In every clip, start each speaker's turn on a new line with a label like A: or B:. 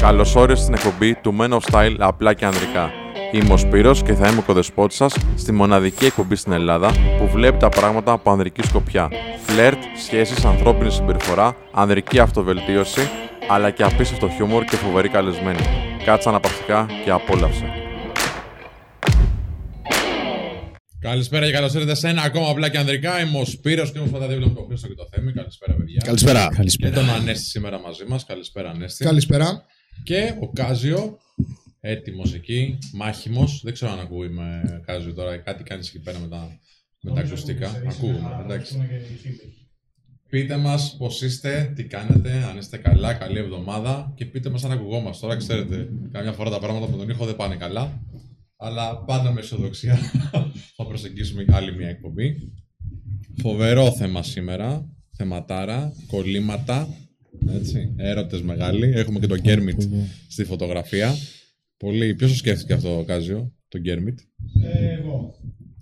A: Καλώς όρισες στην εκπομπή του Men of Style απλά και ανδρικά. Είμαι ο Σπύρος και θα είμαι ο κοδεσπότης σας στη μοναδική εκπομπή στην Ελλάδα που βλέπει τα πράγματα από ανδρική σκοπιά. Φλερτ, σχέσεις, ανθρώπινη συμπεριφορά, ανδρική αυτοβελτίωση, αλλά και απίστευτο χιούμορ και φοβερή καλεσμένη. Κάτσε αναπαυτικά και απόλαυσε.
B: Καλησπέρα και καλώς ήρθατε σε ένα ακόμα απλά και ανδρικά. Είμαι ο Σπύρος και είμαι στα δίπλα με τον Χρήστο και το Θέμη. Καλησπέρα, παιδιά.
C: Καλησπέρα.
B: Και τον Ανέστη σήμερα μαζί μας. Καλησπέρα, Ανέστη.
C: Καλησπέρα.
B: Και ο Κάζιο, έτοιμος εκεί, μάχημος. Δεν ξέρω αν ακούγουμε Κάζιο τώρα. Κάτι κάνεις εκεί πέρα με τα, με τα ακουστικά. Ακούγουμε, εντάξει. Πείτε μας πώς είστε, τι κάνετε, αν είστε καλά, καλή εβδομάδα και πείτε μας αν ακουγόμαστε. Τώρα ξέρετε, καμιά φορά τα πράγματα με τον ήχο δεν πάνε καλά. Αλλά πάντα με αισιοδοξία θα προσεγγίσουμε άλλη μια εκπομπή. Φοβερό θέμα σήμερα. Θεματάρα, κολλήματα, έτσι, έρωτες μεγάλοι. Έχουμε και τον Γκέρμιτ στη φωτογραφία. Πολύ. Ποιος το σκέφτηκε αυτό, Κάζιο, τον Γκέρμιτ;
C: Εγώ.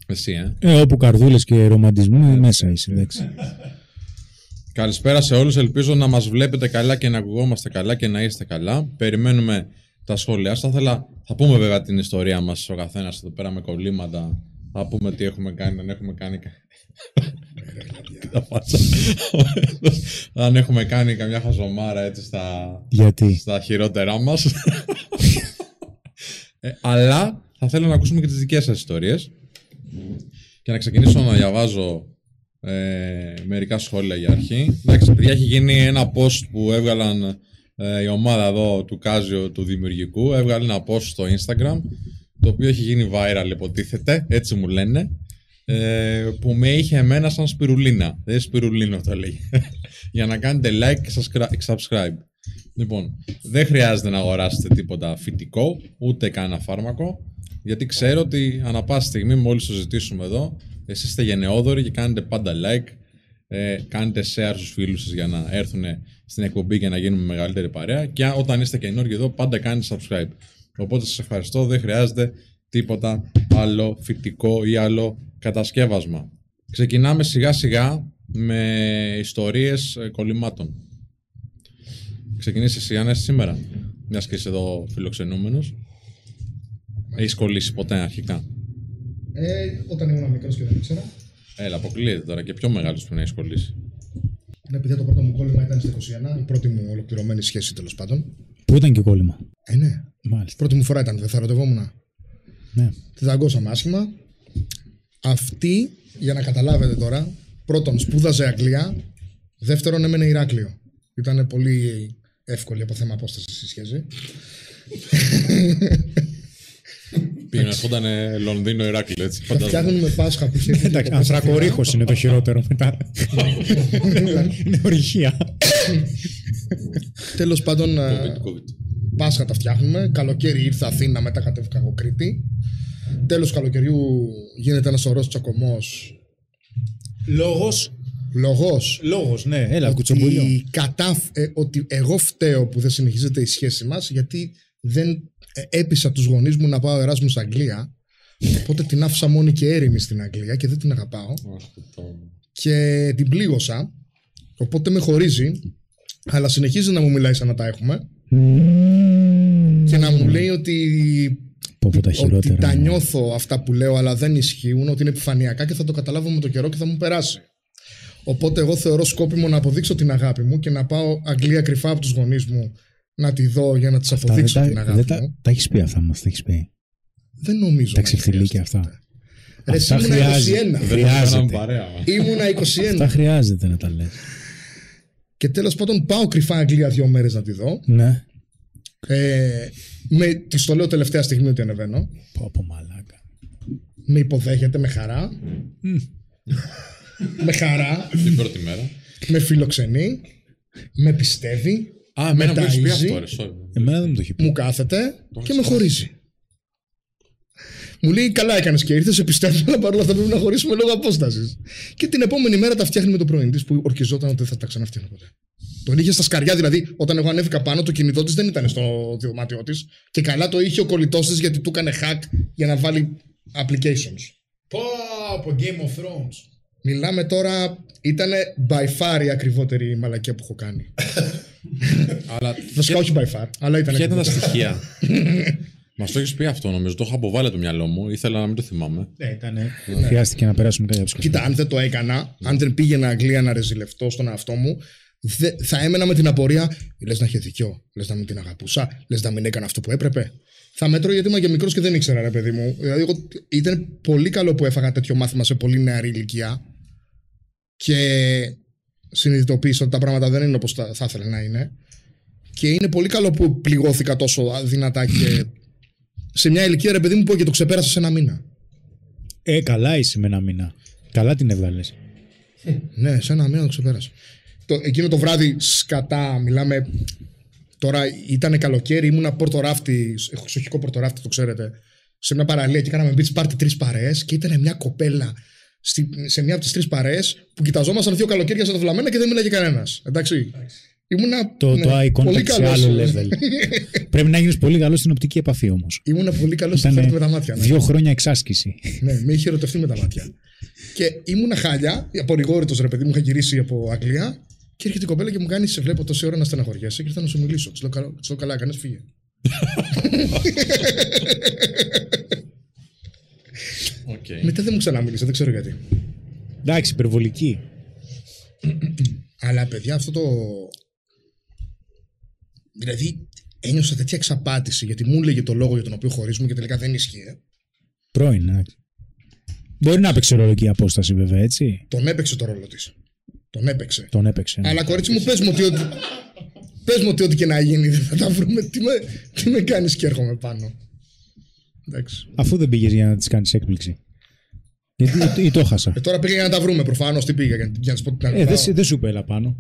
B: Εσύ, ε.
D: Ε, όπου καρδούλες και ρομαντισμού μέσα είσαι, εντάξει.
B: Καλησπέρα σε όλους. Ελπίζω να μας βλέπετε καλά και να ακουγόμαστε καλά και να είστε καλά. Περιμένουμε τα σχόλιά σας. Θα, ήθελα- θα πούμε βέβαια την ιστορία μας ο καθένας εδώ πέρα με κολλήματα. Θα πούμε τι έχουμε κάνει, αν έχουμε κάνει... κα- Τα φάτσα. αν έχουμε κάνει καμιά χαζομάρα έτσι στα,
D: Γιατί;
B: στα χειρότερά μας. ε, αλλά θα θέλω να ακούσουμε και τις δικές σας ιστορίες. Και να ξεκινήσω να διαβάζω ε, μερικά σχόλια για αρχή. Εντάξει, παιδιά, έχει γίνει ένα post που έβγαλαν ε, η ομάδα εδώ του Κάζιο του δημιουργικού. Έβγαλε ένα post στο Instagram, το οποίο έχει γίνει viral υποτίθεται, έτσι μου λένε, ε, που με είχε εμένα σαν σπιρουλίνα. Δεν σπιρουλίνο το λέει. για να κάνετε like και subscri- subscribe. Λοιπόν, δεν χρειάζεται να αγοράσετε τίποτα φυτικό, ούτε κανένα φάρμακο, γιατί ξέρω ότι ανά πάση στιγμή, μόλις το ζητήσουμε εδώ, εσείς είστε γενναιόδοροι και κάνετε πάντα like, ε, κάνετε share στους φίλους σας για να έρθουν στην εκπομπή και να γίνουμε μεγαλύτερη παρέα και αν- όταν είστε καινούργιοι εδώ, πάντα κάνετε subscribe. Οπότε σας ευχαριστώ, δεν χρειάζεται τίποτα άλλο φυτικό ή άλλο κατασκεύασμα. Ξεκινάμε σιγά σιγά με ιστορίες ε, κολλημάτων. Ξεκινήσεις εσύ, Ανέστη, σήμερα. Μιας και είσαι εδώ φιλοξενούμενος. Έχεις κολλήσει ποτέ αρχικά;
C: Ε, όταν ήμουν μικρός και δεν ήξερα.
B: Έλα, αποκλείεται τώρα και πιο μεγάλος που να έχεις κολλήσει.
C: Ναι, επειδή το πρώτο μου κόλλημα ήταν στα 21, η πρώτη μου ολοκληρωμένη σχέση τέλος πάντων.
D: Πού ήταν και κόλλημα;
C: Ε, ναι.
D: Μάλιστα.
C: Πρώτη μου φορά ήταν, δεν θα ερωτευόμουν.
D: Ναι.
C: Τη δαγκώσαμε άσχημα. Αυτή, για να καταλάβετε τώρα, πρώτον σπούδαζε Αγγλία, δεύτερον έμενε Ηράκλειο. Ήταν πολύ εύκολη από θέμα απόστασης η σχέση.
B: Πήγαινε, ερχόταν ε, Λονδίνο, Ηράκλειο, έτσι.
C: Τα
B: φαντάζομαι.
C: φτιάχνουν με Πάσχα που είχε
D: Εντάξει, ανθρακορίχος είναι το χειρότερο μετά. είναι ορυχία.
C: Τέλος πάντων, ε,
B: COVID, COVID.
C: Πάσχα τα φτιάχνουμε. Καλοκαίρι ήρθα Αθήνα, μετά κατέβηκα εγώ Κρήτη. Τέλος καλοκαιριού γίνεται ένας σωρό τσακωμός.
D: Λόγος.
C: Λογό.
D: Λόγος, ναι, έλα, κουτσομπολιό.
C: ότι, κατά, ε, ότι εγώ φταίω που δεν συνεχίζεται η σχέση μας γιατί δεν ε, έπεισα τους γονείς μου να πάω Εράσμους στην Αγγλία. Οπότε την άφησα μόνη και έρημη στην Αγγλία και δεν την αγαπάω.
B: Αχ, το-
C: και την πλήγωσα. Οπότε με χωρίζει. Αλλά συνεχίζει να μου μιλάει σαν να τα έχουμε. Και να μου λέει ότι,
D: Πω πω τα
C: ότι
D: χειρότερα.
C: τα νιώθω αυτά που λέω αλλά δεν ισχύουν ότι είναι επιφανειακά και θα το καταλάβω με το καιρό και θα μου περάσει. Οπότε εγώ θεωρώ σκόπιμο να αποδείξω την αγάπη μου και να πάω Αγγλία κρυφά από τους γονείς μου να τη δω για να της
D: Τα, δεν
C: αποδείξω
D: τα,
C: την αγάπη
D: δεν τα,
C: μου.
D: τα έχεις πει αυτά μα, τα έχεις πει.
C: Δεν νομίζω.
D: Τα
C: να
D: ξεφτιλίκια
C: χρειάζεται.
D: αυτά.
C: Ρε, εσύ
D: Αυτά
C: ήμουνα
D: χρειάζεται.
C: 21.
B: Δεν θα
D: Χρειάζεται.
B: κάναμε παρέα. μα.
C: Ήμουνα
D: Αυτά
C: 21.
D: χρειάζεται να τα λες.
C: και τέλος πάντων πάω κρυφά Αγγλία δύο μέρες να τη δω.
D: Ναι.
C: Ε, με, της το λέω τελευταία στιγμή ότι ανεβαίνω.
D: Πω πω μαλάκα.
C: Με υποδέχεται με χαρά. με χαρά.
B: Την πρώτη μέρα.
C: με φιλοξενεί. Με πιστεύει.
B: Α, εμένα μου έχεις πει
C: ταΐζει.
B: αυτό, ρε, sorry.
D: Εμένα δεν μου το έχει πει.
C: μου κάθεται και
B: έχεις
C: με
B: χάσει.
C: χωρίζει. Μου λέει: Καλά έκανες και ήρθες, σε πιστεύω, αλλά παρόλα αυτά πρέπει να χωρίσουμε λόγω απόστασης. Και την επόμενη μέρα τα φτιάχνει με το πρωί της που ορκιζόταν ότι δεν θα τα ξαναφτιάχνει ποτέ. Τον είχε στα σκαριά, δηλαδή όταν εγώ ανέβηκα πάνω, το κινητό της δεν ήταν στο δωμάτιό της. Και καλά το είχε ο κολλητός της γιατί του έκανε hack για να βάλει applications.
D: Πω από Game of Thrones.
C: Μιλάμε τώρα. Ήταν by far η ακριβότερη μαλακία που έχω κάνει.
B: Αλλά
C: Βασικά όχι by far, αλλά ήταν.
B: ποια ήταν τα
C: ακριβότερη.
B: στοιχεία. Μας το έχεις πει αυτό νομίζω. Το έχω αποβάλει από το μυαλό μου. Ήθελα να μην το θυμάμαι.
D: Ναι, ήταν. Χρειάστηκε να περάσουμε κάποια ψυχολογία.
C: Κοίτα, αν δεν το έκανα, αν δεν πήγαινα Αγγλία να ρεζιλευτώ στον εαυτό μου, δε- θα έμενα με την απορία. Λες να είχε δίκιο, λες να μην την αγαπούσα, λες να μην έκανα αυτό που έπρεπε. Θα μέτρω γιατί ήμουν και μικρός και δεν ήξερα, ρε παιδί μου. Δηλαδή, εγώ, ήταν πολύ καλό που έφαγα τέτοιο μάθημα σε πολύ νεαρή ηλικία και συνειδητοποίησα ότι τα πράγματα δεν είναι όπως θα, θα ήθελα να είναι. Και είναι πολύ καλό που πληγώθηκα τόσο δυνατά και σε μια ηλικία, ρε παιδί μου, που και το ξεπέρασα σε ένα μήνα.
D: Ε, καλά είσαι με ένα μήνα. Καλά την έβγαλες.
C: Ναι, σε ένα μήνα το ξεπέρασα. Το, εκείνο το βράδυ σκατά, μιλάμε. Τώρα ήταν καλοκαίρι, ήμουνα πορτοράφτη, εξοχικό πορτοράφτη, το ξέρετε, σε μια παραλία και κάναμε beach party τρεις παρέες και ήταν μια κοπέλα στη, σε μια από τις τρεις παρέες που κοιταζόμασταν δύο καλοκαίρια σαν τα βλαμμένα και δεν μίλαγε κανένας. Εντάξει. Ήμουνα.
D: Το,
C: ναι,
D: το eye
C: πολύ
D: contact σε
C: καλός.
D: άλλο level. Πρέπει να γίνεις πολύ καλό στην οπτική επαφή όμως.
C: Ήμουνα πολύ καλός στη φέρτη με τα μάτια. ναι.
D: δύο χρόνια εξάσκηση.
C: Ναι, με είχε ερωτευτεί με τα μάτια. και ήμουνα χάλια, απορριγόρητο ρε παιδί μου, είχα γυρίσει από Αγγλία. Και έρχεται η κοπέλα και μου κάνει: Σε βλέπω τόση ώρα να στεναχωριέσαι και ήρθα να σου μιλήσω. Της λέω, «Καλό- της λέω καλά, έκανες φύγε.
B: Okay.
C: Μετά δεν μου ξαναμίλησες, δεν ξέρω γιατί.
D: Εντάξει, υπερβολική.
C: Αλλά παιδιά, αυτό το. Δηλαδή, ένιωσα τέτοια εξαπάτηση γιατί μου έλεγε το λόγο για τον οποίο χωρίζουμε και τελικά δεν ισχύει.
D: Πρώην, εντάξει. Μπορεί να έπαιξε ρόλο και η απόσταση, βέβαια, έτσι.
C: Τον έπαιξε το ρόλο της. Τον έπαιξε.
D: Τον έπαιξε. ναι.
C: Αλλά κορίτσι μου, πες μου ότι ό,τι, πες μου ότι ό,τι και να γίνει δεν θα τα βρούμε. Τι με, τι με κάνεις και έρχομαι πάνω. Εντάξει.
D: Αφού δεν πήγες για να της κάνεις έκπληξη. Γιατί ή το 'χασα.
C: Ε, τώρα πήγα για να τα βρούμε προφανώς. Τι πήγα για, για να σου πω τι να
D: Ε, δεν σε- δεν σου είπε έλα πάνω.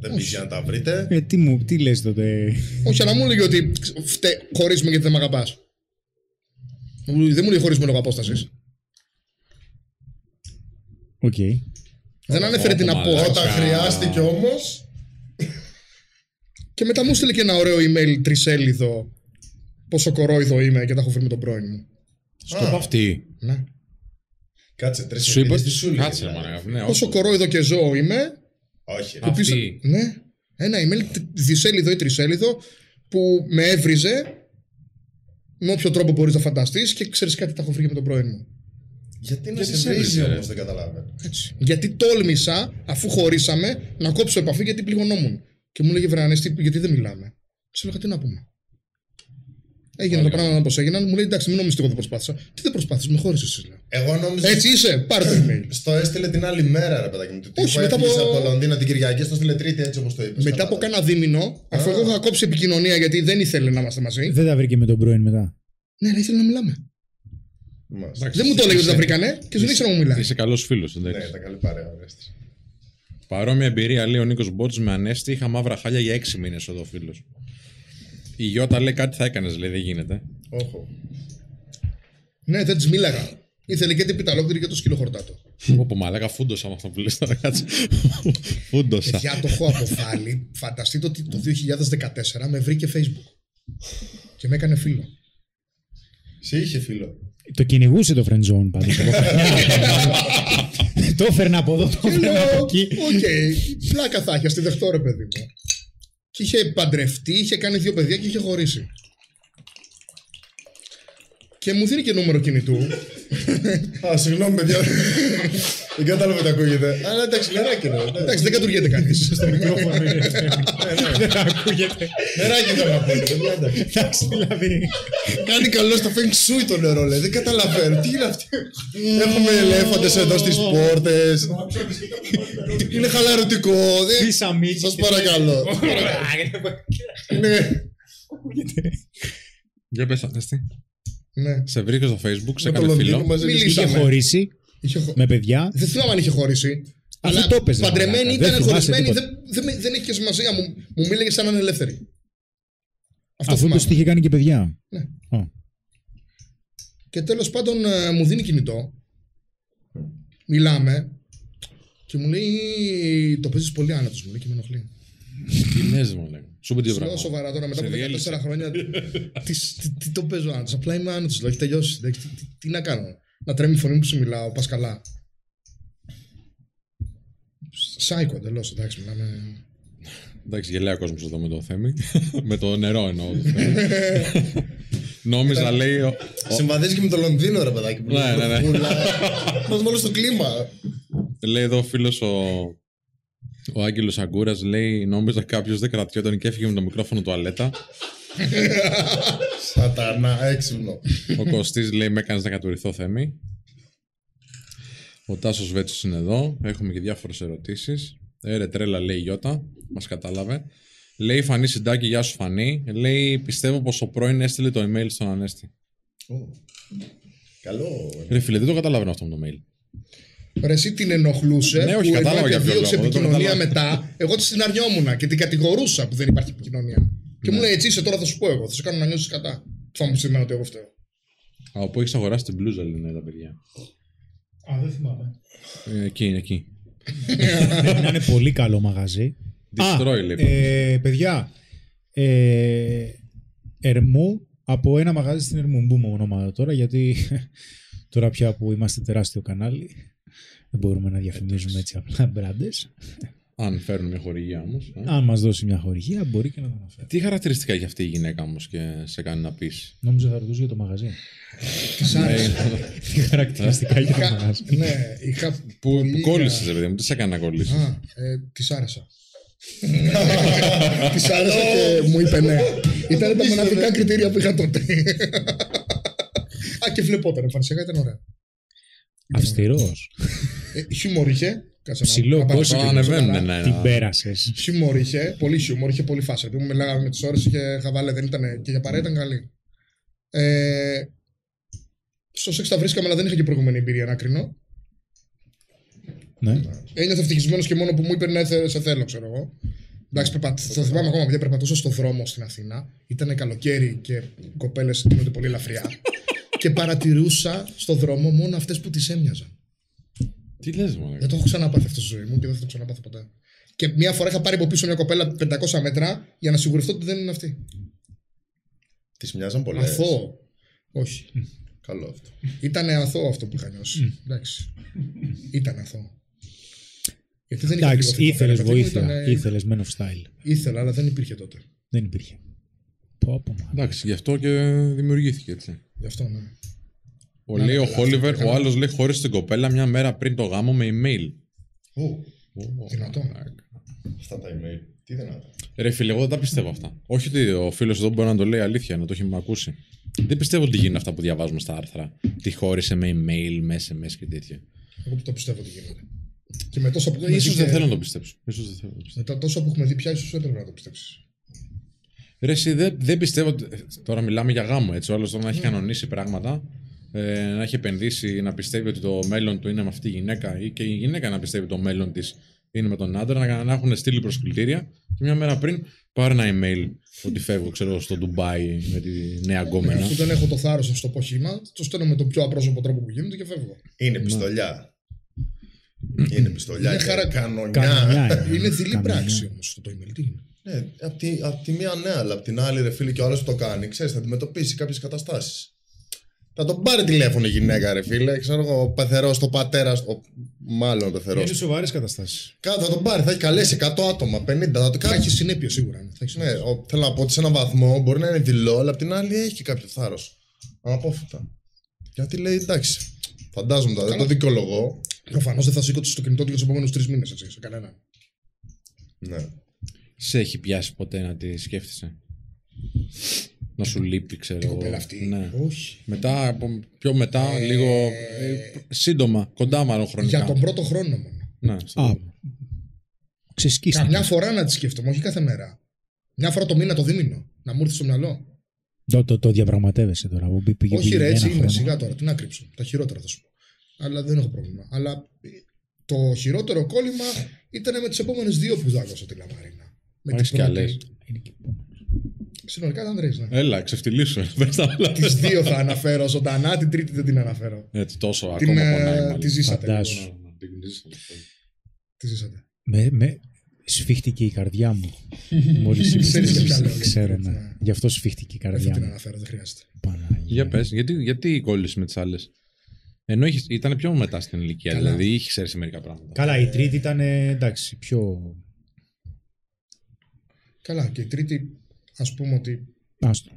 E: Δεν πήγες να τα βρείτε.
D: Ε, τι, μου, τι λες τότε;
C: Όχι, αλλά μου έλεγε ότι φτε, χωρίζουμε γιατί δεν με αγαπάς. Μου- Δεν μου λέει χωρίζουμε λόγω απόστασης.
D: Οκ.
C: Δεν ανέφερε την
B: μαλάκα.
C: απόσταση.
E: Όταν χρειάστηκε όμως.
C: Και μετά μου 'στειλε και ένα ωραίο email τρισέλιδο. Πόσο κορόιδο είμαι και τα έχω βρει με τον πρώην μου.
B: Στο είπα αυτή.
C: Ναι.
E: Κάτσε τρεις
B: Σου είπα.
E: τι σου λέει,
B: Κάτσε,
E: δηλαδή.
B: μάνα. Ναι, όχι.
C: Πόσο κορόιδο και ζώο είμαι.
E: Όχι.
B: Α.
C: που πίσω-
B: Αυτή.
C: Ναι. Ένα email τ- δισέλιδο ή τρισέλιδο που με έβριζε με όποιο τρόπο μπορείς να φανταστείς και ξέρεις κάτι, τα έχω βρει και με τον πρώην μου.
E: Γιατί να
B: Γιατί
E: σε
B: σε
E: βρίζει
B: έβριζε, ρε;
E: όμω, δεν καταλαβαίνω.
C: Έτσι. Γιατί τόλμησα, αφού χωρίσαμε, να κόψω επαφή γιατί πληγωνόμουν. Και μου λέγε Βρανέστη, γιατί δεν μιλάμε. Της έλεγα τι να πούμε. Έγιναν τα πράγματα όπως έγιναν. Μου λέει εντάξει, μην νομίζετε εγώ δεν προσπάθησα. Τι δεν προσπάθησες, με χώρισες εσύ. λέω.
E: Εγώ νόμιζα.
C: Έτσι είσαι, πάρε το email.
E: Στο έστειλε την άλλη μέρα, ρε παιδάκι μου. Τι
C: Όχι,
E: που
C: μετά
E: έφυγες
C: από-
E: από το Λονδίνο την Κυριακή, στο έστειλε Τρίτη έτσι όπως το είπες.
C: Μετά από κάνα δίμηνο, αφού εγώ είχα κόψει επικοινωνία γιατί δεν ήθελε να είμαστε μαζί.
D: Δεν τα βρήκε με τον πρώην μετά.
C: Ναι, αλλά ήθελε να μιλάμε.
B: Εντάξει,
C: Δεν μου το έλεγε ότι
B: είσαι-
C: τα βρήκανε και δεν ήξερα να μου μιλάει.
B: Είσαι καλός φίλος.
E: Ναι, ήταν καλή παρέα. ωραίος.
B: Παρόμοια εμπειρία λέει ο Νίκος Μπότζ με ανέστη. Είχα μαύρα χάλια για έξι μήνες εδώ φίλο. Η Γιώτα λέει κάτι θα έκανες, λέει δεν γίνεται.
E: Όχο.
C: Ναι, δεν της μίλαγα. Ήθελε και την πιταλόκτηρη και το σκύλο χορτάτο.
B: Όπω μαλάκα, φούντοσα με αυτό που λες τώρα. Κάτσε. Φούντοσα.
C: Παιδιά, το έχω αποβάλει. Φανταστείτε ότι το 2014 με βρήκε Facebook. Και με έκανε φίλο.
E: Σε είχε φίλο.
D: Το κυνηγούσε το friend zone πάντως. το έφερνα από εδώ, το
C: Και
D: έφερνα
C: λέω,
D: από
C: οκ,
D: εκεί.
C: πλάκα θα έχει, ας τη δεχτώ ρε παιδί μου. Και είχε παντρευτεί, είχε κάνει δύο παιδιά και είχε χωρίσει. Και μου δίνει και νούμερο κινητού.
E: Α, συγγνώμη, παιδιά. Δεν κατάλαβα τι ακούγεται. Αλλά εντάξει, νεράκι είναι.
C: Εντάξει, δεν κατουριέται κανείς.
D: Στο μικρόφωνο είναι. Δεν ακούγεται.
E: Νεράκι θέλω να πω. παιδιά, εντάξει.
D: Εντάξει, δηλαδή.
E: Κάνει καλό στο feng shui το νερό, λέει. Δεν καταλαβαίνω. Τι είναι αυτό. Έχουμε ελέφαντες εδώ στις πόρτες. Είναι χαλαρωτικό. δεν-
D: Φύσαμε.
E: Σας παρακαλώ. Είναι.
B: Για πες ανέστη.
C: Ναι.
B: Σε βρήκε στο facebook, σε
E: Με το
B: έκανε
E: Λονδίνο
B: φίλο.
E: μαζί
C: Μιλήσα.
D: Είχε
C: Είχαμε.
D: χωρίσει
C: Είχε χω-
D: με παιδιά.
C: Δεν θυμάμαι αν είχε χωρίσει.
D: Αφού
C: Αλλά
D: το έπαιζε,
C: παντρεμένη
D: μαλάκα. Δεν
C: ήταν
D: θυμάσαι
C: χωρισμένη.
D: τίποτα.
C: Δεν, δεν, με- δεν έχει και σημασία. Μου, μου μίλαγε σαν να είναι ελεύθερη. Αυτό
D: Αφού
C: θυμάμαι.
D: το είχε κάνει και παιδιά.
C: Ναι.
D: Α.
C: Και τέλος πάντων ε, μου δίνει κινητό. Μιλάμε. Και μου λέει: Το παίζεις πολύ άνετος. Μου λέει και με ενοχλεί.
B: Τι λες μου λέει. Σου πει τι
C: Λέω
B: πράγμα.
C: σοβαρά τώρα μετά
B: Σε
C: από 14
B: διέλυσε.
C: χρόνια. τι, τι, τι το παίζω άνετο. Απλά είμαι άνετο. Έχει τελειώσει. Εντάξει, Τι, τι, τι να κάνω. Να τρέμει η φωνή μου που σου μιλάω. Πας καλά. Σάικο εντελώς, εντάξει, μιλάμε.
B: Εντάξει, γελάει ο κόσμος εδώ με το Θέμη. με το νερό εννοώ. το Θέμη. Νόμιζα, λέει. ο-
E: Συμβαδίζει και με το Λονδίνο, ρε παιδάκι. που
B: Ναι,
E: λέει
B: ναι, ναι.
E: βροχούλα. Να βάλω στο κλίμα.
B: Λέει εδώ ο φίλος ο, ο Άγγελος Αγκούρας, λέει: Νόμιζα κάποιος δεν κρατιόταν και έφυγε με το μικρόφωνο τουαλέτα.
E: Σατανά, έξυπνο.
B: Ο Κωστής λέει: Με έκανες να κατουρηθώ Θέμη. Ο Τάσος Βέτσος είναι εδώ. Έχουμε και διάφορες ερωτήσεις. Έρε τρέλα, λέει η Γιώτα. Μας κατάλαβε. Λέει Φανή Συντάκη, γεια σου Φανή. Λέει: Πιστεύω πως ο πρώην έστειλε το email στον Ανέστη.
E: Ω. Καλό.
B: Ρε φίλε, δεν το καταλαβαίνω αυτό με το mail.
C: Ρε, εσύ την ενοχλούσε.
B: Ναι, όχι,
C: που
B: κατάλαβα
C: ενώ
B: για ποιο
C: επιδίωξε
B: λόγο, δεν το
C: επικοινωνία
B: κατάλαβα.
C: μετά. Εγώ της την αρνιόμουν και την κατηγορούσα που δεν υπάρχει επικοινωνία. Και
B: Ναι.
C: μου λέει έτσι είσαι τώρα θα σου πω εγώ. Θα σου κάνω να νιώσεις κατά. Θα μου πει εμένα ότι εγώ φταίω.
B: Από πού έχεις αγοράσει την μπλούζα, λένε τα παιδιά.
D: Α, δεν θυμάμαι.
B: Ε, εκεί είναι, εκεί.
D: Πρέπει να είναι πολύ καλό μαγαζί.
B: Destroy,
D: Α,
B: λέει.
D: ε, παιδιά, ε, Ερμού, από ένα μαγαζί στην Ερμού. Μην πούμε ονόματα τώρα, γιατί τώρα πια που είμαστε τεράστιο κανάλι, δεν μπορούμε να διαφημίζουμε έτσι απλά μπράντες.
B: Αν φέρουν μια χορηγία όμως.
D: Αν μας δώσει μια χορηγία, μπορεί και να το αναφέρει.
B: Τι χαρακτηριστικά έχει αυτή η γυναίκα όμως και σε κάνει να πεις;
D: Νόμιζα θα ρωτούσε για το μαγαζί.
C: Τη άρεσε.
D: Τι χαρακτηριστικά για το μαγαζί.
C: ναι, είχα.
B: Που,
C: πολύ
B: που
C: για-
B: κόλλησες, ρε παιδί μου, τι σε έκανε να κολλήσει.
C: Α, ε, της άρεσα. Της άρεσα και μου είπε ναι. Ήταν τα μοναδικά κριτήρια που είχα τότε. Α, και βλεπόταν. Εμφανισιακά ήταν ωραία.
D: Αυστηρός.
C: Ε, χιούμορ είχε. Κάτσε να-
D: Ψηλό
C: να πάω
D: κόσμο.
C: στο
B: Τώρα
C: κοινό,
B: ανεβαίνουν,
C: σοβαρά.
B: ναι.
D: Την
B: ναι.
D: πέρασες.
C: Χιούμορ είχε, πολύ χιούμορ, είχε πολύ φάση. Επειδή μου μιλάγαμε με τις ώρες, είχε χαβάλε, δεν ήταν και για παρέα ήταν καλή. Ε, στο σεξ τα βρίσκαμε, αλλά δεν είχα και προηγούμενη εμπειρία να κρίνω.
D: Ναι.
C: Ένιωθα ευτυχισμένος και μόνο που μου είπε ναι, θε- σε θέλω, ξέρω εγώ. Εντάξει, περπα... θα θυμάμαι ακόμα, παιδιά, περπατούσα στο δρόμο στην Αθήνα. Ήταν καλοκαίρι και οι κοπέλες γίνονται πολύ ελαφριά. και παρατηρούσα στο δρόμο μόνο αυτές που τις έμοιαζαν.
B: Τι λες, μόνο.
C: Δεν το έχω ξαναπάθει αυτό στη ζωή μου και δεν θα το ξαναπάθω ποτέ. Και μία φορά είχα πάρει από πίσω μια κοπέλα 500 μέτρα για να σιγουρευτώ ότι δεν είναι αυτή.
E: Τη μοιάζαν πολλές.
C: Αθώο. Όχι.
E: Καλό αυτό.
C: Ήταν αθώο αυτό που είχα νιώσει. Εντάξει. Ήταν αθώο. Γιατί δεν είχα
D: Εντάξει,
C: πληγωθεί ποτέ,
D: ήθελες
C: ρε παιδί μου,
D: βοήθεια.
C: ήτανε-
D: Ήθελες men of style.
C: Ήθελα, αλλά δεν υπήρχε τότε.
D: Δεν υπήρχε. Πω, πω, μα.
B: Εντάξει, γι' αυτό και δημιουργήθηκε έτσι.
C: Γι' αυτό ναι.
B: Ο
C: Να,
B: λέει ο
C: καλά,
B: Χόλιβερ,
C: καλά.
B: ο άλλος λέει χώρισε την κοπέλα μια μέρα πριν το γάμο με email.
C: Δυνατό.
E: Αυτά τα email. Τι δυνατά.
B: Ρε φίλε, εγώ δεν τα πιστεύω αυτά. Όχι ότι ο φίλος εδώ μπορεί να το λέει αλήθεια, να το έχει με ακούσει. Δεν πιστεύω ότι γίνουν αυτά που διαβάζουμε στα άρθρα. Τι χώρισε με email, με SMS και τέτοια.
C: Εγώ που το πιστεύω ότι γίνεται. Και με τόσα που έχουμε
B: σω
C: δει
B: δεν
C: και-
B: θέλω να το πιστέψω. Ίσως δεν θέλω να το πιστέψω.
C: Μετά τόσα που έχουμε δει πια, ίσως έπρεπε να το πιστέψεις.
B: Ρε, εσύ, δεν, δεν πιστεύω. ότι- Τώρα μιλάμε για γάμο, έτσι. Ο άλλος τώρα να έχει κανονίσει πράγματα, ε, να έχει επενδύσει, να πιστεύει ότι το μέλλον του είναι με αυτή τη γυναίκα ή και η γυναίκα να πιστεύει το μέλλον της είναι με τον άντρα, να, να έχουν στείλει προσκλητήρια και μια μέρα πριν πάρει ένα email ότι φεύγω, ξέρω, στο Ντουμπάι με τη νέα γκόμενα.
C: Αφού δεν έχω το θάρρος να στο πω χήμα, το στέλνω με τον πιο απρόσωπο τρόπο που γίνεται και φεύγω.
E: Είναι πιστολιά. Είναι πιστολιά.
C: Είναι
E: και
C: χαρα-
E: Κανονιά.
D: Κανονιά
C: Είναι δειλή
D: Κανονιά.
C: πράξη όμως το email. Τι είναι;
E: Ναι, απ' τη, απ' τη μία ναι, αλλά απ' την άλλη, ρε φίλε, και ο άλλος που το κάνει, ξέρεις, θα αντιμετωπίσει κάποιες καταστάσεις. Θα τον πάρει τηλέφωνο η γυναίκα, ρε φίλε. Ξέρω εγώ, ο πεθερός, το πατέρα, ο... μάλλον ο πεθερός.
D: Είναι σοβαρές καταστάσεις.
E: Κάτω θα τον πάρει, θα έχει καλέσει 100 άτομα, 50. Θα το
C: Θα
E: κάνει.
C: έχει συνέπειο σίγουρα. ναι. Θα έχει
E: Ναι,
C: συνέπειο.
E: ο, θέλω να πω ότι σε έναν βαθμό μπορεί να είναι δειλό, αλλά απ' την άλλη έχει και κάποιο θάρρος. Αναπόφευκτα. Γιατί λέει εντάξει. Φαντάζομαι τώρα, δεν το δικαιολογώ.
C: Προφανώς δεν θα σήκω στο κινητό του για τους επόμενους τρεις μήνες, έτσι, σε κανέναν.
E: Ναι.
B: Σε έχει πιάσει ποτέ να τη σκέφτεσαι; Να σου λείπει, ξέρω.
C: Η κοπέλα αυτή.
B: Ναι.
C: Όχι.
B: Μετά, από, πιο μετά, λίγο ε, σύντομα, κοντά μάλλον χρονικά.
C: Για τον πρώτο χρόνο μόνο.
B: Ναι, στο-
D: Α, ξεσκίστηκε.
C: Καμιά φορά να τη σκέφτομαι, όχι κάθε μέρα. Μια φορά το μήνα, το δίμηνο. Να μου έρθει στο μυαλό.
D: Το, το, το διαπραγματεύεσαι τώρα. που πήγε-
C: όχι,
D: πήγε
C: ρε,
D: ένα
C: έτσι είναι.
D: χρόνο.
C: Σιγά τώρα, τι να κρύψω. Τα χειρότερα θα σου πω. Αλλά δεν έχω πρόβλημα. Αλλά ε, το χειρότερο κόλλημα ήταν με τις επόμενες δύο που δάκωσα τη Λαμαρίνα. Με
B: Έχεις κι άλλες.
D: Είναι και-
C: Συνολικά ήταν τρει, ναι.
B: Έλα, ξεφτυλίσου. Πες τα όλα.
C: Τις δύο θα αναφέρω ζωντανά, την τρίτη δεν την αναφέρω.
B: Έτσι, τόσο
C: Την,
B: ακόμα
C: ε,
B: πονάει. μάλλον.
C: τη ζήσατε.
D: Φαντάσου.
C: λίγο.
B: Ναι, ναι, την ζήσαμε.
C: Τη ζήσατε.
D: Με, με, σφίχτηκε η καρδιά μου. Μόλις
C: Ξέρεις για ποια λέω,
D: είπες. Ξέρω,
C: γιατί,
D: ναι.
C: ναι.
D: Γι' αυτό σφίχτηκε η
C: Δεν θα
D: καρδιά
C: την
D: μου.
C: αναφέρω, δεν χρειάζεται.
D: Παναγία.
B: Για πες, γιατί, γιατί κόλλησε με τις άλλες; Ενώ είχε- ήταν πιο μετά στην ηλικία,
C: Καλά.
B: δηλαδή είχες ξέρει μερικά πράγματα.
D: Καλά, η τρίτη ήταν ε, εντάξει, πιο.
C: Καλά, και η τρίτη, ας πούμε ότι.
D: Άστο.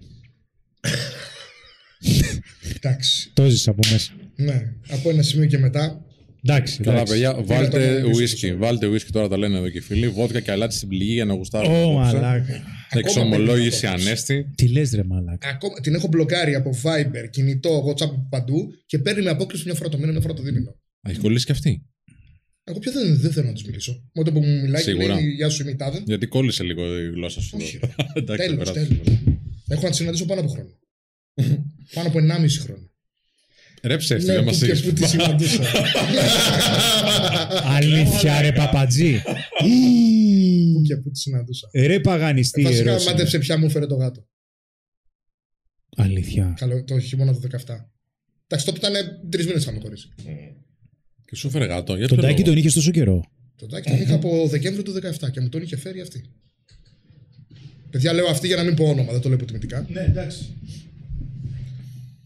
C: Εντάξει.
D: Το ζήσα από μέσα.
C: Ναι, από ένα σημείο και μετά.
D: Εντάξει.
B: Καλά,
D: εντάξει.
B: παιδιά,
C: το
B: βάλτε
C: αναλύσω
B: ουίσκι.
C: αυτό.
B: Βάλτε ουίσκι τώρα, τα λένε εδώ και οι φίλοι. Βόδκα και αλάτι στην πληγή για να γουστάρω.
D: Ω, μαλάκα.
B: Εξομολόγηση
C: Ακόμα δεν
B: ανέστη.
D: Τι λες, ρε μαλάκα.
C: Ακόμα, την έχω μπλοκάρει από Viber, κινητό, WhatsApp παντού και παίρνει με απόκριση μια φορά το μήνα, μια φορά το δίμηνο.
B: Α, Έχει κολλήσει και αυτή.
C: Εγώ πια δεν, δεν θέλω να τους μιλήσω. Μόνο που μου μιλάει και
B: Σίγουρα.
C: λέει Γεια σου, είμαι η τάδε.
B: Γιατί κόλλησε λίγο η γλώσσα σου.
C: Όχι.
B: εδώ. Εντάξει,
C: Τέλος,
B: περάσει.
C: τέλος. Έχω να τη συναντήσω πάνω από χρόνο. πάνω από 1,5 χρόνο.
B: Ρε ψεύτη,
C: Ναι,
B: δεν
C: που
B: μας
C: και που τη συναντούσα.
D: Αλήθεια, ρε παπατζή.
C: Που και που τη συναντούσα.
D: Ρε παγανιστή
C: Βασικά,
D: ερώτηση.
C: μάντεψε πια μου έφερε το γάτο.
D: Αλήθεια.
C: Καλό, το χειμώνα του 17. Εντάξει, τότε ήταν τρεις μήνες είχαμε χωρίσει.
B: Και σου έφερε γάτο. Για
D: Τον
B: ποιο
D: τάκι
B: λόγο;
D: τον είχες τόσο καιρό.
C: Τον τάκι τον είχα από Δεκέμβριο του 17 και μου τον είχε φέρει αυτή. Παιδιά, λέω αυτή για να μην πω όνομα, δεν το λέω υποτιμητικά.
D: Ναι, εντάξει.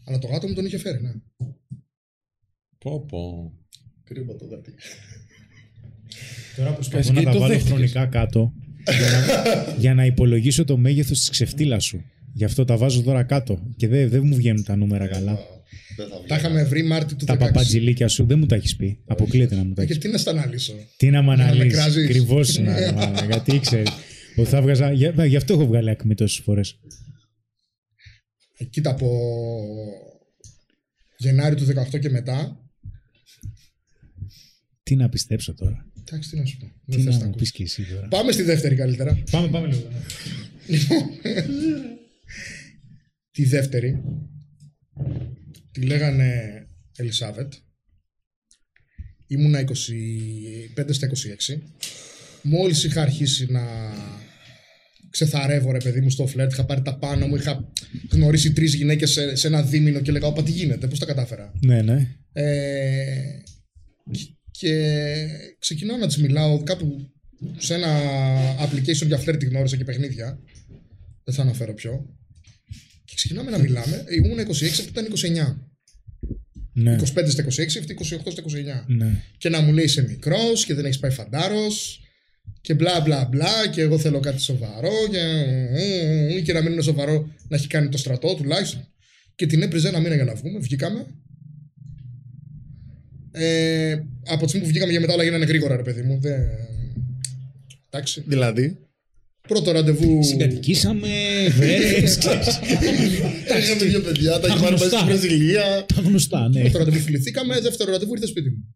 C: Αλλά το γάτο μου τον είχε φέρει, ναι.
B: Πω, πω.
C: Κρίμα το δάτι.
D: Τώρα προσπαθώ
B: Εσύ
D: να
B: και
D: τα
B: το
D: βάλω
B: δέχτηκες;
D: χρονικά κάτω για να, για να υπολογίσω το μέγεθος της ξεφτύλας σου. Γι' αυτό τα βάζω τώρα κάτω και δεν, δεν μου βγαίνουν τα νούμερα καλά.
E: Δεν θα βγει.
C: Τα είχαμε βρει Μάρτι του 16.
D: Τα παπατζηλίκια σου δεν μου τα έχεις πει. Αποκλείεται να μου τα
C: Ε,
D: έχεις
C: Και τι να στα αναλύσω.
D: Τι να με
C: να με
D: αναλύσεις.
C: κράζεις.
D: Ακριβώς να. Γιατί ήξερες. Ότι θα βγάζα. Γι' γι' αυτό έχω βγάλει ακμή τόσες φορές.
C: Ε, Κοίτα από Γενάρη του 18 και μετά.
D: Τι να πιστέψω τώρα.
C: Εντάξει, τι να σου πω.
D: Τι
C: Δεν θες
D: να
C: να
D: μου
C: ακούσεις.
D: πεις και εσύ τώρα.
C: Πάμε στη δεύτερη καλύτερα.
D: Πάμε, πάμε λίγο.
C: Λοιπόν, τη δεύτερη τη λέγανε Ελισάβετ. Ήμουνα 25 στα 26. Μόλις είχα αρχίσει να ξεθαρεύω ρε παιδί μου στο φλερτ, είχα πάρει τα πάνω μου, είχα γνωρίσει τρεις γυναίκες σε, σε ένα δίμηνο και λέγα «Όπα τι γίνεται, πώς τα κατάφερα».
D: Ναι, ναι.
C: Ε, και ξεκινάω να τη μιλάω κάπου σε ένα application για φλερ τη γνώρισα και παιχνίδια. Δεν θα αναφέρω ποιο. Και ξεκινάμε να μιλάμε. Ήμουν 26, αυτή ήταν 29.
D: Ναι.
C: 25 στα 26, αυτή 28 στα 29.
D: ναι.
C: Και να μου λέει είσαι μικρός και δεν έχεις πάει φαντάρος. Και μπλα μπλα μπλα. Και εγώ θέλω κάτι σοβαρό. Και, και να μην είναι σοβαρό να έχει κάνει το στρατό τουλάχιστον. Και την έπριζε ένα μήνα για να βγούμε. Βγήκαμε. Ε, από τη στιγμή που βγήκαμε για μετά όλα γίνανε γρήγορα, ρε παιδί μου. Δεν... Εντάξει.
E: Δηλαδή;
C: Πρώτο ραντεβού.
D: Συγκατοικήσαμε, βρέφες,
E: Είχαμε δύο παιδιά, τα
D: Τα
E: έχει πάρει
D: γνωστά.
E: μαζί στη Βραζιλία.
D: τα γνωστά, ναι.
C: Πρώτο ραντεβού φιληθήκαμε. Δεύτερο ραντεβού ήρθε σπίτι μου.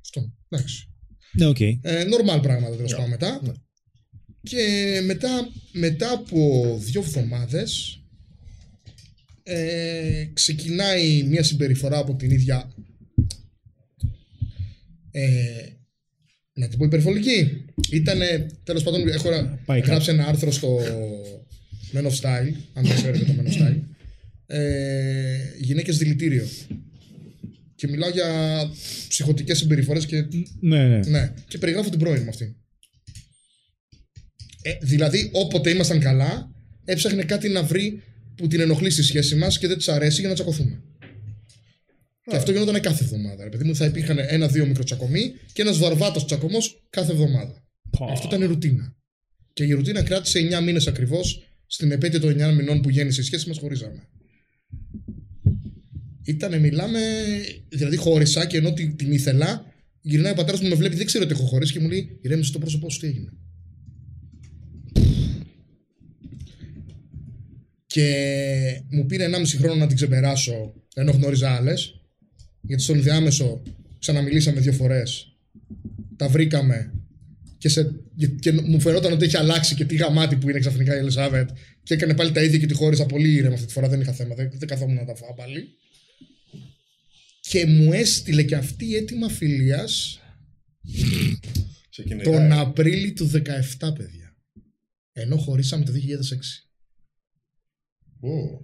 C: Αυτό. Εντάξει.
D: Ναι, οκ.
C: Ε, normal πράγματα τέλος πάντων μετά.
E: Ναι.
C: Και μετά, μετά από δύο εβδομάδες ε, ξεκινάει μια συμπεριφορά από την ίδια ε, να την πω υπερβολική. Ήτανε, τέλος πάντων, έχω
D: Πάει
C: γράψει ένα άρθρο στο Men of Style, αν δεν ξέρετε το Men of Style, ε, γυναίκες δηλητήριο. Και μιλάω για ψυχοτικές συμπεριφορές και
D: Ναι, ναι.
C: ναι, και περιγράφω την πρώην μου αυτή. Ε, δηλαδή, όποτε ήμασταν καλά, έψαχνε κάτι να βρει που την ενοχλεί στη σχέση μας και δεν της αρέσει για να τσακωθούμε. Και αυτό γινόταν κάθε εβδομάδα. Ρε παιδί μου, θα υπήρχαν ένα-δύο μικροτσακωμοί και ένας βαρβάτος τσακωμός κάθε εβδομάδα. Αυτό ήταν η ρουτίνα. Και η ρουτίνα κράτησε 9 μήνες ακριβώς στην επέτειο των 9 μηνών που γέννησε η σχέση μας, χωρίζαμε. Ήτανε, μιλάμε, δηλαδή χώρισα και ενώ την, την ήθελα, γυρνάει ο πατέρας μου, με βλέπει, δεν ξέρω ότι έχω χωρίσει και μου λέει: Ηρέμησε το πρόσωπό σου, τι έγινε. Και μου πήρε 1,5 χρόνο να την ξεπεράσω ενώ γνώριζα άλλες. Γιατί στον διάμεσο ξαναμιλήσαμε δύο φορές. Τα βρήκαμε. Και, σε, και μου φαινόταν ότι έχει αλλάξει και τι γαμάτι που είναι ξαφνικά η Ελισάβετ. Και έκανε πάλι τα ίδια και τη χώρισα πολύ ήρεμα αυτή τη φορά. Δεν είχα θέμα. Δεν, δεν καθόμουν να τα φάω πάλι. Και μου έστειλε και αυτή αίτημα φιλίας
E: Σε κυνηγάει.
C: τον Απρίλη του 17, παιδιά. Ενώ χωρίσαμε το 2006.
E: Ω.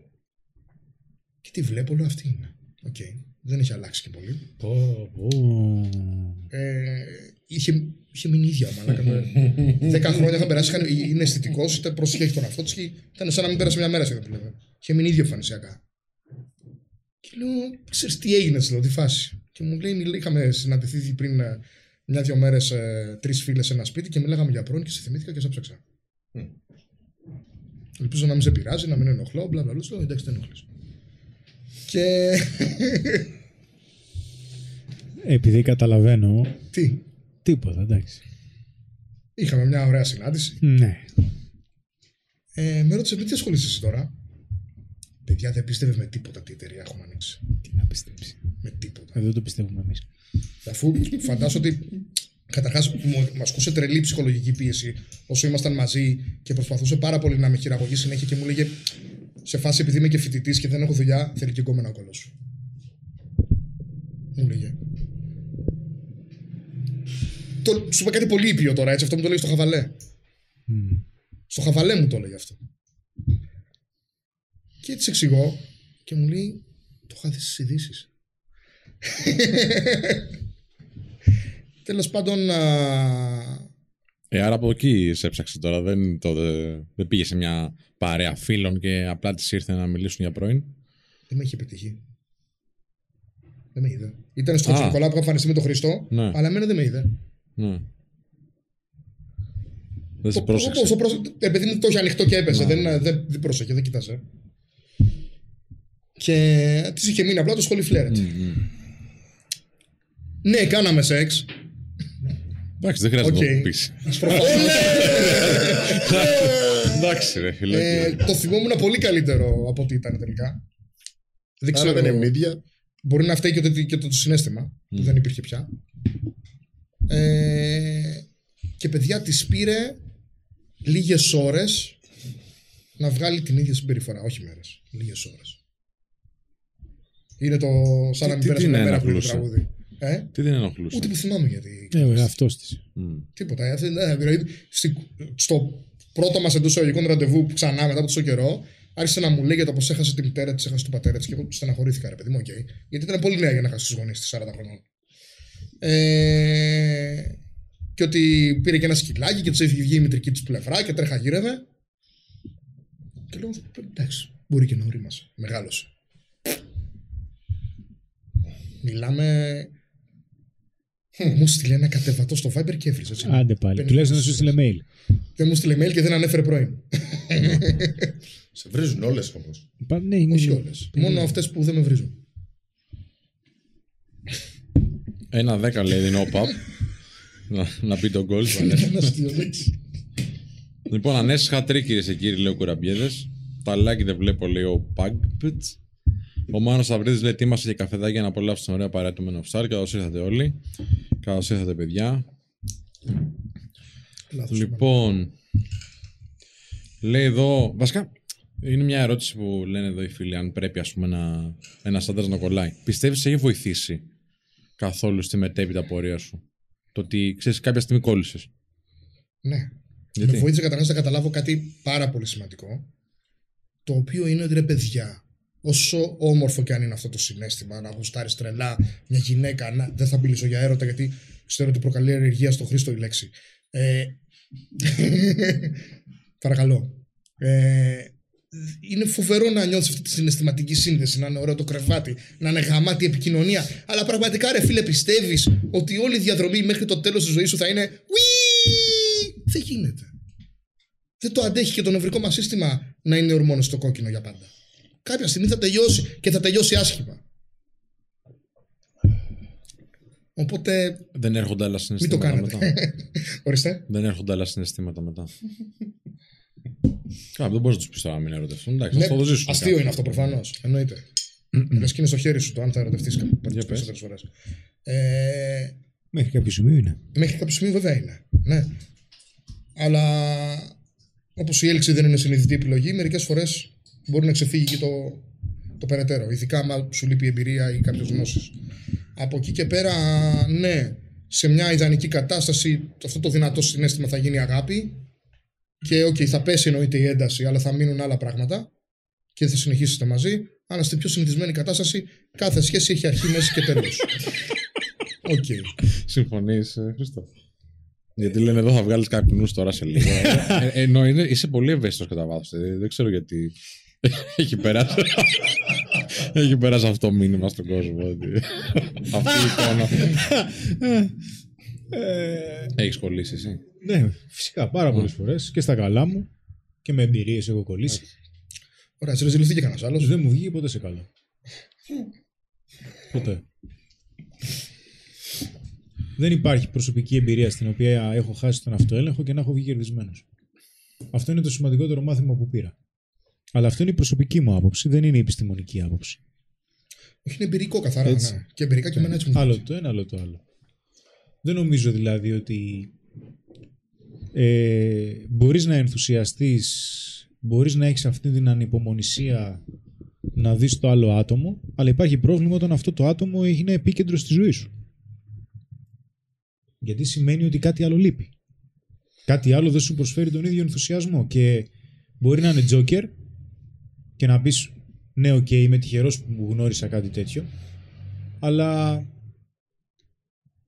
C: Και τη βλέπω, λέω αυτή είναι. Οκ. Δεν έχει αλλάξει και πολύ.
D: Πω, πω.
C: Ε, είχε, είχε μείνει ίδια, μαλάκα. με- Δέκα χρόνια είχαν περάσει, είχαν, είναι αισθητικός, ήταν προσέχει τον εαυτό της και ήταν σαν να μην πέρασε μια μέρα σχεδόν που λέμε. Είχε μείνει ίδια εμφανισιακά. Και λέω, ξέρεις τι έγινε, της λέω, τι φάση. Και μου λέει, μιλ- είχαμε συναντηθεί πριν ε, μια-δυο μέρες τρεις φίλες σε ένα σπίτι και μιλάγαμε για πρώην και σε θυμήθηκα και σε ψάξα. Ελπίζω να μην σε πειράζει, να μην ενοχλώ, μπλα μπλα. Λέω, εντάξει, δεν ενοχλείς. Και.
D: Επειδή καταλαβαίνω.
C: τι,
D: Τίποτα, εντάξει.
C: είχαμε μια ωραία συνάντηση.
D: Ναι.
C: Ε, με ρώτησε με τι ασχολείσαι εσύ τώρα; Παιδιά δεν πίστευε με τίποτα τι εταιρεία έχουμε ανοίξει.
D: Τι να πιστέψει.
C: Με τίποτα.
D: Εδώ το πιστεύουμε εμείς.
C: Αφού φαντάζομαι ότι καταρχάς μου ασκούσε τρελή ψυχολογική πίεση όσο ήμασταν μαζί και προσπαθούσε πάρα πολύ να με χειραγωγεί συνέχεια και μου λέγε σε φάση επειδή είμαι και φοιτητής και δεν έχω δουλειά, θέλει και γκόμενα ο κόλλο σου. Μου λέγε. Το, σου είπα κάτι πολύ ήπιο τώρα, έτσι. Αυτό μου το λέει στο χαβαλέ. Στο χαβαλέ μου το λέει αυτό. Και έτσι εξηγώ και μου λέει, το είχα δει στις ειδήσεις. Τέλος πάντων, α,
B: Ε, άρα από εκεί σε έψαξε τώρα. Δεν, το, δεν, δεν πήγε σε μια παρέα φίλων και απλά της ήρθε να μιλήσουν για πρώην.
C: δεν με είχε πετύχει. Δεν με είδε. Ήταν στο
B: Α.
C: Τσικολά που είχα εμφανιστεί με τον Χριστό,
B: Ναι.
C: αλλά εμένα δεν με είδε.
B: Ναι. Δεν σε
C: Το-
B: πρόσεξε.
C: όπως το πρόσεξε- Επειδή μου το είχε ανοιχτό και έπαιζε, δεν, δεν, δεν πρόσεχε, δεν κοιτάζε. Και της είχε μείνει απλά το σχολείο φλερετ. Ναι, κάναμε σεξ.
B: Εντάξει, δεν χρειάζεται να
C: Οκ.
B: το πει.
C: Προφανώς.
B: Εντάξει, ρε φίλε.
C: ε, το θυμόμουν πολύ καλύτερο από ό,τι ήταν τελικά. Δεν
E: Άρα
C: ξέρω.
E: δεν είναι ευνίδια.
C: Μπορεί να φταίει και το, και το συνέστημα που δεν υπήρχε πια. Ε, και παιδιά τη πήρε λίγες ώρες να βγάλει την ίδια συμπεριφορά. Όχι μέρες. Λίγες ώρες. Είναι το σαν να μην
B: τι
C: πέρασε
B: την
C: μια μέρα που είναι το
B: ενοχλούσε;
C: τραγούδι. Ε,
B: Τι δεν ενοχλούσε;
C: ούτε που θυμάμαι γιατί.
D: Ε, ο εαυτό της.
B: Μμ.
C: Τίποτα. Ε, αυτή- ναι, δηλαδή, στη- στο πρώτο μας εντός εισαγωγικών ραντεβού που ξανά μετά από τόσο καιρό, άρχισε να μου λέει για το πώς έχασε τη μητέρα της, έχασε τον πατέρα της και εγώ στεναχωρήθηκα, ρε παιδί μου, οκ. Γιατί ήταν πολύ νέα για να χάσει τους γονείς της 40 χρονών. Ε, και ότι πήρε και ένα σκυλάκι και της έφυγε βγει η μητρική της πλευρά και τρέχα γύρευε. Και λέω, εντάξει, μπορεί και να ωρίμασε. Μεγάλωσε. Μιλάμε. Μου 'στειλε ένα κατεβατό στο Viber και έβριζε. έτσι.
D: Άντε πάλι. Τουλάχιστον να σου στείλε mail.
C: Δεν μου στείλε mail και δεν ανέφερε πρώην.
E: Σε βρίζουν όλες όμως.
D: Πα- Ναι, είναι
C: Όχι
D: λίγο.
C: όλε. Μόνο αυτές που δεν με βρίζουν.
B: Ένα δέκα λέει δίνω pub. να, να μπει το γκολ.
C: Ένας αστείο λέξη.
B: λοιπόν, ανέσει χατρί κυρίε και κύριοι, λέει ο Κουραμπιέδες. Τα like δεν βλέπω, λέει ο Pagpit. Ο Μάνος Αυρίδη λέει: Τίμασε και καφεδάκι για να απολαύσουν την ωραία παρέα του Men of Star. Καλώ ήρθατε όλοι. Καλώς ήρθατε, παιδιά.
C: Λάθος.
B: Λοιπόν, λέει εδώ. Βασικά, είναι μια ερώτηση που λένε εδώ οι φίλοι, αν πρέπει ας πούμε να, ένας άντρας να κολλάει. Πιστεύεις έχει βοηθήσει καθόλου στη μετέπειτα πορεία σου; Το ότι ξέρεις κάποια στιγμή κόλλησες.
C: Ναι.
B: Γιατί;
C: Με βοήθησε καταρχά να καταλάβω κάτι πάρα πολύ σημαντικό. Το οποίο είναι ότι ρε παιδιά, όσο όμορφο και αν είναι αυτό το συνέστημα, να γουστάρεις τρελά μια γυναίκα, να, δεν θα μιλήσω για έρωτα γιατί ξέρω ότι προκαλεί ενεργεία στο Χρήστο η λέξη. Ε, παρακαλώ. Ε, είναι φοβερό να νιώθεις αυτή τη συναισθηματική σύνδεση, να είναι ωραίο το κρεβάτι, να είναι γαμάτη η επικοινωνία. Αλλά πραγματικά, ρε φίλε, πιστεύεις ότι όλη η διαδρομή μέχρι το τέλος της ζωής σου θα είναι. «Ουί!» Δεν γίνεται. Δεν το αντέχει και το νευρικό μας σύστημα να είναι ορμόνος στο κόκκινο για πάντα. Κάποια στιγμή θα τελειώσει και θα τελειώσει άσχημα. Οπότε
B: Δεν έρχονται άλλα
C: μην το
B: συναισθήματα
C: κάνετε.
B: μετά.
C: Ορίστε.
B: δεν έρχονται άλλα συναισθήματα μετά. Καλά, δεν μπορείς να τους πεις τώρα να μην ερωτευτούν. Εντάξει,
C: Ναι,
B: θα το ζήσουν.
C: αστείο είναι αυτό προφανώς. Εννοείται. Λες και είναι στο χέρι σου το αν θα ερωτευτείς
B: Για πες.
C: περισσότερες φορές. Ε,
D: Μέχρι κάποιο σημείο είναι.
C: Μέχρι κάποιο σημείο βέβαια είναι. Ναι. Αλλά όπως η έλξη δεν είναι συνειδητή επιλογή, μερικές φορές μπορεί να ξεφύγει και το, το περαιτέρω. Ειδικά άμα σου λείπει η εμπειρία ή κάποιες γνώσεις. Από εκεί και πέρα, ναι, σε μια ιδανική κατάσταση αυτό το δυνατό συναίσθημα θα γίνει αγάπη. Και οκ, θα πέσει εννοείται η ένταση, αλλά θα μείνουν άλλα πράγματα και θα συνεχίσετε μαζί. Αλλά στην πιο συνηθισμένη κατάσταση, κάθε σχέση έχει αρχή, μέση και τέλος. Οκ.
B: Συμφωνείς, Χρήστο. Γιατί λένε εδώ θα βγάλεις καπνού τώρα σε λίγο. ε, ενώ είναι, είσαι πολύ ευαίσθητος κατά βάθος. δεν ξέρω γιατί έχει περάσει. Έχει περάσει αυτό το μήνυμα στον κόσμο. Ότι... Αυτή η εικόνα.
D: Ε,
B: Έχεις κολλήσει εσύ.
D: ναι, φυσικά πάρα πολλές φορές και στα καλά μου και με εμπειρίες έχω κολλήσει.
C: Ωραία, σε ρεζιληθεί και κανένας άλλος.
D: Δεν μου βγήκε ποτέ σε καλό. Ποτέ. Δεν υπάρχει προσωπική εμπειρία στην οποία έχω χάσει τον αυτοέλεγχο και να έχω βγει κερδισμένος. Αυτό είναι το σημαντικότερο μάθημα που πήρα. Αλλά αυτό είναι η προσωπική μου άποψη, δεν είναι η επιστημονική άποψη.
C: Όχι, είναι εμπειρικό καθαρά.
D: Έτσι.
C: Ναι. Και εμπειρικά και εμένα έτσι μου
D: Άλλο
C: φαίνεται.
D: το ένα, άλλο το άλλο. Δεν νομίζω δηλαδή ότι ε, μπορείς να ενθουσιαστείς, μπορείς να έχεις αυτή την ανυπομονησία να δεις το άλλο άτομο, αλλά υπάρχει πρόβλημα όταν αυτό το άτομο είναι επίκεντρο στη ζωή σου. Γιατί σημαίνει ότι κάτι άλλο λείπει. Κάτι άλλο δεν σου προσφέρει τον ίδιο ενθουσιασμό και μπορεί να είναι τζόκερ και να πεις ναι, οκ, είμαι τυχερός που γνώρισα κάτι τέτοιο, αλλά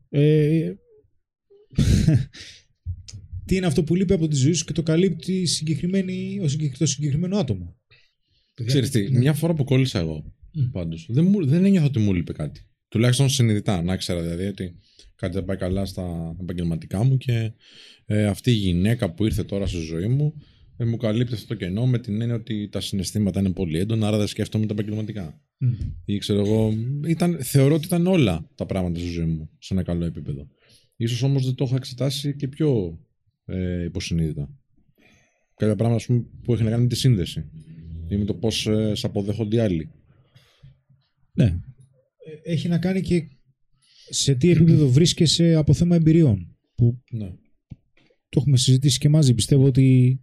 D: ε, τι είναι αυτό που λείπει από τη ζωή σου και το καλύπτει η συγκεκριμένη, ο συγκεκ- το συγκεκριμένο άτομο;
C: Παιδιά,
B: Ξέρεις τι,
C: ναι.
B: μια φορά που κόλλησα εγώ, πάντως, δεν, μου, δεν ένιωθα ότι μου λείπε κάτι. Τουλάχιστον συνειδητά, να ξέρω δηλαδή ότι κάτι δεν πάει καλά στα επαγγελματικά μου και ε, αυτή η γυναίκα που ήρθε τώρα στη ζωή μου ε, μου καλύπτει αυτό το κενό με την έννοια ότι τα συναισθήματα είναι πολύ έντονα, άρα δεν σκέφτομαι τα επαγγελματικά. Ή ξέρω εγώ, ήταν, θεωρώ ότι ήταν όλα τα πράγματα στη ζωή μου σε ένα καλό επίπεδο. Ίσως όμως δεν το έχω εξετάσει και πιο ε, υποσυνείδητα. Κάποια πράγματα ας πούμε, που έχει να κάνει με τη σύνδεση ή με το πώς ε, σε αποδέχονται οι άλλοι.
D: Ναι. Ε, Έχει να κάνει και σε τι επίπεδο βρίσκεσαι από θέμα εμπειριών. Που
B: Ναι.
D: το έχουμε συζητήσει και μαζί. Πιστεύω ότι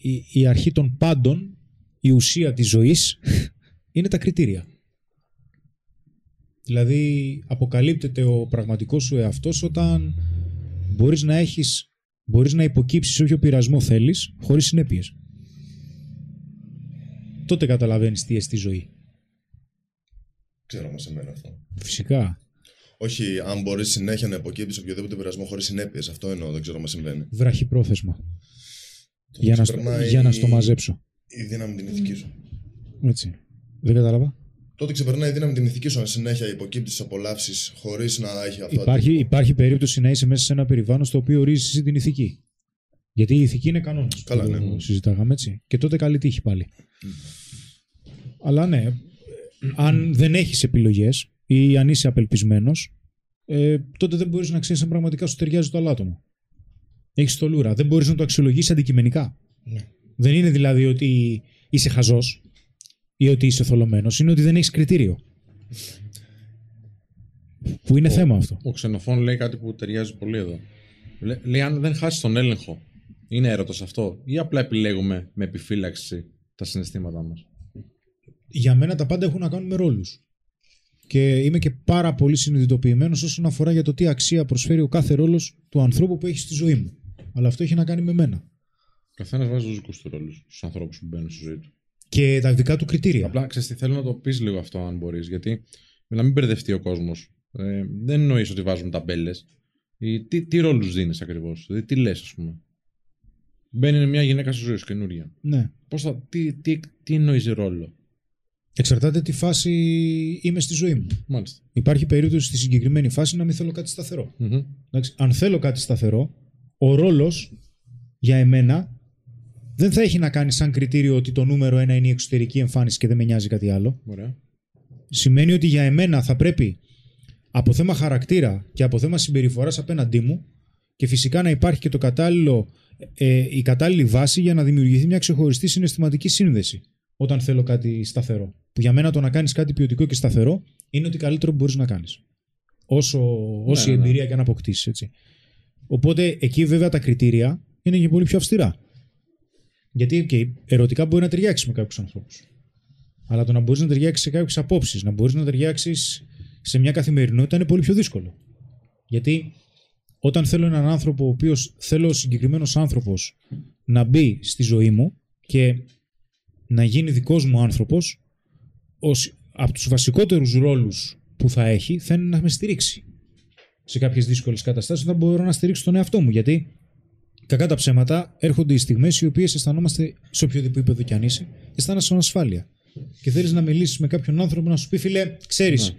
D: η, η αρχή των πάντων, η ουσία της ζωής, είναι τα κριτήρια. Δηλαδή, αποκαλύπτεται ο πραγματικός σου εαυτός όταν μπορείς να έχεις, μπορείς να υποκύψεις σε όποιο πειρασμό θέλεις, χωρίς συνέπειες. Τότε καταλαβαίνεις τι εστί ζωή.
E: Ξέρω όμως εμένα αυτό.
D: Φυσικά.
E: Όχι, αν μπορείς συνέχεια να υποκύπτει οποιοδήποτε πειρασμό χωρίς συνέπειες. Αυτό εννοώ, δεν ξέρω αν συμβαίνει.
D: Βραχυπρόθεσμα.
E: Το
D: Για να, στο,
E: ξεπερνάει
D: για να στο μαζέψω.
E: Η δύναμη την ηθική σου.
D: Έτσι. Δεν κατάλαβα.
E: Τότε ξεπερνάει η δύναμη την ηθική σου αν συνέχεια υποκύπτεις τι απολαύσεις χωρίς να έχει αυτό.
D: Υπάρχει, υπάρχει περίπτωση να είσαι μέσα σε ένα περιβάλλον στο οποίο ορίζεις εσύ την ηθική. Γιατί η ηθική είναι κανόνας.
E: Καλά,
D: που
E: ναι.
D: το συζητάγαμε έτσι. Και τότε καλή τύχη πάλι. Αλλά ναι, αν δεν έχεις επιλογές ή αν είσαι απελπισμένος, ε, τότε δεν μπορείς να ξέρεις αν πραγματικά σου ταιριάζει το άλλο άτομο. Έχεις το λούρα. Δεν μπορείς να το αξιολογήσει αντικειμενικά.
C: Ναι.
D: Δεν είναι δηλαδή ότι είσαι χαζός ή ότι είσαι θολωμένος. Είναι ότι δεν έχεις κριτήριο. Που είναι θέμα αυτό.
B: Ο Ξενοφών λέει κάτι που ταιριάζει πολύ εδώ. Λέ- Λέει αν δεν χάσει τον έλεγχο, είναι έρωτας αυτό, ή απλά επιλέγουμε με επιφύλαξη τα συναισθήματά μας.
D: για μένα τα πάντα έχουν να κάνουν με ρόλους. Και είμαι και πάρα πολύ συνειδητοποιημένος όσον αφορά για το τι αξία προσφέρει ο κάθε ρόλος του ανθρώπου που έχει στη ζωή μου. Αλλά αυτό έχει να κάνει με μένα.
B: Καθένας βάζει τους δικούς του ρόλους στους ανθρώπους που μπαίνουν στη ζωή του.
D: Και τα δικά του κριτήρια.
B: Απλά ξέρεις τι, θέλω να το πεις λίγο αυτό, αν μπορείς, γιατί να μην μπερδευτεί ο κόσμος. Ε, δεν εννοείς ότι βάζουμε ταμπέλες. Τι, τι ρόλους δίνεις ακριβώς, δηλαδή τι λες, ας πούμε. Μπαίνει μια γυναίκα στη ζωή σου καινούρια.
D: Ναι.
B: Πώς θα, τι, τι, τι εννοείς ρόλο;
D: Εξαρτάται τι φάση είμαι στη ζωή μου.
B: Μάλιστα.
D: Υπάρχει περίπτωση στη συγκεκριμένη φάση να μην θέλω κάτι σταθερό.
B: Μμμ.
D: Εντάξει, αν θέλω κάτι σταθερό, ο ρόλος για εμένα δεν θα έχει να κάνει σαν κριτήριο ότι το νούμερο ένα είναι η εξωτερική εμφάνιση και δεν με νοιάζει κάτι άλλο.
B: Ωραία.
D: σημαίνει ότι για εμένα θα πρέπει από θέμα χαρακτήρα και από θέμα συμπεριφοράς απέναντί μου και φυσικά να υπάρχει και το κατάλληλο, ε, η κατάλληλη βάση για να δημιουργηθεί μια ξεχωριστή συναισθηματική σύνδεση όταν θέλω κάτι σταθερό. Που για μένα το να κάνεις κάτι ποιοτικό και σταθερό είναι ότι καλύτερο που μπορείς να κάνεις. Όσο, όση
B: ναι, ναι.
D: εμπειρία και αν αποκτήσεις, έτσι. Οπότε εκεί βέβαια τα κριτήρια είναι και πολύ πιο αυστηρά. Γιατί okay, ερωτικά μπορεί να ταιριάξει με κάποιους ανθρώπους. Αλλά το να μπορείς να ταιριάξεις σε κάποιες απόψεις, να μπορείς να ταιριάξεις σε μια καθημερινότητα είναι πολύ πιο δύσκολο. Γιατί όταν θέλω έναν άνθρωπο, ο οποίος θέλω ο συγκεκριμένος άνθρωπος να μπει στη ζωή μου και να γίνει δικός μου άνθρωπος, από τους βασικότερους ρόλους που θα έχει θα είναι να με στηρίξει σε κάποιες δύσκολες καταστάσεις όταν μπορώ να στηρίξω τον εαυτό μου. Γιατί κακά τα ψέματα έρχονται οι στιγμές οι οποίες αισθανόμαστε σε οποιοδήποτε επίπεδο κι αν είσαι, αισθάνεσαι ανασφάλεια. και θέλεις να μιλήσεις με κάποιον άνθρωπο να σου πει, φίλε, ξέρεις.
B: Ναι.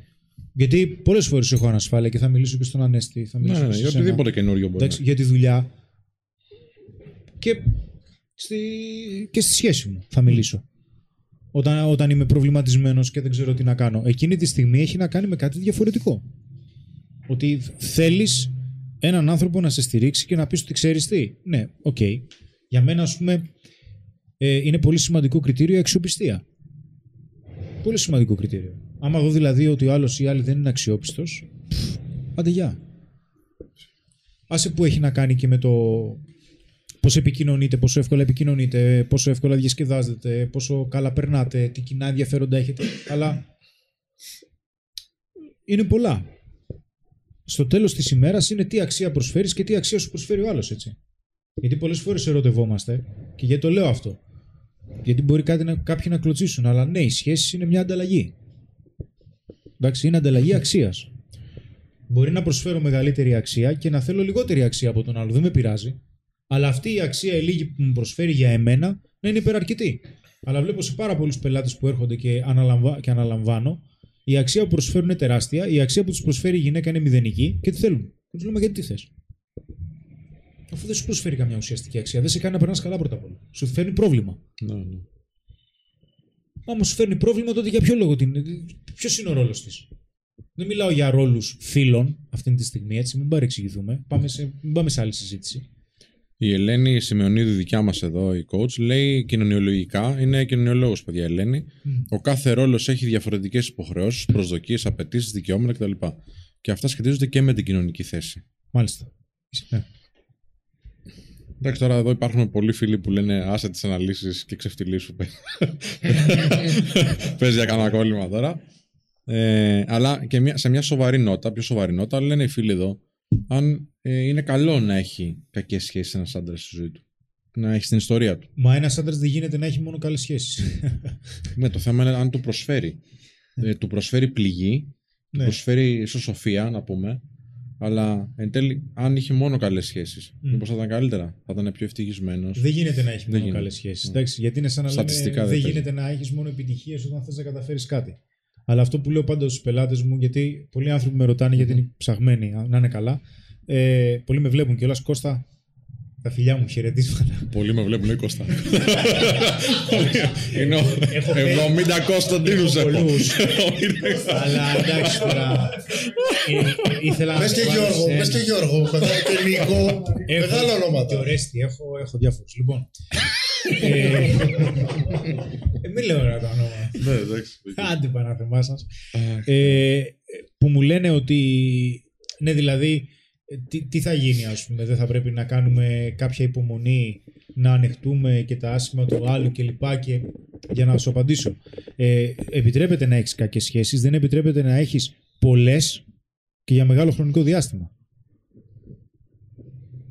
D: Γιατί πολλές φορές έχω ανασφάλεια και θα μιλήσω και στον Ανέστη. Θα
B: Ναι,
D: μιλήσω
B: ναι,
D: και
B: ναι,
D: σε
B: για
D: σένα.
B: οτιδήποτε καινούριο μπορεί.
D: Εντάξει, για τη δουλειά. Και στη, και στη σχέση μου θα μιλήσω. Όταν, όταν είμαι προβληματισμένος και δεν ξέρω τι να κάνω. Εκείνη τη στιγμή έχει να κάνει με κάτι διαφορετικό. Ότι θέλεις έναν άνθρωπο να σε στηρίξει και να πεις ότι ξέρεις τι. Ναι, οκ. Για μένα, ας πούμε, ε, είναι πολύ σημαντικό κριτήριο η αξιοπιστία. Πολύ σημαντικό κριτήριο. Άμα δω δηλαδή ότι ο άλλος ή η άλλη δεν είναι αξιόπιστος, πφ, άντε γεια. Άσε που έχει να κάνει και με το πώς επικοινωνείτε, πόσο εύκολα επικοινωνείτε, πόσο εύκολα διασκεδάζετε, πόσο καλά περνάτε, τι κοινά ενδιαφέροντα έχετε. Αλλά είναι πολλά. Στο τέλος της ημέρας είναι τι αξία προσφέρεις και τι αξία σου προσφέρει ο άλλος, έτσι. Γιατί πολλές φορές ερωτευόμαστε και γιατί το λέω αυτό. Γιατί μπορεί κάτι να, κάποιοι να κλωτσίσουν, αλλά ναι, οι σχέσεις είναι μια ανταλλαγή. Εντάξει, είναι ανταλλαγή αξίας. Μπορεί να προσφέρω μεγαλύτερη αξία και να θέλω λιγότερη αξία από τον άλλο. Δεν με πειράζει. Αλλά αυτή η αξία η λίγη που μου προσφέρει για εμένα να είναι υπεραρκετή. Αλλά βλέπω σε πάρα πολλούς πελάτες που έρχονται και, αναλαμβα... και αναλαμβάνω, η αξία που προσφέρουν είναι τεράστια, η αξία που τους προσφέρει η γυναίκα είναι μηδενική και τι θέλουν. Και τους λέμε γιατί τι θες; Αφού δεν σου προσφέρει καμιά ουσιαστική αξία, δεν σε κάνει να περνάς καλά πρώτα απ' όλα. Σου φέρνει πρόβλημα.
B: Ναι, ναι.
D: Άμα σου φέρνει πρόβλημα, τότε για ποιο λόγο την. Ποιος είναι ο ρόλος της; Δεν μιλάω για ρόλους φίλων αυτή τη στιγμή, έτσι, μην παρεξηγηθούμε. Πάμε σε, μην πάμε σε άλλη συζήτηση.
B: Η Ελένη Σιμεωνίδη, δικιά μας εδώ, η coach, λέει κοινωνιολογικά, είναι κοινωνιολόγος, παιδιά, η Ελένη. Ο κάθε ρόλος έχει διαφορετικές υποχρεώσεις, προσδοκίες, απαιτήσεις, δικαιώματα κτλ. Και αυτά σχετίζονται και με την κοινωνική θέση.
D: Μάλιστα. Ναι.
B: Εντάξει, τώρα εδώ υπάρχουν πολλοί φίλοι που λένε άσε τις αναλύσεις και ξεφτυλίσου. Πες για κανένα κόλλημα τώρα. Ε, αλλά και μια, σε μια σοβαρή νότα, πιο σοβαρή νότα, λένε οι φίλοι εδώ, αν ε, είναι καλό να έχει κακές σχέσεις ένας άντρας στη ζωή του. Να έχει στην ιστορία του.
D: Μα ένας άντρας δεν γίνεται να έχει μόνο καλές σχέσεις.
B: Ναι, το θέμα είναι αν του προσφέρει. Ε, του προσφέρει πληγή, του
D: Ναι.
B: προσφέρει ισοσοφία, να πούμε. Αλλά εν τέλει, αν είχε μόνο καλές σχέσεις,
D: Μμ.
B: μήπως θα ήταν καλύτερα. Θα ήταν πιο ευτυχισμένος.
D: δεν γίνεται να έχει
B: Δεν
D: μόνο
B: γίνεται.
D: καλές σχέσεις.
B: Ναι.
D: Εντάξει, γιατί είναι σαν να λέμε
B: Στατιστικά
D: δεν,
B: δεν παίζει.
D: γίνεται να έχεις μόνο επιτυχίες όταν θες να καταφέρεις κάτι. Αλλά αυτό που λέω πάντα στους πελάτες μου, γιατί πολλοί άνθρωποι με ρωτάνε γιατί είναι ψαγμένοι να είναι καλά. Ε, πολλοί με βλέπουν κιόλα Κώστα. Τα φιλιά μου, χαιρετίσματα.
B: Πολλοί με βλέπουν, λέει Κώστα. είναι ο-
D: Έχω
B: 70 Κωνσταντίνους έχω.
D: πολλούς. Αλλά εντάξει τώρα. ε, ε, ήθελα
E: Πες
D: να
E: και
D: το βάλω
E: Γιώργο,
D: σε
E: πες
D: ένα.
E: και Γιώργο, παιδιά, και Νίκο.
D: Έχω
E: Μεγάλα
D: Και
E: ονόματα.
D: Ορέστη, έχω, έχω διάφορους. Λοιπόν. Ε, ε, μην λέω τώρα τα ονόματα.
B: Ναι, εντάξει.
D: Άντε πανάθεμά σα. Ε, που μου λένε ότι. Ναι, δηλαδή, ε, τι, τι θα γίνει, ας πούμε, δεν θα πρέπει να κάνουμε κάποια υπομονή, να ανεχτούμε και τα άσχημα του άλλου κλπ. Και, για να σου απαντήσω. Ε, επιτρέπεται να έχεις κακές σχέσεις, δεν επιτρέπεται να έχεις πολλές και για μεγάλο χρονικό διάστημα.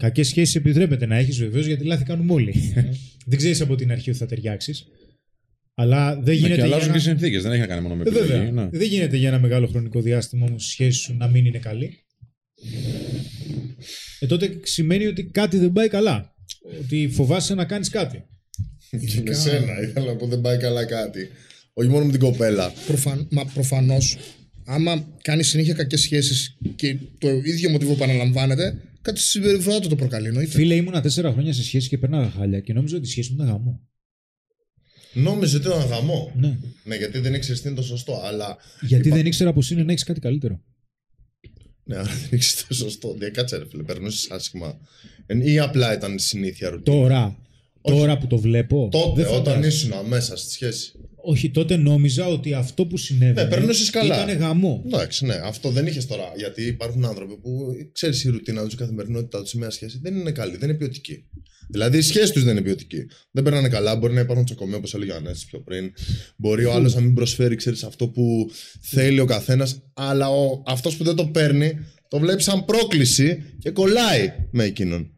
D: Κακές σχέσεις επιτρέπεται να έχεις βεβαίως γιατί λάθη κάνουμε όλοι. δεν ξέρεις από την αρχή ότι θα ταιριάξεις. Αλλά δεν
B: Ναι,
D: γίνεται.
B: και
D: για
B: αλλάζουν
D: να-
B: και οι συνθήκες. Δεν έχει να κάνει μόνο με
D: ε, Βέβαια.
B: επιλογή. ναι.
D: Δεν γίνεται για ένα μεγάλο χρονικό διάστημα όμως η σχέση σου να μην είναι καλή. Ε, τότε σημαίνει ότι κάτι δεν πάει καλά. Ότι φοβάσαι να κάνεις κάτι.
E: Και με σένα, ήθελα να πω δεν πάει καλά κάτι. Όχι μόνο με την κοπέλα.
C: Προφαν... Μα προφανώς, άμα κάνεις συνέχεια κακές σχέσεις και το ίδιο μοτίβο επαναλαμβάνεται, κάτι στη συμπεριφορά του το προκαλεί. Εννοείται.
D: Φίλε, ήμουνα τέσσερα χρόνια σε σχέση και περνάγα χάλια και νόμιζα ότι η σχέση μου ήταν γαμό.
E: Νόμιζε ότι ήταν γαμό.
D: Ναι.
E: Ναι, γιατί δεν ήξερες τι είναι το σωστό. Αλλά.
D: Γιατί
E: Είπα-
D: δεν ήξερα πως είναι να έχεις κάτι καλύτερο.
E: Ναι, αλλά δεν ήξερες το σωστό. Διακάτσε, ρε φίλε, περνούσες άσχημα. Ε, Ή απλά ήταν συνήθεια ρουτίνα.
D: Τώρα,
E: Όχι.
D: τώρα που το βλέπω.
E: Τότε,
D: δεν
E: όταν
D: φαντάζομαι.
E: ήσουν μέσα στη σχέση.
D: Όχι, τότε νόμιζα ότι αυτό που συνέβαινε.
E: Ναι, περνούσες καλά.
D: Ήταν γαμό.
E: Εντάξει, ναι, αυτό δεν είχες τώρα. Γιατί υπάρχουν άνθρωποι που ξέρεις η ρουτίνα τους, η καθημερινότητά τους σε μια σχέση δεν είναι καλή, δεν είναι ποιοτική. Δηλαδή η σχέση τους δεν είναι ποιοτική. Δεν περνάνε καλά, μπορεί να υπάρχουν τσακωμία όπως έλεγε ο Ανέστη πιο πριν. Μπορεί ο άλλος να μην προσφέρει, ξέρεις, αυτό που θέλει ο καθένας, αλλά αυτός που δεν το παίρνει το βλέπεις σαν πρόκληση και κολλάει με εκείνον.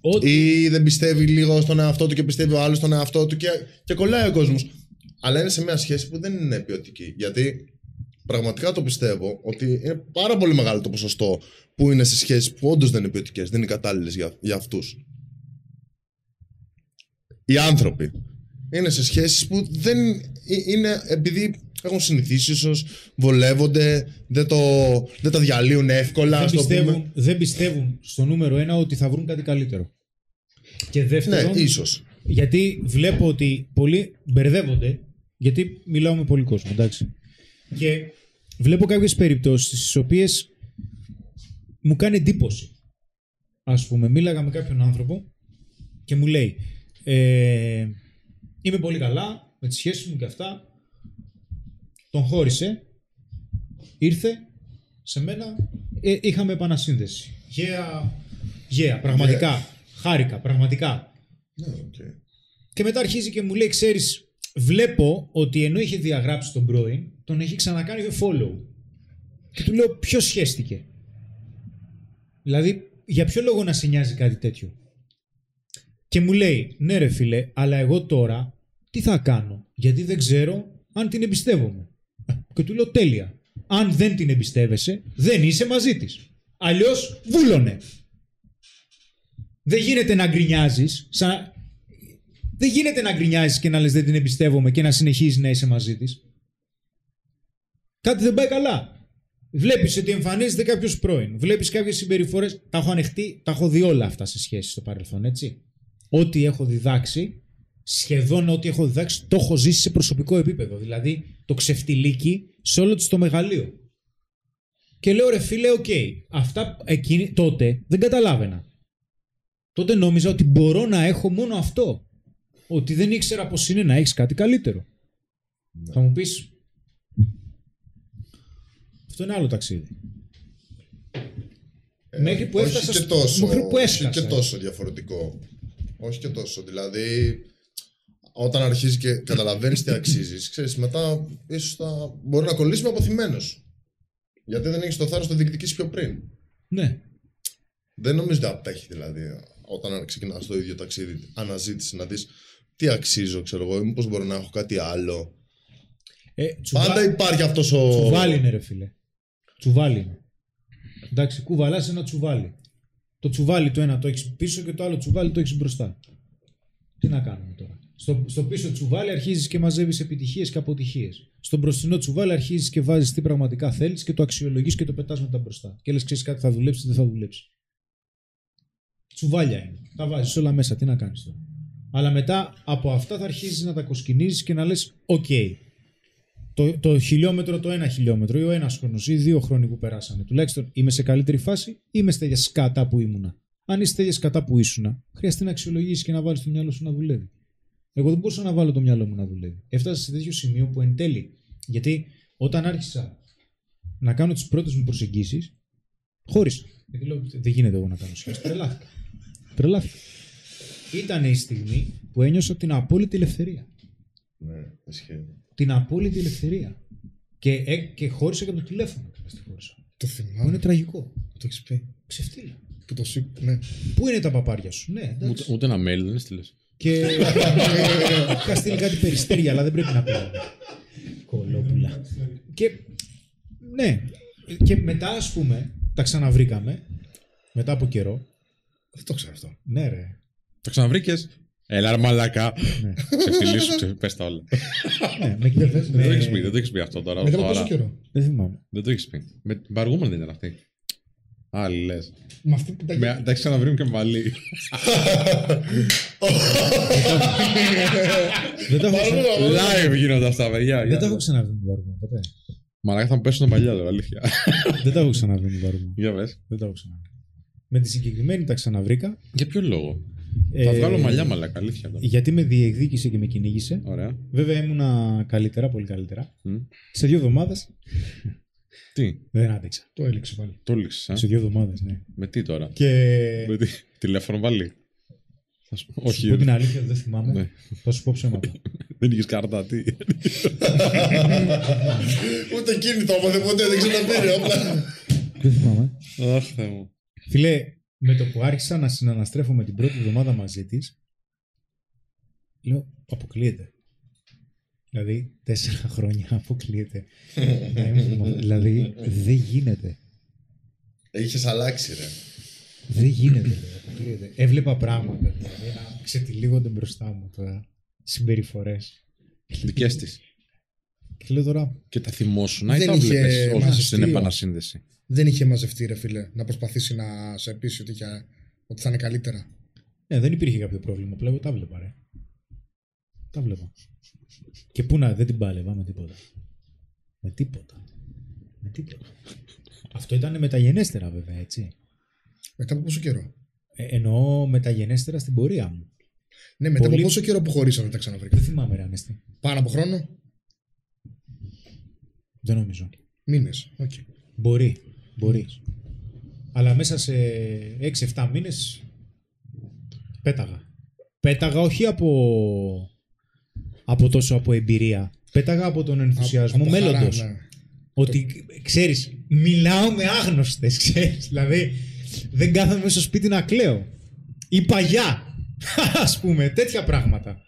D: Ό,τι
E: Ή δεν πιστεύει λίγο στον εαυτό του και πιστεύει ο άλλος στον εαυτό του και, και κολλάει ο κόσμος. Αλλά είναι σε μια σχέση που δεν είναι ποιοτική. Γιατί πραγματικά το πιστεύω ότι είναι πάρα πολύ μεγάλο το ποσοστό που είναι σε σχέσεις που όντως δεν είναι ποιοτικές, δεν είναι κατάλληλες για, για αυτούς. Οι άνθρωποι. Είναι σε σχέσεις που δεν ε- είναι επειδή έχουν συνηθίσει ίσως, βολεύονται, δεν, το, δεν τα διαλύουν εύκολα.
D: δεν,
E: ας το πούμε.
D: πιστεύουν, δεν πιστεύουν στο νούμερο ένα ότι θα βρουν κάτι καλύτερο. Και
E: Ναι,
D: δεύτερον,
E: ίσως.
D: γιατί βλέπω ότι πολλοί μπερδεύονται, γιατί μιλάω με πολύ κόσμο, εντάξει. Και βλέπω κάποιες περιπτώσεις στις οποίες μου κάνει εντύπωση. Ας πούμε, μίλαγα με κάποιον άνθρωπο και μου λέει ε, είμαι πολύ καλά με τις σχέσεις μου και αυτά. Τον χώρισε, ήρθε σε μένα, ε, είχαμε επανασύνδεση. Yeah, yeah, πραγματικά, χάρηκα, πραγματικά.
E: Ναι, οκ.
D: Και μετά αρχίζει και μου λέει, ξέρεις, βλέπω ότι ενώ είχε διαγράψει τον πρώην, τον έχει ξανακάνει follow. Και του λέω, ποιος χέστηκε; Δηλαδή, για ποιο λόγο να σε νοιάζει κάτι τέτοιο; Και μου λέει, ναι ρε φίλε, αλλά εγώ τώρα τι θα κάνω, γιατί δεν ξέρω αν την εμπιστεύομαι. Και του λέω, τέλεια. Αν δεν την εμπιστεύεσαι, δεν είσαι μαζί της. Αλλιώς βούλωνε. Δεν γίνεται να γκρινιάζεις, σαν... Δεν γίνεται να γκρινιάζεις και να λες δεν την εμπιστεύομαι και να συνεχίζεις να είσαι μαζί της. Κάτι δεν πάει καλά. Βλέπεις ότι εμφανίζεται κάποιος πρώην. Βλέπεις κάποιες συμπεριφορές. Τα έχω ανεχτεί, τα έχω δει όλα αυτά σε σχέση στο παρελθόν, έτσι. Ό,τι έχω διδάξει, σχεδόν ό,τι έχω διδάξει, το έχω ζήσει σε προσωπικό επίπεδο. Δηλαδή το ξεφτιλίκι σε όλο της το μεγαλείο. Και λέω ρε φίλε, οκ, αυτά εκείνη, τότε δεν καταλάβαινα. Τότε νόμιζα ότι μπορώ να έχω μόνο αυτό. Ότι δεν ήξερα πως είναι να έχεις κάτι καλύτερο. Θα μου πεις, αυτό είναι άλλο ταξίδι. Μέχρι που
E: όχι
D: έφτασα
E: και
D: στο-
E: τόσο,
D: μέχρι που
E: όχι
D: έσκασα.
E: και τόσο διαφορετικό. Όχι και τόσο. Δηλαδή, όταν αρχίζεις και καταλαβαίνεις τι αξίζεις, ξέρεις, μετά ίσως θα μπορεί να κολλήσεις με αποθυμένος. Γιατί δεν έχεις το θάρρος να το διεκδικήσεις πιο πριν.
D: Ναι.
E: Δεν νομίζω ότι απέχει δηλαδή όταν ξεκινάς το ίδιο ταξίδι, αναζήτηση να δεις τι αξίζω, ξέρω εγώ, μήπως μπορώ να έχω κάτι άλλο.
D: Ε, τσουβά...
E: Πάντα υπάρχει αυτός ο.
D: Τσουβάλι είναι, ρε φίλε. Τσουβάλι είναι. Εντάξει, κουβαλάς ένα τσουβάλι. Το τσουβάλι το ένα το έχεις πίσω και το άλλο τσουβάλι το έχεις μπροστά. Τι να κάνουμε τώρα. Στο, στο πίσω τσουβάλι αρχίζεις και μαζεύεις επιτυχίες και αποτυχίες. Στο μπροστινό τσουβάλι αρχίζεις και βάζεις τι πραγματικά θέλεις και το αξιολογείς και το πετάς μετά μπροστά. Και λες, ξέρεις κάτι θα δουλέψει, δεν θα δουλέψει. Τσουβάλια είναι. Τα βάζεις όλα μέσα. Τι να κάνεις τώρα. Αλλά μετά από αυτά θα αρχίσει να τα κοσκινίζεις και να λες: Οκ, το, το χιλιόμετρο, το ένα χιλιόμετρο ή ο ένας χρόνος ή οι δύο χρόνοι που περάσανε. Τουλάχιστον είμαι σε καλύτερη φάση ή είμαι στα ίδια σκατά που ήμουνα. Αν είσαι στα ίδια σκατά που ήσουνα, χρειάζεται να αξιολογήσεις και να βάλεις το μυαλό σου να δουλεύει. Εγώ δεν μπορούσα να βάλω το μυαλό μου να δουλεύει. Έφτασα σε τέτοιο σημείο που εν τέλει. Γιατί όταν άρχισα να κάνω τις πρώτες μου προσεγγίσεις, χώρισα. Γιατί λέω: Δεν γίνεται εγώ να κάνω σχέση. Τρελάθηκα. Τρελάθηκα. Ήταν η στιγμή που ένιωσα την απόλυτη ελευθερία
E: Ναι, ισχύει.
D: την απόλυτη ελευθερία. Και, ε, και χώρισα και από το τηλέφωνο. κιόλας τη χώρισα.
C: Το
D: Που είναι
C: θυμάμαι.
D: τραγικό.
C: Το έχεις πει.
D: Ξεφτύλα.
C: Που το σήκω. Ναι.
D: Πού είναι τα παπάρια σου, ναι. εντάξει.
B: Ούτε, ούτε ένα mail δεν έστειλες.
D: Και είχα στείλει κάτι περιστέρια, αλλά δεν πρέπει να πει. Κολόπουλα. Και ναι. Και μετά, ας πούμε, τα ξαναβρήκαμε. Μετά από καιρό.
C: Δεν το ξέρω αυτό.
D: Ναι, ρε.
B: Το ξαναβρήκες. Έλα, ρε μαλακά.
D: Ναι.
B: Ξεφτυλίσου, πες τα όλα.
D: ναι με, με,
B: Δεν το έχεις πει, δεν το έχεις πει αυτό τώρα.
C: Μετά από
B: σοβαρά.
C: πόσο καιρό;
D: δεν θυμάμαι.
B: Δεν το έχεις πει. Με την παργούμενη δεν ήταν αυτή. Άλλη λες.
C: Με αυτή που τα
B: Τα έχεις ξαναβρει και μαλλί.
D: Δεν τα έχω, ξανα...
B: Live γίνονται αυτά, παιδιά.
D: δεν τα έχω ξαναβρει με βαρμό, ποτέ.
B: Μαλακά θα μου πέσουν τα παλιά τώρα, αλήθεια.
D: δεν τα έχω ξαναβρει με βαρμό.
B: Για πες.
D: Δεν τα έχω ξαναβρει. Με τη συγκεκριμένη τα ξαναβρήκα.
B: Για ποιο λόγο;
D: Ε,
B: Θα βγάλω μαλλιά, μαλακά, αλήθεια. τώρα.
D: Γιατί με διεκδίκησε και με κυνήγησε.
B: Ωραία.
D: Βέβαια ήμουνα καλύτερα, πολύ καλύτερα.
B: Μμ.
D: Σε δύο εβδομάδες
B: Τι,
D: δεν άντεξα.
C: Το έλειξε πάλι.
B: το λήξε.
D: Σε δύο εβδομάδες, ναι.
B: Με τι τώρα;
D: Και.
B: Με τι; Τηλέφωνο βάλει. Θα σου πω,
D: Σου
B: Όχι,
D: πω την αλήθεια, δεν θυμάμαι.
B: Ναι.
D: Θα σου πω ψέματα.
B: δεν είχες κάρτα, τι;
E: Ούτε εκείνη το έπαθε ποτέ, δεν ξέρω τα πήρε. Απλά.
D: δεν θυμάμαι.
B: Αχ, Θεέ μου.
D: Φίλε, με το που άρχισα να συναναστρέφω με την πρώτη εβδομάδα μαζί της, λέω αποκλείεται. Δηλαδή, τέσσερα χρόνια αποκλείεται. Να είμαι- δηλαδή, δεν γίνεται.
E: Είχες αλλάξει, ρε.
D: Δεν γίνεται. ρε, αποκλείεται. Έβλεπα πράγματα δηλαδή, να ξετυλίγονται μπροστά μου τώρα. συμπεριφορές.
B: Δικές της.
D: Και λέω τώρα,
B: Και τα θυμόσουν. Να ή
C: Δεν
B: τα
C: είχε
B: βλέπεις. Όχι
C: μαζευτεί,
B: στην
C: ο-
B: επανασύνδεση.
C: Δεν είχε μαζευτεί, ρε φίλε, να προσπαθήσει να σε πείσει ότι, είχε- ότι θα είναι καλύτερα.
D: Ε, δεν υπήρχε κάποιο πρόβλημα. Πλέον τα βλέπα, ρε. Τα βλέπα. Και πού να, δεν την πάλευα με τίποτα. Με τίποτα. Με τίποτα. Αυτό ήταν μεταγενέστερα, βέβαια, έτσι.
C: Μετά από πόσο καιρό;
D: Ε, εννοώ μεταγενέστερα στην πορεία μου.
C: Ναι, μετά
D: Πολύ-
C: από πόσο καιρό που χωρίσατε τα
D: Δεν
C: ξαναβρήκατε.
D: θυμάμαι, ρε Ανέστη.
C: Πάνω από χρόνο;
D: Δεν νομίζω.
C: Μήνες. Οκ.
D: Μπορεί. Μπορεί. Αλλά μέσα σε 6-7 μήνες πέταγα. Πέταγα όχι από, από τόσο από εμπειρία. Πέταγα από τον ενθουσιασμό
C: Από χαρά,
D: μέλλοντος.
C: ναι.
D: Ότι ξέρεις, μιλάω με άγνωστες, ξέρεις. Δηλαδή, δεν κάθομαι στο σπίτι να κλαίω. Ή παγιά, ας πούμε, τέτοια πράγματα.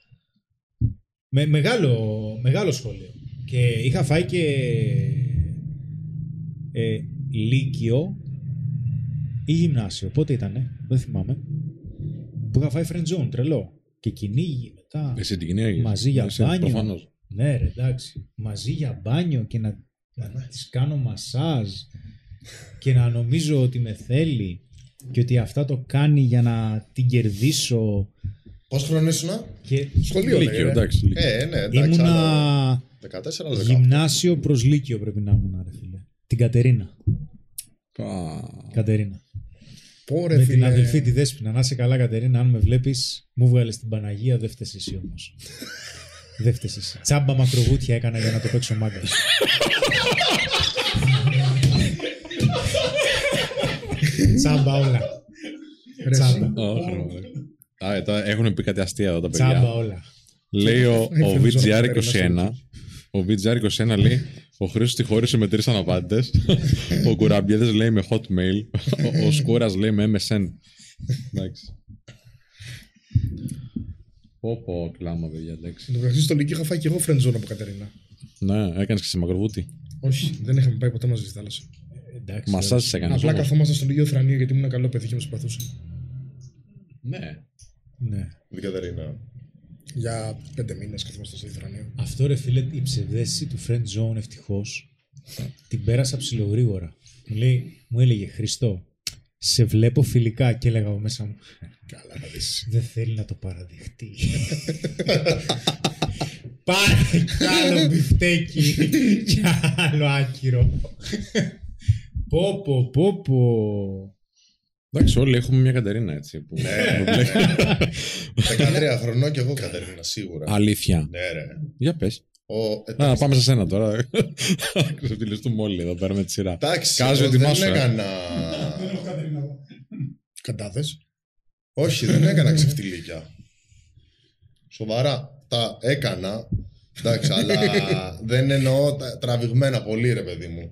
D: Με, μεγάλο, μεγάλο σχόλιο. Και είχα φάει και ε, λύκειο ή γυμνάσιο. Πότε ήτανε, δεν θυμάμαι. Που είχα φάει friend zone, τρελό. Και κυνήγι μετά.
B: Εσύ την κοινή έγινες.
D: Μαζί για
B: Εσύ,
D: μπάνιο.
B: προφανώς.
D: Ναι, ρε, εντάξει. Μαζί για μπάνιο και να, να της κάνω μασάζ και να νομίζω ότι με θέλει και ότι αυτά το κάνει για να την κερδίσω
E: Πόσο χρόνο ήσουν,
D: και
C: Σχολείο
B: Λύκειο,
C: λέγε, ρε.
B: εντάξει. λύκειο.
E: Ε, ναι, εντάξει. άλλο
D: ήμουνα
E: 14, άλλο 18.
D: γυμνάσιο προς Λύκειο πρέπει να ήμουν, ρε φίλε. Την Κατερίνα.
B: Πα.
D: Κατερίνα.
C: Πω, ρε,
D: με
C: φίλε.
D: την αδελφή τη Δέσποινα. Να είσαι καλά, Κατερίνα. Αν με βλέπεις, μου βγάλες την Παναγία, δεν φταίει εσύ όμως. δεν φταίει εσύ. Τσάμπα μακροβούτια έκανα για να το παίξω μάγκα. Τσάμπα όλα.
C: Ρε,
D: Τσάμπα.
B: Όχι, ρε, μαλάκα. Α, ε, τώρα έχουν πει κάτι αστεία εδώ τα παιδιά.
D: Τσάμπα όλα.
B: Λέει ο,
C: Έχει
B: ο
C: φρενζόν
B: VGR21,
C: Κατερίνα,
B: ο VGR21 λέει ο Χρήστος τη χώρισε με τρεις αναπάντητες, ο Κουραμπιέδες λέει με hotmail, ο, ο Σκούρας λέει με MSN. Εντάξει. Πω πω, κλάμα παιδιά, εντάξει.
C: Εν τω μεταξύ στο Λυκείο είχα φάει και εγώ friendzone από Κατερίνα.
B: Ναι, έκανες και σε μακροβούτι.
C: Όχι, δεν είχαμε πάει ποτέ μαζί στη θάλασσα.
D: Εντάξει.
B: Μασάζ σε έκανες
C: Απλά
B: όμως.
C: καθόμασταν στο Λυκείο Θρανείο γιατί ήμουν καλό παιδί και με συμπαθούσε.
B: Ναι.
D: Ναι.
E: Την Κατερίνα.
C: Για πέντε μήνες καθόμασταν στο Θρανείο.
D: Αυτό ρε φίλε, η ψευδέστηση του friend zone ευτυχώς την πέρασα ψιλογρήγορα. Μου, λέει, μου έλεγε Χριστό, σε βλέπω φιλικά και έλεγα από μέσα μου.
C: Καλά, θα δεις.
D: Δεν θέλει να το παραδεχτεί. Πάρε κι άλλο μπιφτέκι κι άλλο άκυρο. Πω πω πω πω.
B: Εντάξει, όλοι έχουμε μια Κατερίνα έτσι. Που...
E: Ναι.
B: που μπλέκει.
E: 13 χρονών και εγώ Κατερίνα, σίγουρα.
B: Αλήθεια.
E: Ναι, ρε.
B: Για πες.
E: Ο,
B: Α,
E: εντάξει,
B: πάμε σε σένα τώρα. Ξεφτυλιστούμε όλοι εδώ πέρα με τη σειρά.
E: Εντάξει,
B: Κάζο,
E: εγώ
B: ετοιμάσου,
E: δεν
B: ε.
E: έκανα...
C: Καντάδες.
E: Όχι, δεν έκανα ξεφτιλίκια. Σοβαρά. Τα έκανα. Εντάξει, αλλά δεν εννοώ τα- τραβηγμένα πολύ, ρε παιδί μου.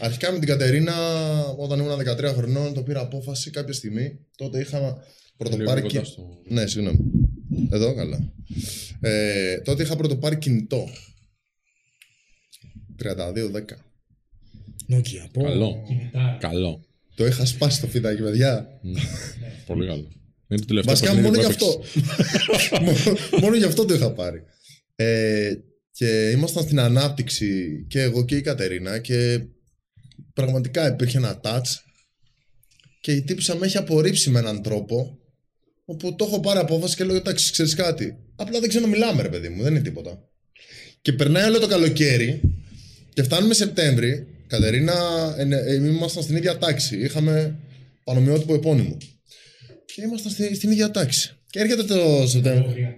E: Αρχικά με την Κατερίνα, όταν ήμουν 13 χρονών, το πήρα απόφαση κάποια στιγμή. Τότε είχα πρωτοπάρει.
B: Λίγο
E: κι-
B: κοντά στο-
E: Ναι, συγγνώμη. Εδώ, καλά. Ε, τότε είχα πρωτοπάρει κινητό. 32-10.
C: Νόκια. Πω.
B: Καλό. Καλό.
E: Το είχα σπάσει το φιδάκι, παιδιά.
B: Πολύ καλό. Είναι το τελευταίο
E: Βασικά
B: παιχνίδι
E: μόνο
B: που
E: γι' αυτό. μόνο, μόνο γι' αυτό το είχα πάρει. Ε, και ήμασταν στην ανάπτυξη και εγώ και η Κατερίνα και πραγματικά υπήρχε ένα touch και η τύπησα με έχει απορρίψει με έναν τρόπο όπου το έχω πάρει απόφαση και λέω εντάξει ξέρεις κάτι απλά δεν ξέρω να μιλάμε ρε παιδί μου δεν είναι τίποτα και περνάει όλο το καλοκαίρι και φτάνουμε Σεπτέμβρη Κατερίνα ε, ναι, ε, ήμασταν στην ίδια τάξη είχαμε πανομοιότυπο επώνυμο και ήμασταν στη- στην ίδια τάξη. Και έρχεται το Σεπτέμβριο.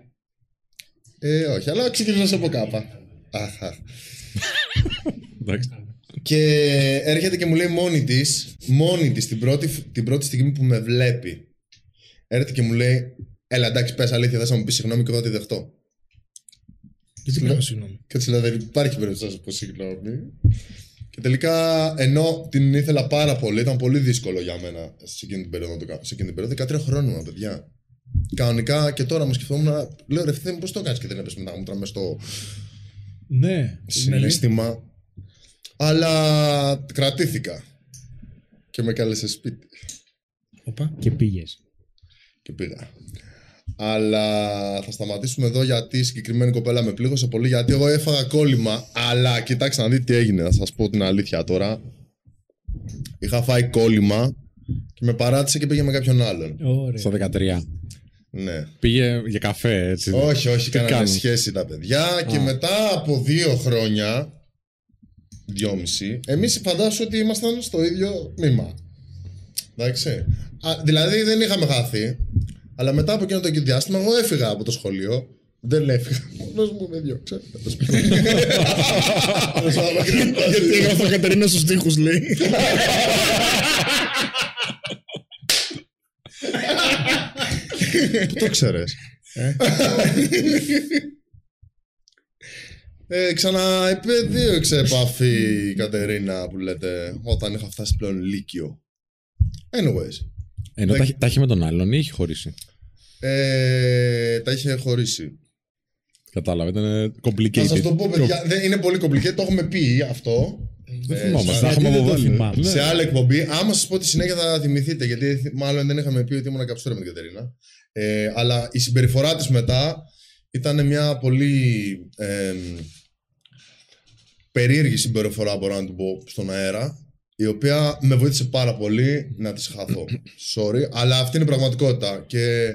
E: Ε, όχι, αλλά ξεκινήσω από κάπα. Αχ, αχ.
B: Εντάξει.
E: Και έρχεται και μου λέει μόνη της, μόνη της την πρώτη, την πρώτη στιγμή που με βλέπει. Έρχεται και μου λέει, Έλα εντάξει, πες αλήθεια, δεν θα μου πεις συγγνώμη και εγώ θα τη δεχτώ.
C: Γιατί πρέπει να συγγνώμη.
E: Και έτσι λέω, Δεν υπάρχει περίπτωση να σου πω συγγνώμη. Και τελικά, ενώ την ήθελα πάρα πολύ, ήταν πολύ δύσκολο για μένα σε εκείνη την περίοδο. να το κάνω. Σε εκείνη την περίοδο, 13 χρόνων, παιδιά. Κανονικά και τώρα μου σκεφτόμουν, λέω ρε Θεέ μου, πώς το κάνεις και δεν έπεσε με τα μούτρα μες στο
D: Ναι.
E: συναίσθημα. Αλλά κρατήθηκα. Και με κάλεσε σπίτι
C: Οπα.
D: Και πήγες.
E: και πήγα. Αλλά θα σταματήσουμε εδώ γιατί η συγκεκριμένη κοπέλα με πλήγωσε πολύ. Γιατί εγώ έφαγα κόλλημα. Αλλά κοιτάξτε να δείτε τι έγινε. Θα σας πω την αλήθεια τώρα. Είχα φάει κόλλημα και με παράτησε και πήγε με κάποιον άλλον.
D: Ωραία.
B: Στο 13.
E: Ναι.
B: Πήγε για καφέ, έτσι.
E: Όχι, όχι,
B: Τι
E: κάνανε
B: κάνουν;
E: σχέση τα παιδιά και μετά από δύο χρόνια, δυόμιση, εμείς φαντάσου ότι ήμασταν στο ίδιο τμήμα. Εντάξει. Α, δηλαδή δεν είχαμε χάθει, αλλά μετά από εκείνο το διάστημα εγώ έφυγα από το σχολείο. Δεν έφυγα. Μόνος μου με διώξε.
C: Γιατί έγραφα Κατερίνα στους τοίχους, λέει.
E: Πού το ξέρεις. Ε, ξαναεπίδειωξε επαφή η Κατερίνα που λέτε όταν είχα φτάσει πλέον Λύκειο. Anyways.
B: Ενώ τα, έχει- τα έχει με τον άλλον ή έχει χωρίσει;
E: Ε, τα είχε χωρίσει.
B: Κατάλαβα, ήταν
E: Θα
B: complicated.
E: σας το πω, παιδιά. Δεν, είναι πολύ complicated. Το έχουμε πει αυτό.
B: Δεν
E: Ε,
B: θυμάμαι,
E: σε-
B: τα έχουμε
D: γιατί δεν το
B: αποβάλει.
D: θυμάμαι.
B: Ναι.
E: Σε άλλη εκπομπή. Άμα σας πω τη συνέχεια θα θυμηθείτε. Γιατί μάλλον δεν είχαμε πει ότι ήμουν καψούρα με την Κατερίνα. Ε, αλλά η συμπεριφορά της μετά ήταν μια πολύ ε, περίεργη συμπεριφορά, μπορώ να την πω, στον αέρα. Η οποία με βοήθησε πάρα πολύ να της χαθώ. Sorry, αλλά αυτή είναι η πραγματικότητα. Και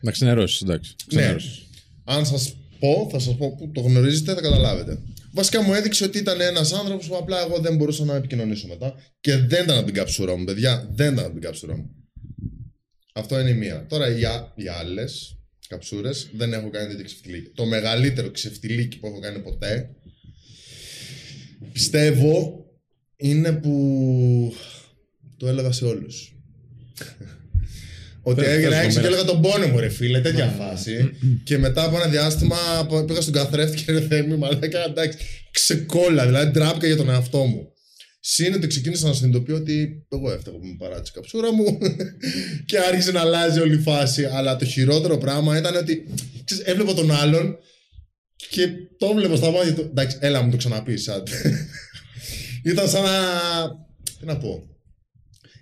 B: Να ξενερώσεις, εντάξει.
E: Ναι.
B: Ξενερώσεις.
E: Αν σας πω, θα σας πω που το γνωρίζετε, θα καταλάβετε. Βασικά μου έδειξε ότι ήταν ένας άνθρωπος που απλά εγώ δεν μπορούσα να επικοινωνήσω μετά. Και δεν ήταν από την καψούρα μου, παιδιά. Δεν ήταν από την καψούρα μου. Αυτό είναι η μία. Τώρα οι, α- οι άλλες καψούρες δεν έχω κάνει τέτοιο ξεφτιλίκι. Το μεγαλύτερο ξεφτιλίκι που έχω κάνει ποτέ πιστεύω είναι που το έλεγα σε όλους. Ότι
B: Θες-
E: έγινε
B: θες
E: έξω και
B: κομμένα.
E: έλεγα τον πόνο μου, ρε φίλε, τέτοια φάση. και μετά από ένα διάστημα π- πήγα στον καθρέφτη και ρε Θεέ μου, μαλάκα, εντάξει, ξεκόλα, δηλαδή τράπηκα για τον εαυτό μου. Συν ότι ξεκίνησα να συνειδητοποιώ ότι εγώ έφταγα που με παράτησε η καψούρα μου και άρχισε να αλλάζει όλη η φάση. Αλλά το χειρότερο πράγμα ήταν ότι ξέρεις, έβλεπα τον άλλον και το έβλεπα στα μάτια του. Εντάξει, έλα μου το ξαναπείς. άντε. ήταν σαν να. Τι να πω.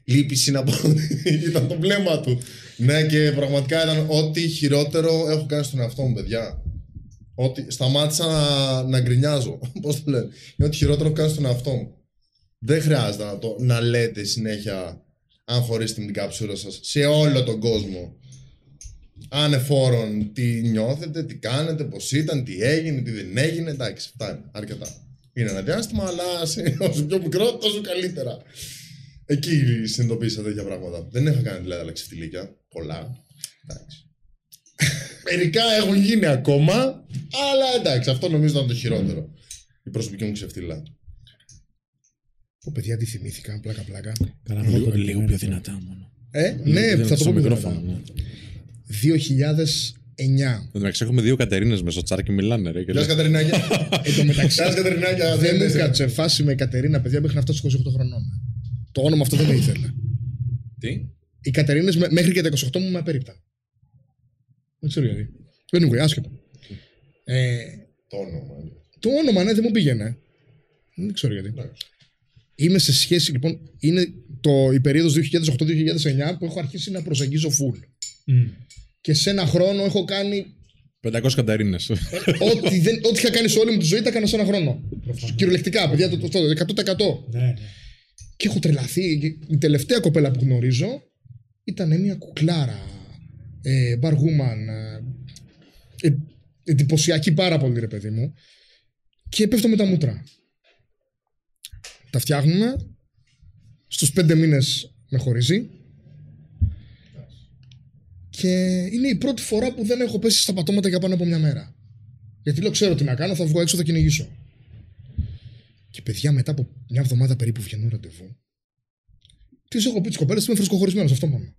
E: Λύπηση να πω. ήταν το βλέμμα του. Ναι, και πραγματικά ήταν ό,τι χειρότερο έχω κάνει στον εαυτό μου, παιδιά. Ότι σταμάτησα να, να γκρινιάζω. Πώς το λένε. Είναι ό,τι χειρότερο έχω κάνει στον εαυτό μου. Δεν χρειάζεται να, το, να λέτε συνέχεια αν χωρίσετε με την κάψουρα σας σε όλο τον κόσμο. Ανεφόρον τι νιώθετε, τι κάνετε, πώς ήταν, τι έγινε, τι δεν έγινε. Εντάξει, φτάνει αρκετά. Είναι ένα διάστημα, αλλά σε- όσο πιο μικρό, τόσο καλύτερα. Εκεί συνειδητοποίησα τέτοια πράγματα. Δεν είχα κάνει δηλαδή άλλα ξεφτιλίκια. Πολλά. Εντάξει. Μερικά έχουν γίνει ακόμα, αλλά εντάξει, αυτό νομίζω ήταν το χειρότερο. Η προσωπική μου ξεφτύλα.
C: Πω παιδιά, τι θυμήθηκα, πλάκα-πλάκα.
D: Καλά,
B: Λίγο,
D: αυτό το
B: λίγο
D: κείμενο.
B: πιο δυνατά μόνο.
C: Ε, ναι,
B: Λίγο
C: θα το
B: στο
C: πω πιο
B: μικρόφωνο.
C: δυνατά.
B: ναι.
C: 2009.
B: Εν τω μεταξύ έχουμε δύο Κατερίνες με στο τσάρ και μιλάνε. Ρε, και
E: Γεια σας
B: λες,
E: Κατερινάκια.
C: Εν τω μεταξύ,
E: Γεια σας Κατερινάκια.
C: δεν μου
E: είσαι.
C: κάτσε φάση με Κατερίνα, παιδιά, μέχρι να φτάσω στους 28 χρονών. Το όνομα αυτό δεν με ήθελε.
B: Τι;
C: Οι Κατερίνες μέχρι και τα 28 μου με απέριπταν. Δεν ξέρω γιατί. Anyway, άσχετο. Ε,
E: Το όνομα.
C: το όνομα, ναι, δεν μου πήγαινε. Δεν ξέρω γιατί. Είμαι σε σχέση, λοιπόν, είναι το, η περίοδος 2008-2009 που έχω αρχίσει να προσεγγίζω full.
D: Μμ.
C: Και σε ένα χρόνο έχω κάνει
B: 500 Κατερίνε.
C: ό,τι, δεν, ό,τι είχα κάνει σε όλη μου τη ζωή, τα έκανα σε ένα χρόνο. Κυριολεκτικά, παιδιά, το, το, το 100%.
D: Ναι, ναι.
C: Και έχω τρελαθεί. Και Η τελευταία κοπέλα που γνωρίζω ήταν μια κουκλάρα. Ε, bar woman. Ε, ε, εντυπωσιακή πάρα πολύ, ρε παιδί μου. Και πέφτω με τα μούτρα. Τα φτιάχνουμε. Στους πέντε μήνες με χωρίζει. Και είναι η πρώτη φορά που δεν έχω πέσει στα πατώματα για πάνω από μια μέρα. Γιατί λέω, ξέρω τι να κάνω, θα βγω έξω, θα κυνηγήσω. Και παιδιά, μετά από μια εβδομάδα περίπου βγαίνω ραντεβού. Τις έχω πει τη κοπέλα, είμαι φρεσκοχωρισμένος, αυτό μόνο.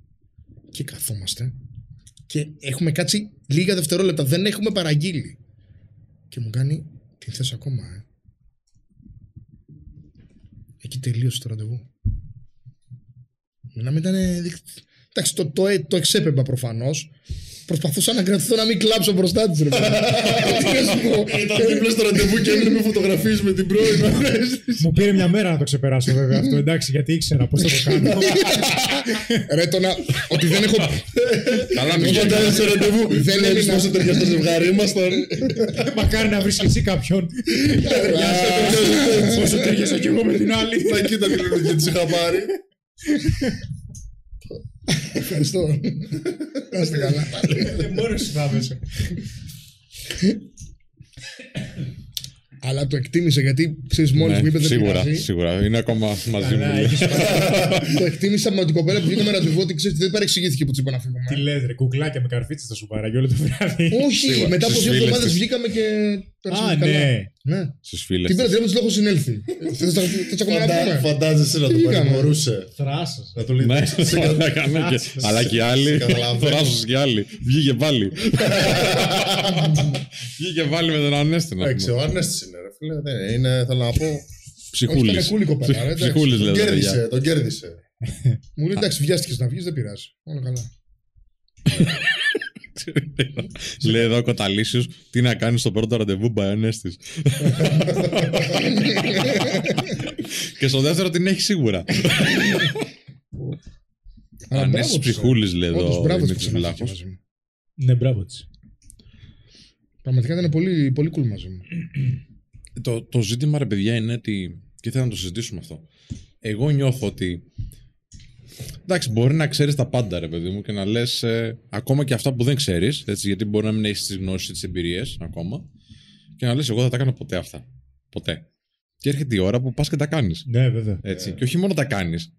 C: Και καθόμαστε και έχουμε κάτσει λίγα δευτερόλεπτα, δεν έχουμε παραγγείλει. Και μου κάνει, την θες ακόμα, ε; Εκεί τελείωσε το ραντεβού. Να μην ήταν. Εντάξει, το, το, το εξέπεμπα προφανώς. Προσπαθούσα να κρατηθώ να μην κλάψω μπροστά τη.
E: Ήταν δίπλα στο ραντεβού και έβλεπε φωτογραφίες με την πρώην.
D: Μου πήρε μια μέρα να το ξεπεράσω βέβαια αυτό, εντάξει, γιατί ήξερα πώς θα το κάνω.
C: Ρε το να. Ότι δεν έχω.
B: Καλά, μην
E: Όταν
B: γίνεται.
E: σε ραντεβού,
C: Δεν
E: δεν
C: έμεινα-
E: είναι πόσο ταιριάζει το ζευγάρι μας.
D: Μακάρι να βρεις εσύ κάποιον. Όσο ταιριάζα κι εγώ με την άλλη.
E: Να κοίτα τι λένε γιατί σε είχα πάρει.
C: Ευχαριστώ. Να είστε καλά.
D: Μόνος σου θα άμεσα.
C: Αλλά το εκτίμησε γιατί ξέρεις, μόλις
B: Ναι,
C: μου είπε δεν
B: σίγουρα,
C: πειράζει.
B: σίγουρα. Είναι ακόμα μαζί μου.
D: Καλά,
B: λέει.
D: έχεις
C: Το εκτίμησα με την κοπέλα που βγήκαμε ραντεβού ότι ξέρεις δεν παρεξηγήθηκε που της είπα να
D: Τι
C: φύγουμε.
D: λες ρε, κουκλάκια με καρφίτσε θα σου πάραγε όλο το βράδυ.
C: Όχι,
B: Σίγουρα.
C: μετά από
B: Στις
C: δύο
B: φίλες
C: εβδομάδες
B: της.
C: βγήκαμε και. πέρασαμε
D: Α,
C: καλά.
D: ναι.
C: Ναι.
B: Στις φίλες
C: Την πήρα
B: της.
C: τηλέφωνο τη λόγω συνέλθει. Θες να τσακωμένα
E: Φαντάζεσαι να το
C: Φύγαμε.
E: παρηγορούσε.
D: Θράσος.
E: Να του λέει
B: Ναι,
E: σε κα-
B: θα κάνω και- αλλά και οι άλλοι.
E: καταλαβαίνω.
B: Θράσος και οι άλλοι. Βγήκε πάλι. Βγήκε πάλι με τον Ανέστη να
E: Εντάξει,
B: πούμε.
E: ο Ανέστης είναι ρε φίλε. Δεν είναι, θέλω να πω.
C: Όχι,
B: Ψυχούλης.
C: ήταν κούλη κοπέλα, ρε, εντάξει.
B: Ψυχούλης
E: Τον
B: λέω. παιδιά.
E: κέρδισε, τον κέρδισε.
C: Μου λέει εντάξει, βιάστηκες να βγεις, δεν πειράζει. Όλα καλά.
B: Λέει εδώ ο Κοταλήσιος τι να κάνεις στο πρώτο ραντεβού μπαϊονέστης. και στο δεύτερο την έχει σίγουρα.
C: Αλλά
B: Ανέστης
C: μπράβο της,
B: ψυχούλης λέει
C: Όντως,
B: εδώ ο
C: μπράβο της
B: Δημήτρης
C: που συναντήθηκε
B: Βλάχος.
C: μαζί μου.
D: Ναι, μπράβο της.
C: Πραγματικά ήταν πολύ, πολύ cool μαζί μου.
B: Το, το ζήτημα ρε παιδιά είναι ότι. και θέλω να το συζητήσουμε αυτό. Εγώ νιώθω ότι. Εντάξει, μπορεί να ξέρεις τα πάντα, ρε παιδί μου, και να λες ακόμα και αυτά που δεν ξέρεις, γιατί μπορεί να μην έχεις τις γνώσεις, τις εμπειρίες ακόμα, και να λες: Εγώ δεν τα έκανα ποτέ αυτά. Ποτέ. Και έρχεται η ώρα που πας και τα κάνεις.
D: Ναι, βέβαια.
B: Έτσι. Και όχι μόνο τα κάνεις.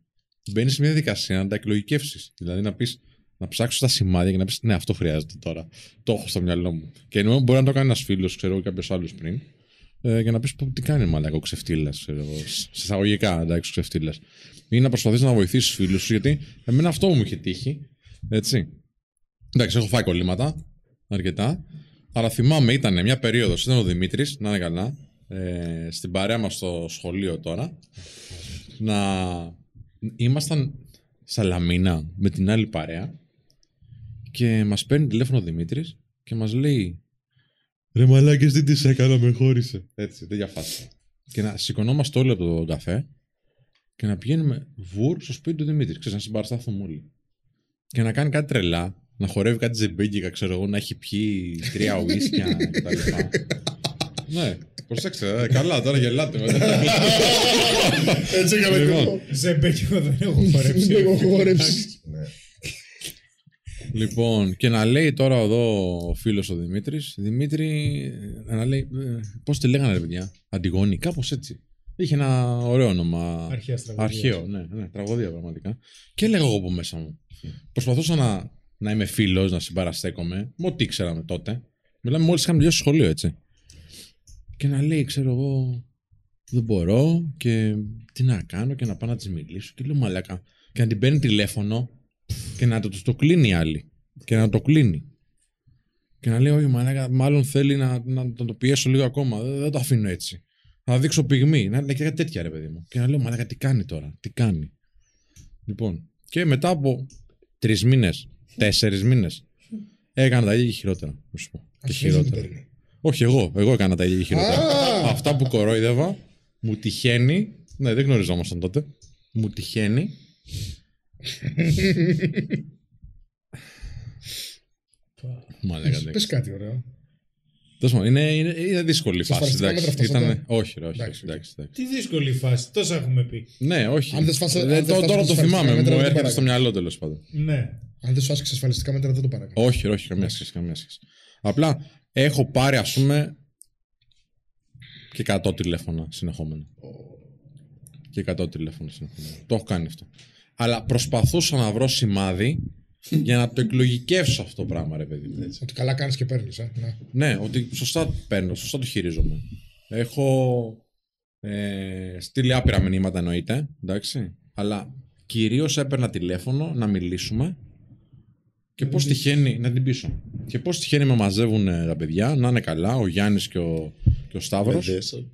B: Μπαίνεις σε μια διαδικασία να τα εκλογικεύσεις. Δηλαδή να πεις, να ψάξει τα σημάδια και να πεις: Ναι, αυτό χρειάζεται τώρα. Το έχω στο μυαλό μου. Και ενώ μπορεί να το κάνει ένας φίλος, ξέρω εγώ, κάποιος άλλος πριν, ε, για να πεις: Τι κάνει μαλάκα ο ξεφτύλας, ξέρω εγώ. Σε εισαγωγικά, εντάξει, ο ξεφτύλας. Ή να προσπαθείς να βοηθήσεις φίλους σου, γιατί εμένα αυτό μου είχε τύχει. Έτσι. Εντάξει, έχω φάει κολλήματα αρκετά. Αλλά θυμάμαι, ήταν μια περίοδος, ήταν ο Δημήτρης, να είναι καλά, ε, στην παρέα μας στο σχολείο τώρα, να ήμασταν Σαλαμίνα με την άλλη παρέα και μας παίρνει τηλέφωνο ο Δημήτρης και μας λέει «Ρε μαλάκες, τι της έκανα, με χώρισε». Έτσι, τέτοια φάση. Και να σηκωνόμαστε όλοι από το καφέ και να πηγαίνουμε βουρ στο σπίτι του Δημήτρης. Ξέρεις, να συμπαραστάθουμε όλοι. Και να κάνει κάτι τρελά, να χορεύει κάτι ζεμπέγκικα, ξέρω εγώ, να έχει πιει τρία ουίσκια κτλ. ναι, προσέξτε, ε, καλά, τώρα γελάτε μετά.
E: Έτσι έκαμε
B: Λοιπόν.
E: και εγώ.
D: Ζεμπέκιο δεν έχω χορέψει.
C: Δεν έχω χορέψει.
E: Ναι.
B: Λοιπόν, και να λέει τώρα εδώ ο φίλος ο Δημήτρης, Δημήτρη, ε, να λέει. Πώς τη λέγανε, ρε παιδιά, Αντιγόνη, κάπως έτσι. Είχε ένα ωραίο όνομα.
D: Αρχαίας τραγωδίας.
B: Αρχαίο, ναι, ναι, τραγωδία πραγματικά. Και έλεγα εγώ από μέσα μου. Προσπαθούσα να, να είμαι φίλος, να συμπαραστέκομαι, με ό,τι ξέραμε τότε. Μιλάμε μόλις είχαμε τελειώσει σχολείο, έτσι. Και να λέει, ξέρω εγώ, δεν μπορώ και τι να κάνω και να πάω να της μιλήσω. Και λέω μαλάκα. Και να την παίρνει τηλέφωνο και να το, το, το κλείνει η άλλη. Και να το κλείνει. Και να λέει, Όχι, μαλάκα, μάλλον θέλει να, να, να το πιέσω λίγο ακόμα. Δεν, δεν το αφήνω έτσι. Θα δείξω πυγμή. Να λέει και κάτι τέτοια, ρε παιδί μου. Και να λέω, Μαλάκα, τι κάνει τώρα, τι κάνει. Λοιπόν, και μετά από τρεις μήνες, τέσσερις μήνες, έκανα τα ίδια και χειρότερα. Να σου πω. Και χειρότερα. Όχι εγώ, εγώ έκανα τα ίδια και χειρότερα.
C: Α!
B: Αυτά που κορόιδευα, μου τυχαίνει. Ναι, δεν γνωριζόμασταν τότε. Μου τυχαίνει. Μαλάκα, εντάξει.
C: Πες κάτι ωραίο.
B: Τέλος πάντων, είναι, είναι, είναι δύσκολη η
C: Σε
B: φάση.
C: ασφαλιστικά
B: Εντάξει.
C: μέτρα
B: Ήτανε- όχι, ρε, όχι,
C: Εντάξει,
B: όχι, εντάξει, εντάξει.
D: Τι δύσκολη φάση, τόσα έχουμε πει.
B: Ναι, όχι.
C: Αν δεν σφάσε- αν
B: Δεν-
C: δεν
B: το-
C: φτάσει
B: τώρα
C: στα
B: το
C: ασφαλιστικά
B: θυμάμαι,
C: μέτρα,
B: μου
C: δεν το
B: έρχεται στο
C: παρακαλώ.
B: μυαλό τέλος πάντων.
D: Ναι.
C: Αν δεν σου άσκησε ασφαλιστικά μέτρα, δεν το παρακαλώ.
B: Όχι, ρε, όχι, καμία σχέση, καμία σχέση. Απλά έχω πάρει, ας πούμε, και 100 τηλέφωνα συνεχόμενα. Και 100 τηλέφωνα συνεχόμενα. Το έχω κάνει αυτό. Αλλά προσπαθούσα να βρω σημάδι για να το εκλογικεύσω αυτό το πράγμα, ρε παιδί μου.
C: Ότι καλά κάνεις και παίρνεις. Ε. Ναι.
B: Ναι, ότι σωστά παίρνω, σωστά το χειρίζομαι. Έχω ε, στείλει άπειρα μηνύματα εννοείται, εντάξει. Αλλά κυρίως έπαιρνα τηλέφωνο να μιλήσουμε και πώς τυχαίνει να την πείσω. Και πώς τυχαίνει με μαζεύουν τα παιδιά, να είναι καλά, ο Γιάννης και ο, και ο Σταύρος.
E: Παιδές.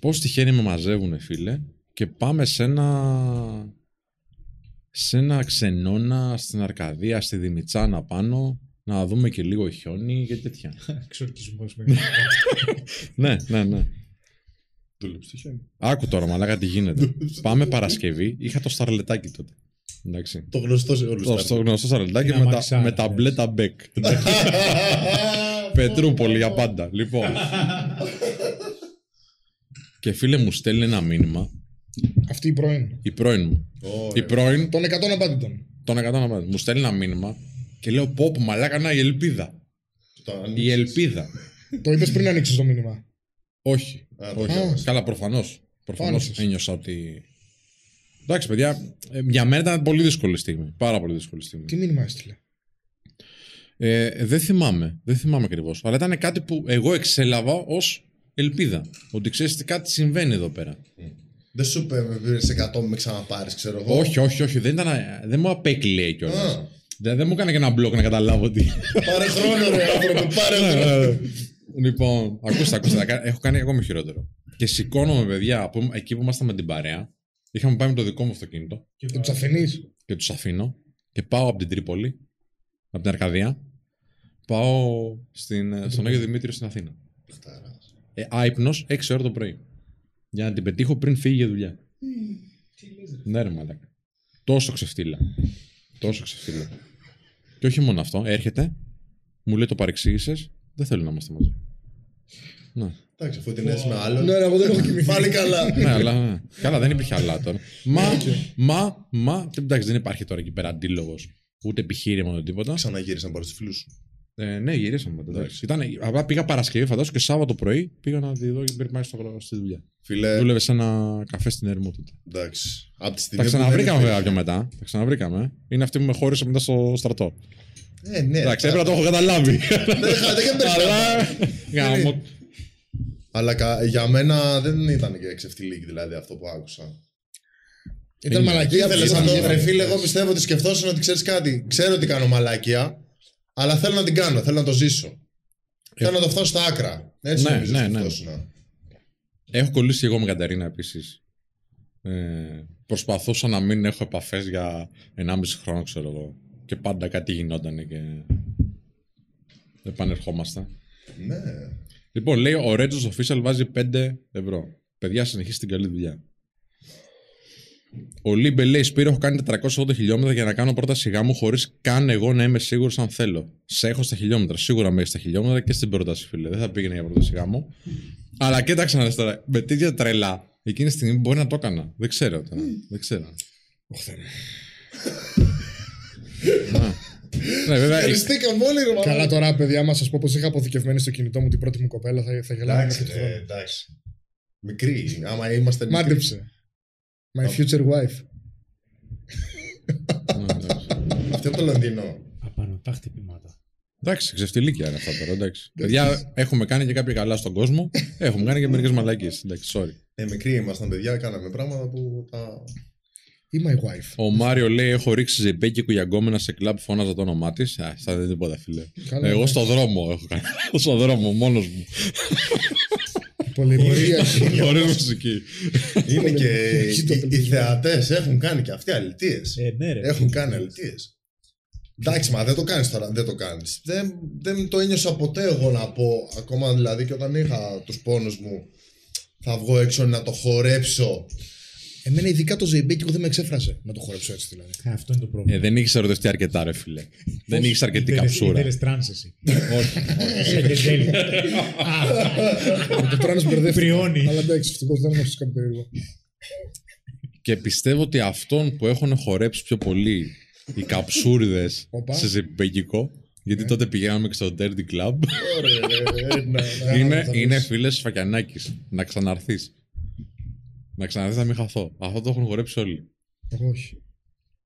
B: Πώς τυχαίνει με μαζεύουν φίλε και πάμε σε ένα σε ένα ξενώνα στην Αρκαδία, στη Δημητσάνα πάνω να δούμε και λίγο χιόνι και τέτοια.
D: Εξορκισμός
B: ναι, ναι, ναι.
E: Δούλεψε το χιόνι.
B: Άκου τώρα, μαλάκα τι γίνεται. Πάμε Παρασκευή, είχα το σταρλετάκι τότε. Εντάξει.
E: Το γνωστό σε όλους
B: Το στο γνωστό σταρλετάκι
D: Είναι
B: με, τα,
D: αμαξάρα,
B: με τα
D: ναι.
B: μπλε τα μπέκ. Πετρούπολη για πάντα. Λοιπόν. και φίλε μου στέλνει ένα μήνυμα
C: Αυτή η πρώην.
B: η πρώην μου. Η πρώην
C: Των 100 απάντητων.
B: των 100 να πάρει. Μου στέλνει ένα μήνυμα και λέω πω πω μαλάκα να η ελπίδα. Η ελπίδα.
C: Το είπες πριν ανοίξεις το μήνυμα.
B: Όχι.
E: Α,
B: όχι.
C: α.
B: Καλά, προφανώς. Προφανώς
C: Άνοιξες.
B: ένιωσα ότι. Εντάξει, παιδιά, ε, για μένα ήταν πολύ δύσκολη στιγμή. Πάρα πολύ δύσκολη στιγμή.
C: Τι μήνυμα έστειλε;
B: Ε, δεν θυμάμαι. Δεν θυμάμαι ακριβώς. Αλλά ήταν κάτι που εγώ εξέλαβα ως ελπίδα. Ότι ξέρεις ότι κάτι συμβαίνει εδώ πέρα.
E: Δεν σου είπε με πήρες 100 με ξαναπάρεις, ξέρω εγώ.
B: Όχι, όχι, όχι. Δεν, ήταν, δεν μου απέκλειε κιόλας.
E: Α.
B: Δεν, δεν μου έκανε και ένα μπλοκ να καταλάβω ότι.
E: Πάρε χρόνο, ρε άνθρωπε, πάρε χρόνο.
B: λοιπόν, ακούστε, ακούστε. θα κα- Έχω κάνει ακόμη χειρότερο. Και σηκώνομαι, παιδιά, που, εκεί που ήμασταν με την παρέα. Είχαμε πάει με το δικό μου αυτοκίνητο
C: Και τους αφενεί.
B: και τους αφήνω και πάω από την Τρίπολη, από την Αρκαδία. Πάω στην, στον Άγιο Δημήτριο στην Αθήνα. Ε, άϊπνος 6 ώρα το πρωί. Για να την πετύχω πριν φύγει για δουλειά. Ναι, ρε μαλάκα. Τόσο ξεφτύλα. Τόσο ξεφτύλα. Και όχι μόνο αυτό, έρχεται, μου λέει το παρεξήγησες, δεν θέλω να είμαστε μαζί. Ναι.
E: Εντάξει, αφού την έζησε με άλλον.
C: Ναι, ρε, εγώ δεν έχω κοιμηθεί.
E: Πάλι καλά.
B: ναι, αλλά. ναι. Καλά, δεν υπήρχε άλλα τώρα. Μα, μα, μα. Εντάξει, δεν υπάρχει τώρα εκεί πέρα αντίλογος. Ούτε επιχείρημα ούτε τίποτα.
E: Ξαναγύρισα να πάρεις τους φίλους σου.
B: Ε, ναι, γυρίσαμε μετά. εντάξει. Ήταν, απλά πήγα Παρασκευή, φαντάζομαι και Σάββατο πρωί πήγα να τη δω και πριν πάει στο, στη δουλειά.
E: Φίλε,
B: Δούλευε σε ένα καφέ στην Ερμό τότε.
E: εντάξει. Από τη στιγμή.
B: Τα
E: που
B: ξαναβρήκαμε
E: δεν
B: βέβαια πιο μετά. Τα ξαναβρήκαμε. Είναι αυτή που με χώρισε μετά στο στρατό.
E: Ε, ναι.
B: Εντάξει, έπρεπε να το έχω καταλάβει.
E: Δεν είχα- δεν είχα
B: Αλλά.
E: περιστατικά.
B: Γάμο.
E: Αλλά κα- για μένα δεν ήταν και ξεφτιλίκη δηλαδή αυτό που άκουσα.
C: Ήταν
B: Είναι.
C: μαλακία.
E: Ήθελε
C: που
E: να το
C: ήταν-
E: ρε φίλε, εγώ πιστεύω ότι σκεφτόσουν ότι ξέρεις κάτι. Ξέρω ότι κάνω μαλακία, αλλά θέλω να την κάνω, θέλω να το ζήσω. Θέλω να το φτάσω στα άκρα. Έτσι
B: Ναι,
E: νομίζω
B: ναι, ναι.
E: σκεφτόσουν.
B: Έχω κολλήσει και εγώ με Κατερίνα επίσης. Ε, προσπαθούσα να μην έχω επαφές για 1,5 χρόνο, ξέρω εγώ. Και πάντα κάτι γινόταν και. Επανερχόμασταν.
E: Ναι.
B: Λοιπόν, λέει ο Ρέτζο Official βάζει 5 ευρώ. Παιδιά, συνεχίστε την καλή δουλειά. Ο Λίμπε λέει: Σπύρο, έχω κάνει 480 χιλιόμετρα για να κάνω πρόταση γάμου χωρίς καν εγώ να είμαι σίγουρος αν θέλω. Σε έχω στα χιλιόμετρα. Σίγουρα με έχεις στα χιλιόμετρα και στην πρόταση, φίλε. Δεν θα πήγαινε για πρόταση γάμου. Αλλά κοίταξε να δεις τώρα. Με τέτοια τρελά, εκείνη τη στιγμή μπορεί να το έκανα. Δεν ξέρω τώρα. Δεν ξέρω.
C: Ωχ, Θεέ μου.
B: ναι, βέβαια.
E: Ευχαριστήκαμε όλοι, ρε μαλάκα.
C: Καλά τώρα, παιδιά, μας σα πω πως είχα αποθηκευμένη στο κινητό μου την πρώτη μου κοπέλα. Θα, θα γελάμε
E: Εντάξει,
C: κάθε χρόνο.
E: ρε, εντάξει. Μικρή. Άμα είμαστε μικροί.
C: Μάντεψε. My future wife.
B: ναι, εντάξει.
E: Αυτή από το Λονδίνο.
D: Απάνω τα χτυπήματα.
B: Εντάξει, ξεφτιλίκια είναι αυτά τώρα. Εντάξει. Παιδιά, έχουμε κάνει και κάποια καλά στον κόσμο. Έχουμε κάνει και μερικές μαλακίες. Εντάξει, sorry.
E: Ε, μικροί ήμασταν παιδιά, κάναμε πράγματα που τα.
C: Ή my wife.
B: Ο Μάριο λέει: Έχω ρίξει ζεμπέκι κουγιαγκόμενα σε κλαμπ, φώναζα το όνομά της. Α, αυτά δεν είναι τίποτα, φίλε.
C: Καλά,
B: Εγώ
C: ναι.
B: στο δρόμο έχω κάνει. στο δρόμο, μόνος μου.
C: Πολυμορία.
B: Χωρί μουσική.
E: Είναι και
C: Έχει το
E: οι, οι
C: απελπισμένο.
E: θεατές έχουν κάνει και αυτοί αλητίες.
D: Ε, ναι, ρε.
E: Έχουν κάνει αλητίες. Εντάξει, μα δεν το κάνεις τώρα, δεν το κάνεις. Δεν, δεν το ένιωσα ποτέ εγώ να πω, ακόμα δηλαδή και όταν είχα τους πόνους μου, θα βγω έξω να το χορέψω.
C: Εμένα ειδικά το ζεϊμπέκι δεν με εξέφρασε να το χορέψω έτσι δηλαδή.
D: Ε, Αυτό είναι το πρόβλημα.
B: Ε, δεν είχε ερωτευτεί αρκετά, ρε φίλε. δεν είχε αρκετή καψούρα.
D: Ήθελες τρανς εσύ.
B: Όχι.
D: Ε, και τέλεια.
C: Με το τράνο μπερδεύτηκα.
D: Πριώνει.
C: Αλλά εντάξει, ευτυχώ δεν έχω κάτι περίεργο.
B: Και πιστεύω ότι αυτόν που έχουν χορέψει πιο πολύ οι καψούριδε
C: Οπα.
B: σε ζεμπέκικο, γιατί τότε πηγαίναμε και στο Dirty Club,
C: Ωραία, ναι, ναι,
B: είναι,
C: θα
B: είναι
C: βρεις.
B: φίλε Φακιανάκη. Να ξαναρθεί. Να ξαναρθεί να μην χαθώ. Αυτό το έχουν χορέψει όλοι.
C: Εγώ όχι.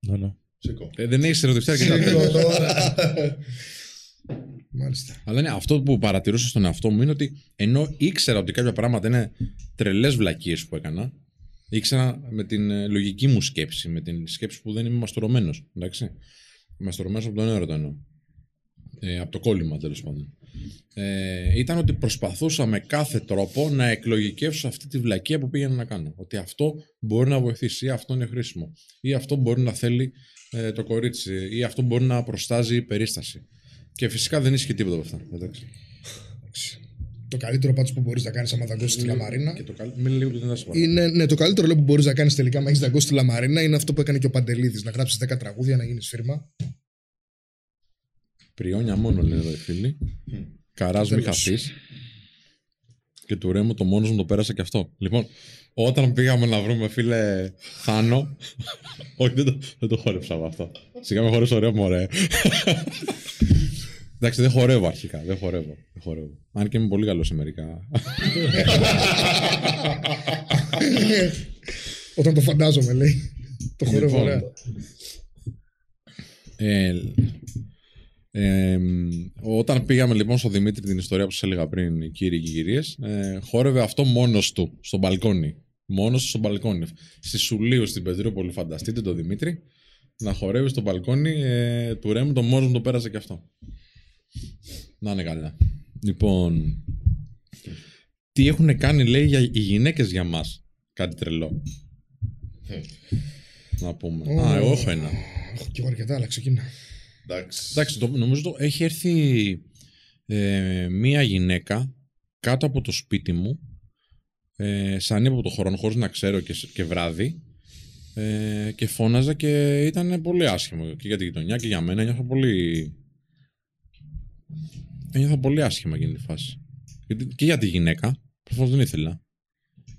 D: Ναι, ναι.
E: Σήκω.
B: Ε, δεν έχεις ερωτευτεί αρκετά.
C: Σήκω τώρα. Μάλιστα.
B: Αλλά ναι, αυτό που παρατηρούσα στον εαυτό μου είναι ότι ενώ ήξερα ότι κάποια πράγματα είναι τρελές βλακίες που έκανα, ήξερα με την ε, λογική μου σκέψη, με την σκέψη που δεν είμαι μαστουρωμένο. Εντάξει. Μαστουρωμένο από τον έρωτα εννοώ. Ε, από το κόλλημα τέλος πάντων. Ε, ήταν ότι προσπαθούσα με κάθε τρόπο να εκλογικεύσω αυτή τη βλακεία που πήγαινα να κάνω. Ότι αυτό μπορεί να βοηθήσει, ή αυτό είναι χρήσιμο, ή αυτό μπορεί να θέλει ε, το κορίτσι, ή αυτό μπορεί να προστάζει η περίσταση. Και φυσικά δεν ισχύει τίποτα από αυτά. Εντάξει.
C: Το καλύτερο πάντως που μπορείς να κάνεις άμα δαγκώσεις τη Λαμαρίνα.
B: Και το καλύτερο. Μην λίγο δεν θα σου πω.
C: Είναι, ναι, το καλύτερο λέω, που μπορείς να κάνεις τελικά, άμα έχεις δαγκώσει τη Λαμαρίνα, είναι αυτό που έκανε και ο Παντελίδης. Να γράψεις 10 τραγούδια, να γίνεις φίρμα.
B: Πριόνια μόνο λένε εδώ οι φίλοι. Καράζ μη
C: Τέλος.
B: χαθείς. Και του Ρέμου το μόνος μου το πέρασε και αυτό. Λοιπόν, όταν πήγαμε να βρούμε φίλε Θάνο. Όχι, δεν το, δεν το χόρεψα με αυτό. Σιγά με χόρεψε ωραίο μωρέ. Εντάξει, δεν χορεύω αρχικά. Δεν χορεύω. Δεν χορεύω. Αν και είμαι πολύ καλός σε μερικά.
C: Όταν το φαντάζομαι, λέει. Το χορεύω
B: Λοιπόν,
C: ωραία.
B: Ε, ε, όταν πήγαμε λοιπόν στο Δημήτρη την ιστορία που σας έλεγα πριν, οι κύριοι και οι κυρίες, ε, χόρευε αυτό μόνος του στο μπαλκόνι. Μόνος του στο μπαλκόνι. Στη Σουλίου στην Πετρούπολη, φανταστείτε το Δημήτρη, να χορεύει στο μπαλκόνι ε, του Ρέμου, το μόνος μου το πέρασε και αυτό. Να είναι καλά. Λοιπόν, τι έχουν κάνει λέει για οι γυναίκες για μας. Κάτι τρελό. Να πούμε. Α, εγώ έχω ένα.
C: Έχω και εγώ αρκετά, αλλά ξεκινά.
E: Εντάξει.
B: Εντάξει, το, νομίζω το έχει έρθει ε, μία γυναίκα κάτω από το σπίτι μου ε, σαν από το χρόνο χωρίς να ξέρω και, σ- και βράδυ ε, και φώναζα και ήταν πολύ άσχημο και για τη γειτονιά και για μένα νιώθω πολύ ένιωθα πολύ άσχημα εκείνη τη φάση Γιατί- και για τη γυναίκα προφανώς δεν ήθελα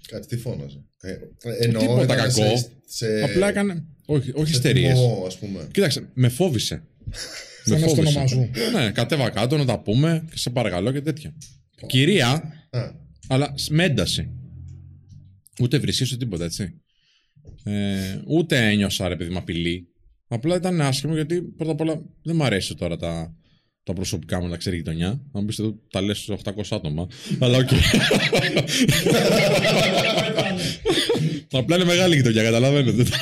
E: Κάτι τι φώναζε; Ε, εννοώ,
B: Τίποτα
E: ήταν
B: κακό.
E: Σε, σε,
B: απλά έκανε όχι, όχι
E: σε
B: ιστερίες
E: θυμό, ας πούμε.
B: κοίταξε με φόβησε
C: Σαν να στο όνομά σου.
B: ναι κατέβα κάτω να τα πούμε και σε παρακαλώ και τέτοια κυρία
E: Α,
B: αλλά σ- με ένταση. Ούτε βρισιές ούτε τίποτα, έτσι. Ε, ούτε ένιωσα ρε παιδί μου απειλή. Απλά ήταν άσχημο γιατί πρώτα απ' όλα δεν μου αρέσει τώρα τα, τα προσωπικά μου να ξέρει η γειτονιά. Αν μου πεις εδώ τα λες σε 800 άτομα. Αλλά οκ. Απλά είναι μεγάλη γειτονιά, καταλαβαίνετε.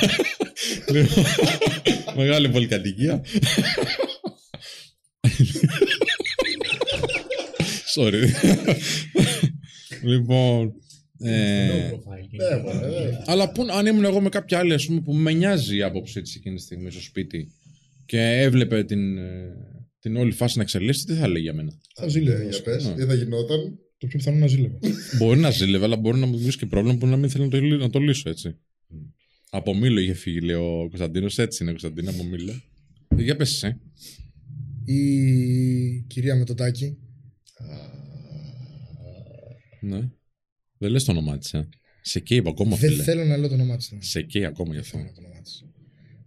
B: Λοιπόν, μεγάλη πολυκατοικία. Sorry. λοιπόν. Ε,
E: ναι, μωρέ, ναι.
B: αλλά που, αν ήμουν εγώ με κάποια άλλη ας πούμε, που με νοιάζει η άποψή τη εκείνη τη στιγμή στο σπίτι και έβλεπε την, ε, την όλη φάση να εξελίσσεται, τι θα λέει για μένα;
C: Θα ζήλευε.
E: Ε, Για
C: βασικά.
E: πες,
B: Ναι.
E: τι θα γινόταν.
C: Το πιο πιθανό είναι να ζήλευε.
B: μπορεί να ζήλευε, αλλά μπορεί να μου δημιουργήσει και πρόβλημα που να μην θέλω να το, λύ- να το λύσω έτσι. Από Μήλο είχε φύγει, λέει ο Κωνσταντίνος. Έτσι είναι, Κωνσταντίνο, από Μήλο. Ε, Για πες εσύ.
C: Η κυρία με το τάκι.
B: Ναι. Δεν λες το όνομά της, ε. Σε καίει ακόμα,
C: Δεν
B: φίλε.
C: θέλω να λέω το όνομά της. Δεν
B: Σε καίει ακόμα γι'
C: θέλω να
B: αυτό.
C: λέω το όνομά της.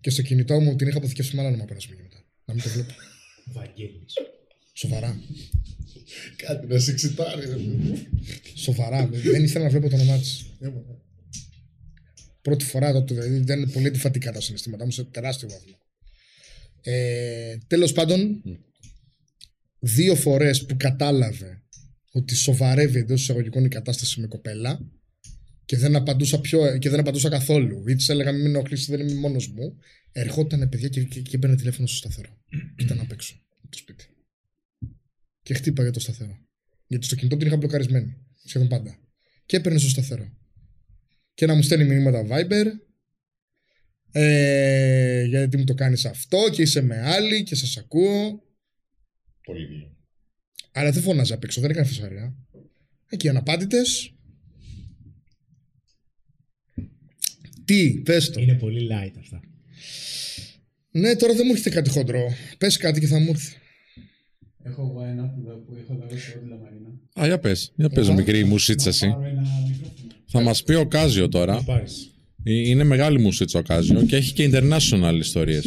C: Και στο κινητό μου την είχα αποθηκεύσει με άλλο όνομα πέρασμα και μετά. Να μην το βλέπω.
D: Βαγγέλης.
C: Σοβαρά.
E: Κάτι να σε εξητάρει. ρε παιδί.
C: Σοβαρά. δεν ήθελα να βλέπω το όνομά της.
E: Ε, μωρέ.
C: Πρώτη φορά τότε, δηλαδή ήταν πολύ αντιφατικά τα συναισθήματά μου σε τεράστιο βαθμό. Ε, τέλος πάντων, δύο φορές που κατάλαβε ότι σοβαρεύει εντός εισαγωγικών η κατάσταση με κοπέλα και δεν απαντούσα, πιο, και δεν απαντούσα καθόλου. Ή της έλεγα μην με ενοχλήσει, δεν είμαι μόνος μου. Ερχόταν παιδιά και, και, και έμπαινε τηλέφωνο στο σταθερό. Και ήταν απ' έξω από το σπίτι. Και χτύπαγε το σταθερό. Γιατί στο κινητό την είχα μπλοκαρισμένη. Σχεδόν πάντα. Και έπαιρνε στο σταθερό και να μου στέλνει μηνύματα Viber ε, γιατί μου το κάνεις αυτό και είσαι με άλλη και σας ακούω
E: Πολύ γλυκό.
C: αλλά δεν φώναζε απ' έξω, δεν έκανε φασαρία εκεί αναπάντητες τι, πες το
D: Είναι πολύ light αυτά.
C: ναι τώρα δεν μου έρχεται κάτι χοντρό πες κάτι και θα μου έρθει
F: Έχω εγώ ένα που, δω- που έχω δώσει εγώ τη Λαμαρίνα.
B: Α, για πες. Για πες,
C: Εγώ.
B: μικρή μουσίτσα εσύ.
F: Πάρω ένα μικρόφωνο.
B: Θα μας πει ο Κάζιο
D: Να
B: τώρα.
D: πάρεις.
B: Ε, Είναι μεγάλη μουσίτσα ο Κάζιο και έχει και international ιστορίες.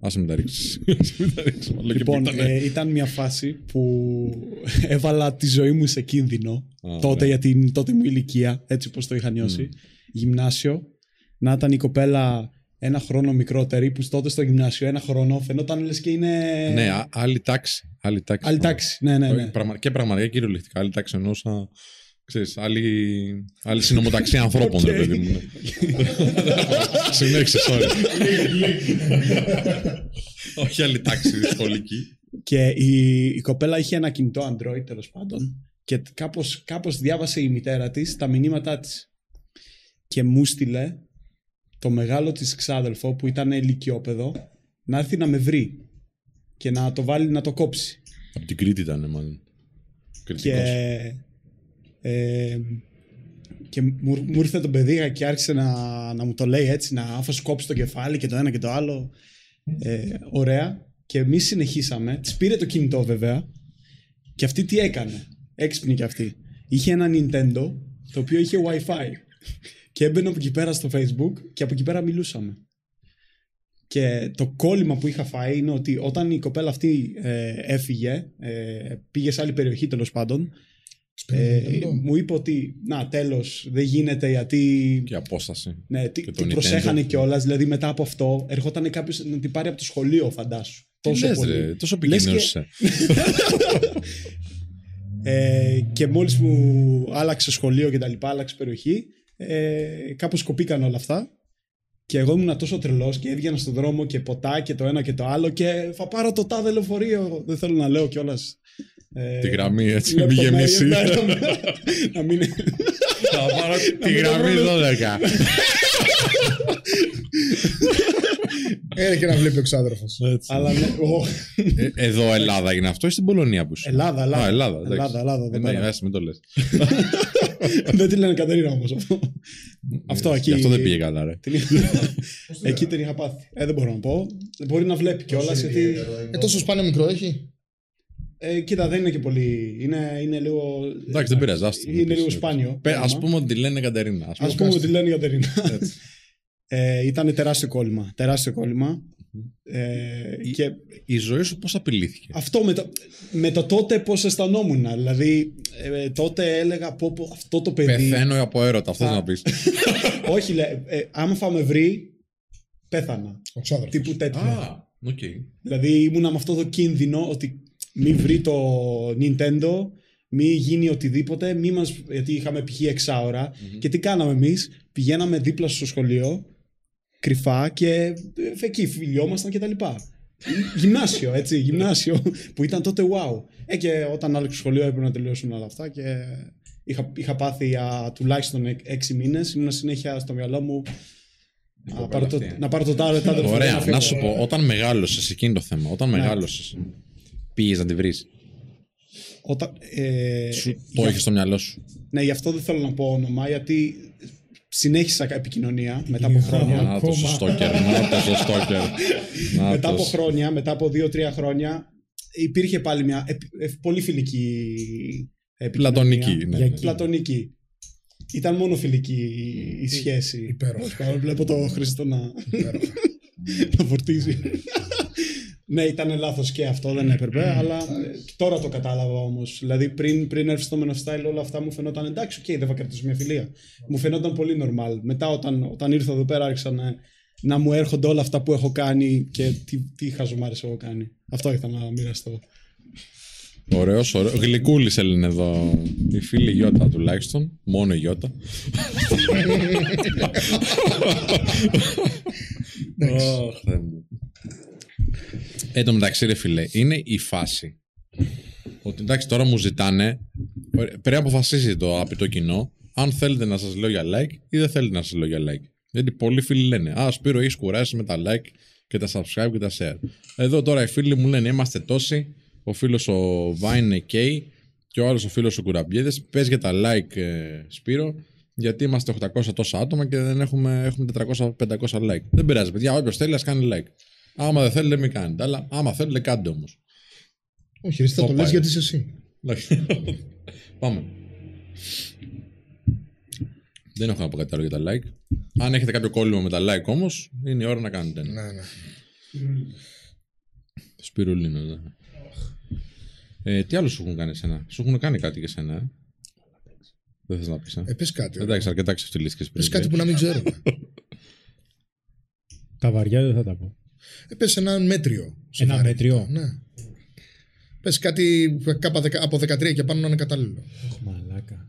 B: Ας μην τα ρίξεις. Ας μην τα ρίξεις. μάλλον και
F: Λοιπόν,
B: που ήταν.
F: ε, ήταν μια φάση που έβαλα τη ζωή μου σε κίνδυνο
B: Α,
F: τότε
B: ωραία.
F: για την τότε μου ηλικία, έτσι όπως το είχα νιώσει. Γυμνάσιο, να ήταν η κοπέλα ένα χρόνο μικρότερη, που τότε στο γυμνάσιο ένα χρόνο φαινόταν λες και είναι
B: Ναι, α- άλλη τάξη. Άλλη τάξη.
F: άλλη τάξη. Ναι, ναι,
B: Όχι,
F: ναι.
B: πραγμα- Και πραγματικά κυριολεκτικά άλλη τάξη εννοούσα. Ξέρεις, άλλη, άλλη συνομοταξία ανθρώπων, ρε παιδί μου. ναι. Συνέχισε, sorry. Όχι άλλη τάξη σχολική.
F: Και η, η κοπέλα είχε ένα κινητό Android τέλος πάντων και κάπως, κάπως διάβασε η μητέρα της τα μηνύματά της. Και μου στείλε το μεγάλο της ξάδελφο που ήταν ηλικιόπεδο να έρθει να με βρει. και να το βάλει να το κόψει.
B: Από την Κρήτη ήταν, μάλλον. Κριτικός.
F: Και, ε, και μου, μου ήρθε το παιδί και άρχισε να, να μου το λέει έτσι, να άφα σου κόψει το κεφάλι και το ένα και το άλλο. Ε, ωραία. Και εμείς συνεχίσαμε. Της πήρε το κινητό βέβαια. Και αυτή τι έκανε. Έξυπνη κι αυτή. Είχε ένα Nintendo το οποίο είχε Wi-Fi. Και έμπαινε από εκεί πέρα στο Facebook και από εκεί πέρα μιλούσαμε. Και το κόλλημα που είχα φάει είναι ότι όταν η κοπέλα αυτή ε, έφυγε, ε, πήγε σε άλλη περιοχή τέλος πάντων, ε, μου είπε ότι να τέλος δεν γίνεται γιατί
B: Και απόσταση.
F: ναι, τι,
B: και
F: τι
B: το
F: προσέχανε
B: Nintendo.
F: κιόλας. Δηλαδή μετά από αυτό έρχονταν κάποιος να την πάρει από το σχολείο, φαντάσου.
B: Τι
F: Τόσο
B: λες,
F: πολύ.
B: ρε, τόσο
F: Λες
B: επικίνδυνος
F: και-
B: είσαι.
F: Ε, και μόλις μου άλλαξε σχολείο και τα λοιπά, άλλαξε περιοχή, ε, κάπως κοπήκαν όλα αυτά. Και εγώ ήμουν τόσο τρελός και έβγαινα στον δρόμο και ποτά και το ένα και το άλλο και θα πάρω το τάδε λεωφορείο. Δεν θέλω να λέω κιόλας. Ε,
B: Τη γραμμή έτσι, μη
F: λεπτομέρειες,
B: γεμίσει.
F: ναι, να μην- να μην
B: Θα πάρω τη
F: μην το
B: γραμμή
F: βρω.
B: 12.
C: Έρε και να βλέπει ο ξάδερφο.
F: Αλλά ναι, ο-
B: Ε, Εδώ Ελλάδα είναι αυτό ή στην Πολωνία που είσαι.
F: Ελλάδα, Ελλάδα.
B: Α, Ελλάδα, εντάξει.
F: Ελλάδα, Ελλάδα, εδώ
B: Ε, Ναι,
F: πέρα.
B: ας μην το λες.
F: Δεν τη λένε Κατερίνα όμως αυτό. αυτό εκεί.
B: Γι' αυτό δεν πήγε καλά, ρε.
F: Την είχα- Εκεί την είχα πάθει. Ε, δεν μπορώ να πω. Μπορεί να βλέπει κιόλα γιατί.
C: Ε, τόσο σπάνιο μικρό έχει.
F: Ε, κοίτα, δεν είναι και πολύ. Είναι, είναι λίγο.
B: Εντάξει, δεν πειράζει. άστο.
F: Είναι λίγο σπάνιο.
B: Πε- Ας πούμε ότι τη λένε Κατερίνα. ας
F: Α
B: πούμε.
F: πούμε ότι λένε η Κατερίνα. ε, ήταν τεράστιο κόλλημα. Τεράστιο κόλλημα. Ε, και
B: Η ζωή σου πώς απειλήθηκε;
F: αυτό με το, με το τότε πώς αισθανόμουν. Δηλαδή, ε, τότε έλεγα πω, πω, αυτό το παιδί.
B: Πεθαίνω από έρωτα, αυτός
F: Θα-
B: να πεις.
F: Όχι, λέ, ε, άμα θα με βρει, πέθανα.
C: Ο ξάδερφο.
F: Τύπου τέτοιο.
B: Α, οκ.
F: Δηλαδή ήμουνα με αυτό το κίνδυνο ότι μη βρει το Nintendo, μη γίνει οτιδήποτε, μη μας, γιατί είχαμε π.χ. εξάωρα. Και τι κάναμε εμείς, πηγαίναμε δίπλα στο σχολείο, κρυφά και ε, εκεί φιλιόμασταν και τα λοιπά. γυμνάσιο, έτσι, γυμνάσιο, που ήταν τότε wow. Ε, και όταν άλλαξε το σχολείο έπρεπε να τελειώσουν όλα αυτά και είχα, είχα πάθει για τουλάχιστον εκ- έξι μήνες, ήμουν συνέχεια στο μυαλό μου να πάρω, το,
B: αυτή, ε.
F: να πάρω το τάδε, τάδε φορέ
B: Ωραία,
F: φύγω.
B: να σου πω, όταν μεγάλωσες εκείνο το θέμα, όταν μεγάλωσες, πήγες να τη βρεις.
F: Όταν, ε,
B: Σου το
F: για-
B: έχεις στο μυαλό σου.
F: Ναι, γι' αυτό δεν θέλω να πω όνομα, γιατί συνέχισα επικοινωνία μετά από χρόνια.
B: Να το
D: Ακόμα.
B: στόκερ, να το στόκερ. Να
F: μετά από
B: τος.
F: χρόνια, μετά από δύο-τρία χρόνια, υπήρχε πάλι μια επι- ε, πολύ φιλική επικοινωνία.
B: Πλατωνική, ναι.
D: Για-
F: Πλατωνική. Ήταν μόνο φιλική η- η σχέση.
C: Υπέροχα.
F: Βλέπω το Χρήστο να, να φορτίζει. Ναι, ήταν λάθος και αυτό, δεν έπρεπε, αλλά ε, τώρα το κατάλαβα όμως. Δηλαδή, πριν, πριν έρθει στο Men of Style, όλα αυτά μου φαινόταν εντάξει, οκ, δεν θα κρατήσω μια φιλία. Μου φαινόταν πολύ normal. Μετά, όταν, όταν ήρθα εδώ πέρα, άρχισαν ε, να μου έρχονται όλα αυτά που έχω κάνει και τι, τι χαζομάρες έχω κάνει. Αυτό ήθελα να μοιραστώ.
B: Ωραίος, ωραίος. Γλυκούλης έλεγε εδώ η φίλη Γιώτα τουλάχιστον. Μόνο η Γιώτα. Αχ, Θεέ μου. Εν τω μεταξύ, ρε φίλε, είναι η φάση. Ότι εντάξει, τώρα μου ζητάνε. Πρέπει να αποφασίσει το απειτό κοινό αν θέλετε να σας λέω για like ή δεν θέλετε να σας λέω για like. Γιατί πολλοί φίλοι λένε Α, Σπύρο, έχει κουράσει με τα like και τα subscribe και τα share. Εδώ τώρα οι φίλοι μου λένε Είμαστε τόσοι. Ο φίλος ο Vine είναι K και ο άλλος ο φίλος ο Κουραμπιέδε. Πες για τα like, ε, Σπύρο, γιατί είμαστε 800 τόσα άτομα και δεν έχουμε, έχουμε 400-500 like. Δεν πειράζει, παιδιά. Όποιος θέλει, ας κάνει like. Άμα δεν θέλετε, μην κάνετε. Αλλά άμα θέλετε, κάντε όμως.
C: Όχι, εσύ θα
B: Το
C: το
B: πάει.
C: λες γιατί είσαι εσύ.
B: Πάμε. Δεν έχω να πω κάτι άλλο για τα like. Αν έχετε κάποιο κόλλημα με τα like όμως, είναι η ώρα να κάνετε ένα.
C: Ναι, ναι.
B: Σπυρουλίνο, ναι. Ε, τι άλλο σου έχουν κάνει εσένα; Σου έχουν κάνει κάτι για σένα, ε; Δεν θες να πεις, ε;
C: Ε, πες κάτι.
B: Εντάξει, αρκετά ξεφτυλίστηκες πριν.
C: Πες κάτι που να μην ξέρουμε.
D: Τα βαριά δεν θα τα πω.
C: Ε, πες ένα μέτριο.
D: Ένα
C: σοβαρό.
D: μέτριο.
C: Ναι. Πες κάτι κάπα δεκα- από 13 και πάνω να είναι κατάλληλο.
D: Αχ, μαλάκα.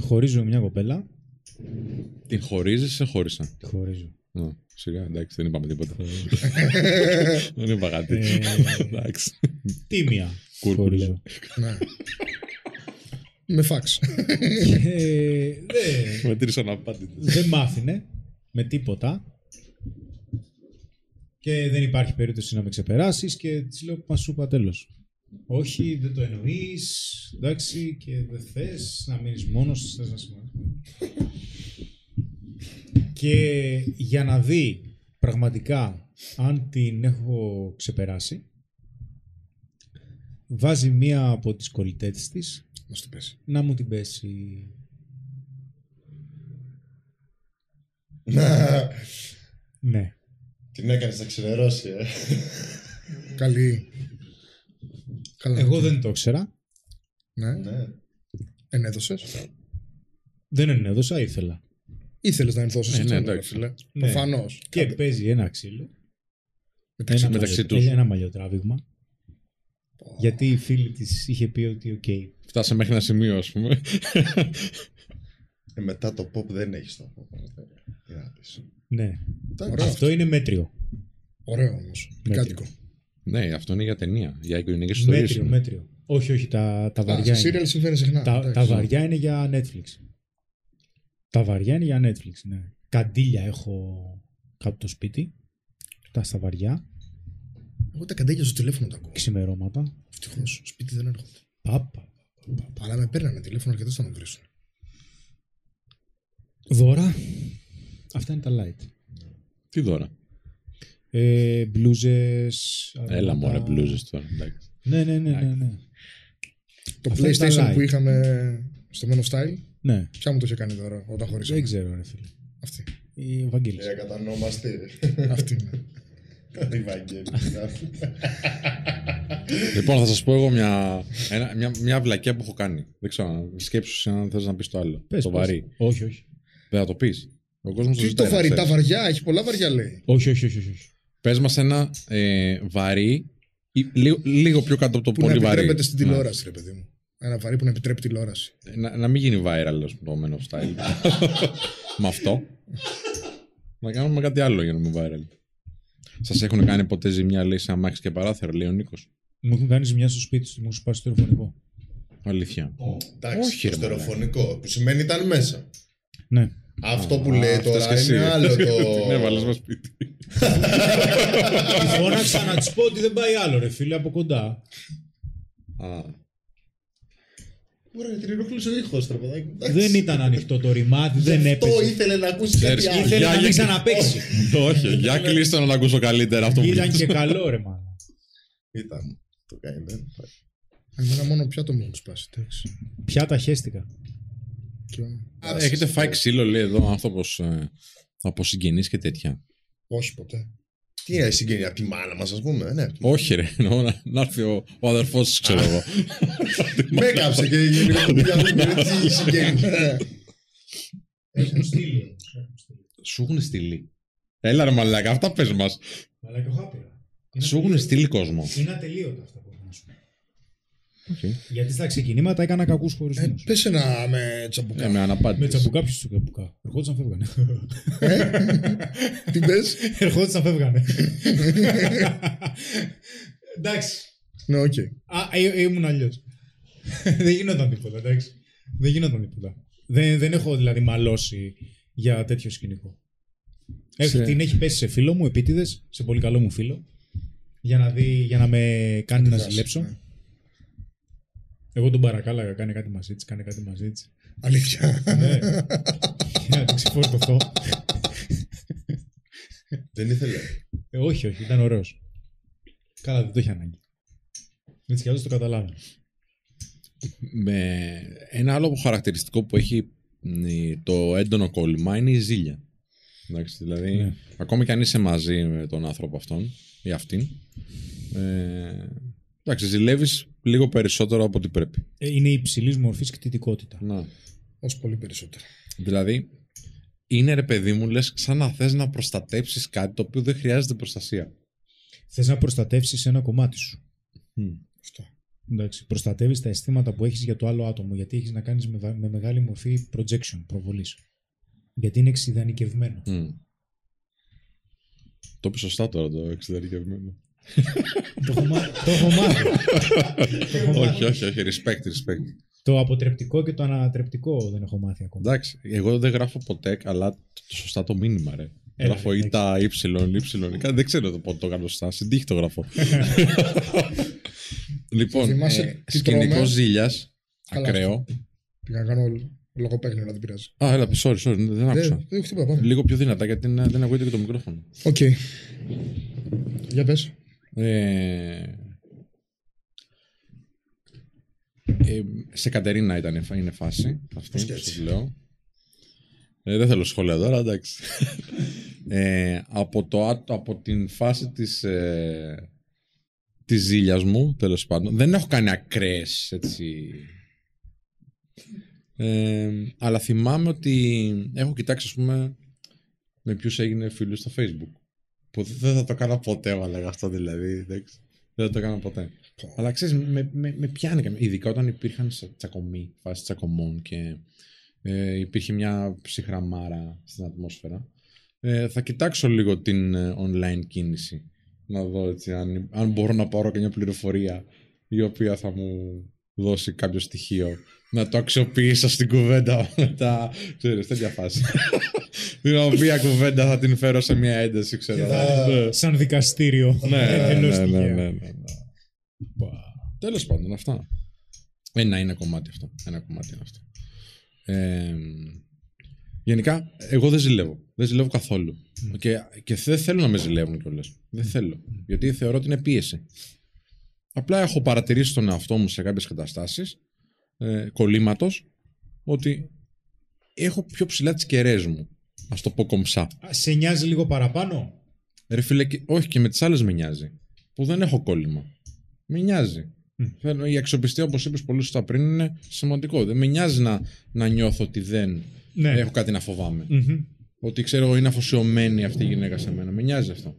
D: Χωρίζω μια κοπέλα.
B: Την χωρίζεις, σε χώρισα;
D: Τη χωρίζω.
B: Α, σιγά, εντάξει, δεν είπαμε τίποτα. δεν είπα κάτι.
D: Ε,
B: εντάξει.
D: Τίμια.
B: Κούρκουλα.
D: Χωρίζω.
C: Ναι. Με φάξ.
D: Ε, δεν-
B: Μετρήσα να πάτε.
D: δεν μ' άφηνε με τίποτα. Και δεν υπάρχει περίπτωση να με ξεπεράσεις και της λέω Μα σου είπα τέλος. Όχι, δεν το εννοείς. Εντάξει, και δεν θες να μείνεις μόνος. Θες να συμμετέχει. και για να δει πραγματικά αν την έχω ξεπεράσει, βάζει μία από τις κολλητές της
C: Να σου το πέσει.
D: να μου την πέσει. Ναι.
E: Την έκανες να ξενερώσει, ε.
C: Καλή. Καλά.
D: Εγώ δεν το ήξερα.
C: Ναι.
E: Ναι.
C: Ενέδωσες.
D: Δεν ενέδωσα, ήθελα.
C: Ήθελες να ενδώσεις.
B: Ε, ναι, εντάξει.
C: φίλε.
D: Ναι.
C: Προφανώς.
D: Και παίζει ένα ξύλο.
C: Μεταξύ,
D: ένα
B: μεταξύ
D: μαλλιο-
B: τους.
D: Ένα μαλλιοτράβηγμα. Γιατί η φίλη της είχε πει ότι οκ.
B: Φτάσε μέχρι ένα σημείο, ας πούμε.
E: Ε, μετά το pop δεν έχει το stop. Τι να πεις.
D: Ναι.
C: Ωραίο.
D: Αυτό είναι μέτριο.
C: Ωραίο όμως. Πικάντικο.
B: ναι, αυτό είναι για ταινία. Για οικογενειακές ιστορίες.
D: Μέτριο, μέτριο. Όχι, όχι, τα, τα
C: Α,
D: βαριά
C: σε
D: είναι.
C: serial συμβαίνει συχνά.
D: Τα,
C: εντάξει.
D: τα βαριά είναι για Netflix. Τα βαριά είναι για Netflix, ναι. Καντήλια έχω κάτω το σπίτι. Τα στα βαριά,
C: Εγώ τα καντέκια στο τηλέφωνο τα ακούω.
D: ξημερώματα.
C: Ευτυχώς. Σπίτι δεν έρχονται.
D: Πάπα.
C: Αλλά με παίρνανε τηλέφωνο αρκετά στο να με βρίσουν.
D: Δώρα. Αυτά είναι τα light.
B: Τι δώρα.
D: Ε, μπλούζες.
B: Έλα
D: αρώματα.
B: μόνο μπλούζες τώρα. εντάξει.
D: Ναι, ναι, ναι, ναι, ναι.
C: Το
D: Αυτά είναι τα
C: PlayStation
D: light.
C: που είχαμε στο Men of Style,
D: Ναι,
C: ποια μου το είχε κάνει τώρα όταν χωρίσαμε;
D: δεν ξέρω ρε φίλε.
C: Αυτή.
D: Η Βαγγέλης.
E: Ε, κατανόμαστε.
C: Αυτή είναι.
E: Η Βαγγέλη.
B: λοιπόν, θα σας πω εγώ μια, ένα, μια, μια βλακιά που έχω κάνει. Δεν ξέρω, σκέψου αν θες να πεις το άλλο.
D: Πες,
B: το
D: πες.
B: βαρύ.
D: Όχι, όχι.
B: Δεν θα το πεις. Ο κόσμο το
C: Τι
B: ζητάει.
C: το βαρύ, τα βαριά, έχει πολλά βαριά λέει.
D: Όχι, όχι, όχι. όχι.
B: Πες μας ένα ε, βαρύ, ή λίγο, λίγο πιο κάτω από το
C: Που να
B: πολύ βαρύ.
C: επιτρέπεται στην
B: Ναι.
C: τηλεόραση, ρε παιδί μου. Ένα βαρύ που να επιτρέπει τηλεόραση.
B: Να, να μην γίνει viral ας πούμε, το Men of Style. με αυτό. να κάνουμε κάτι άλλο για να μην viral. Σας έχουν κάνει ποτέ ζημιά, λέει, σε αμάξι και παράθυρο, λέει ο Νίκος;
D: Μου έχουν κάνει ζημιά στο σπίτι του, μου έχουν σπάσει το τηλεφωνικό.
B: Αλήθεια.
E: Εντάξει,
B: Όχι,
E: το
B: ρε,
E: στερεοφωνικό. Που σημαίνει ήταν μέσα.
D: Ναι.
E: Αυτό που
B: Α,
E: λέει
B: φταίς
E: τώρα
B: και εσύ.
E: είναι άλλο
B: Την
E: το.
B: έβαλε με σπίτι.
D: Τη φώναξα να τη πω ότι δεν πάει άλλο, ρε φίλε, από κοντά.
B: Α,
E: Ωραία, την ενοχλούσε ο ήχος, ρε παιδάκι. Εντάξει.
D: Δεν ήταν ανοιχτό το ρημάδι, δεν
E: Αυτό
D: έπαιζε.
E: ήθελε να ακούσει κάτι
B: Ξέρεις,
E: άλλο.
D: Ήθελε να
B: Για-
D: μην
B: για-
D: ξαναπέξει.
B: όχι, για κλείστο να το ακούσω καλύτερα αυτό που
D: Ήταν
B: λες.
D: και καλό, ρε μάλλον.
E: Ήταν. Το κάνει, δεν.
C: Εμένα μόνο πιάτο μου έχουν σπάσει. εντάξει.
D: Πια τα χέστηκα.
C: Και-
B: Έχετε φάει ξύλο, λέει εδώ άνθρωπος από συγγενείς και τέτοια.
C: Όχι ποτέ.
E: Τι είναι συγγένεια από τη μάνα μας, ας πούμε. Ναι.
B: Όχι, ρε. εννοώ να, να έρθει ο, ο αδερφός της, ξέρω εγώ.
E: Με έκαψε και τι συγγένεια.
D: Έχουν στείλει.
B: Σου έχουν στείλει. Έλα ρε μαλάκα, αυτά πες μας.
D: Αλλά και εγώ άπειρα.
B: Σου έχουν στείλει κόσμο.
D: Είναι ατελείωτα αυτά που έχω να σου πω.
B: Okay.
D: Γιατί στα ξεκινήματα έκανα κακούς
C: Ε,
D: χωρισμού.
C: πες ένα με τσαμπουκά.
B: Ε, με αναπάντηση.
D: Με τσαμπουκά, ποιο του τσαμπουκά. Ερχόντουσαν φεύγανε.
C: Τι πες.
D: Ερχόντουσαν φεύγανε. Εντάξει.
C: Ναι, οκ.
D: Α, ε, ήμουν αλλιώς. δεν γινόταν τίποτα, εντάξει. Δεν γινόταν τίποτα. Δεν, δεν έχω δηλαδή μαλώσει για τέτοιο σκηνικό. Έχει,
B: Σε-
D: Την έχει πέσει σε φίλο μου, επίτηδες, σε πολύ καλό μου φίλο, για να, δει, για να με κάνει να
C: Αντιδράσεις,
D: ζηλέψω.
C: ναι.
D: Εγώ τον παρακάλαγα, κάνε κάτι μαζί της, κάνε κάτι μαζί της.
C: Αλήθεια.
D: ναι. για να την ξεφορτωθώ.
E: Δεν ήθελε.
D: Ε, όχι, όχι, ήταν ωραίος. Καλά, δεν το είχε ανάγκη. Έτσι κι αλλιώ το καταλάβαινε.
B: Με ένα άλλο χαρακτηριστικό που έχει ε, το έντονο κόλλημα είναι η ζήλια. Εντάξει, δηλαδή,
D: Ναι.
B: ακόμη και αν είσαι μαζί με τον άνθρωπο αυτόν ή αυτήν, ε, εντάξει, ζηλεύεις λίγο περισσότερο από ό,τι πρέπει.
D: Ε, είναι υψηλής μορφής κτητικότητα.
B: Να.
C: Όσο πολύ περισσότερο.
B: Δηλαδή, είναι ρε παιδί μου, λες σαν να θες να προστατέψεις κάτι το οποίο δεν χρειάζεται προστασία.
D: Θες να προστατεύσεις ένα κομμάτι σου.
C: Αυτό.
D: Εντάξει, προστατεύεις τα αισθήματα που έχεις για το άλλο άτομο, γιατί έχεις να κάνεις με, βα- με μεγάλη μορφή projection, προβολής. Γιατί είναι εξειδανικευμένο.
B: Μμ. Το είπες σωστά τώρα το εξειδανικευμένο.
D: Το, έχω μά- το έχω μάθει. το, έχω μάθει.
B: όχι, όχι, όχι. Respect, respect.
D: το αποτρεπτικό και το ανατρεπτικό δεν έχω μάθει ακόμα.
B: Εντάξει, εγώ δεν γράφω ποτέ καλά το, το σωστά το μήνυμα, ρε.
D: Έλα,
B: Γράφω
D: εντάξει.
B: ΙΤΑ, Υ, Υ. Κάτι Δεν ξέρω το πότε το γράφω σωστά. Στην τύχη το γράφω. λοιπόν,
C: Θυμάσαι
B: ε,
C: τι
B: σκηνικός
C: τρώμε;
B: ζήλιας.
C: Καλά.
B: Ακραίο.
C: Πήγα να κάνω λογοπαίγνιο, αλλά δεν πειράζει.
B: Α, έλα, sorry, sorry, δεν
C: Δεν
B: άκουσα.
C: δεν έχω τίποτα, πάμε.
B: Λίγο πιο δυνατά γιατί είναι- δεν ακούγεται και το μικρόφωνο.
C: Οκ. Για πες.
B: Ε, ε, σε Κατερίνα ήταν η φα- είναι φάση αυτή που σας λέω. Ε, δεν θέλω σχόλια τώρα, εντάξει. ε, από, το, άτ- από την φάση της, ε, της ζήλιας μου, τέλος πάντων, δεν έχω κάνει ακραίες, έτσι... Ε, αλλά θυμάμαι ότι έχω κοιτάξει, ας πούμε, με ποιους έγινε φίλους στο facebook. Που δεν θα το έκανα ποτέ, μα λέγα αυτό δηλαδή. εντάξει. Δεν θα το έκανα ποτέ. Αλλά ξέρεις, με, με, με πιάνει καμιά- Ειδικά όταν υπήρχαν σε- τσακωμοί, φάσει τσακωμών και ε, υπήρχε μια ψυχραμάρα στην ατμόσφαιρα. Ε, θα κοιτάξω λίγο την ε, online κίνηση. Να δω έτσι, αν, αν μπορώ να πάρω και μια πληροφορία η οποία θα μου δώσει κάποιο στοιχείο. Να το αξιοποιήσω στην κουβέντα μετά. Ξέρεις, τέτοια φάση. την οποία κουβέντα θα την φέρω σε μια ένταση, ξέρω. Ναι.
D: Σαν δικαστήριο.
B: Ναι, ναι,
D: Εντελώς
B: ναι, ναι,
D: τυχαία.
B: ναι, ναι. Τέλος πάντων, αυτά. Ένα είναι κομμάτι αυτό. Ένα κομμάτι είναι αυτό. Ε, γενικά, εγώ δεν ζηλεύω. Δεν ζηλεύω καθόλου. Και, και δεν θέλω να με ζηλεύουν κιόλας. Δεν θέλω. Γιατί θεωρώ ότι είναι πίεση. Απλά έχω παρατηρήσει τον εαυτό μου σε κάποιες καταστάσεις ε, κολλήματος ότι έχω πιο ψηλά τις κεραίες μου. Ας το πω κομψά.
D: Α, Σε νοιάζει λίγο παραπάνω;
B: Ρε φίλε, και- όχι και με τις άλλες με νοιάζει. Που δεν έχω κόλλημα. Με νοιάζει. Θέλω- Η αξιοπιστία, όπως είπες πολύ σωστά πριν, είναι σημαντικό. Δεν με νοιάζει να, να νιώθω ότι δεν
D: Ναι.
B: έχω κάτι να φοβάμαι.
D: Μμμ.
B: Ότι ξέρω εγώ είναι αφοσιωμένη αυτή η γυναίκα σε μένα. Με νοιάζει αυτό.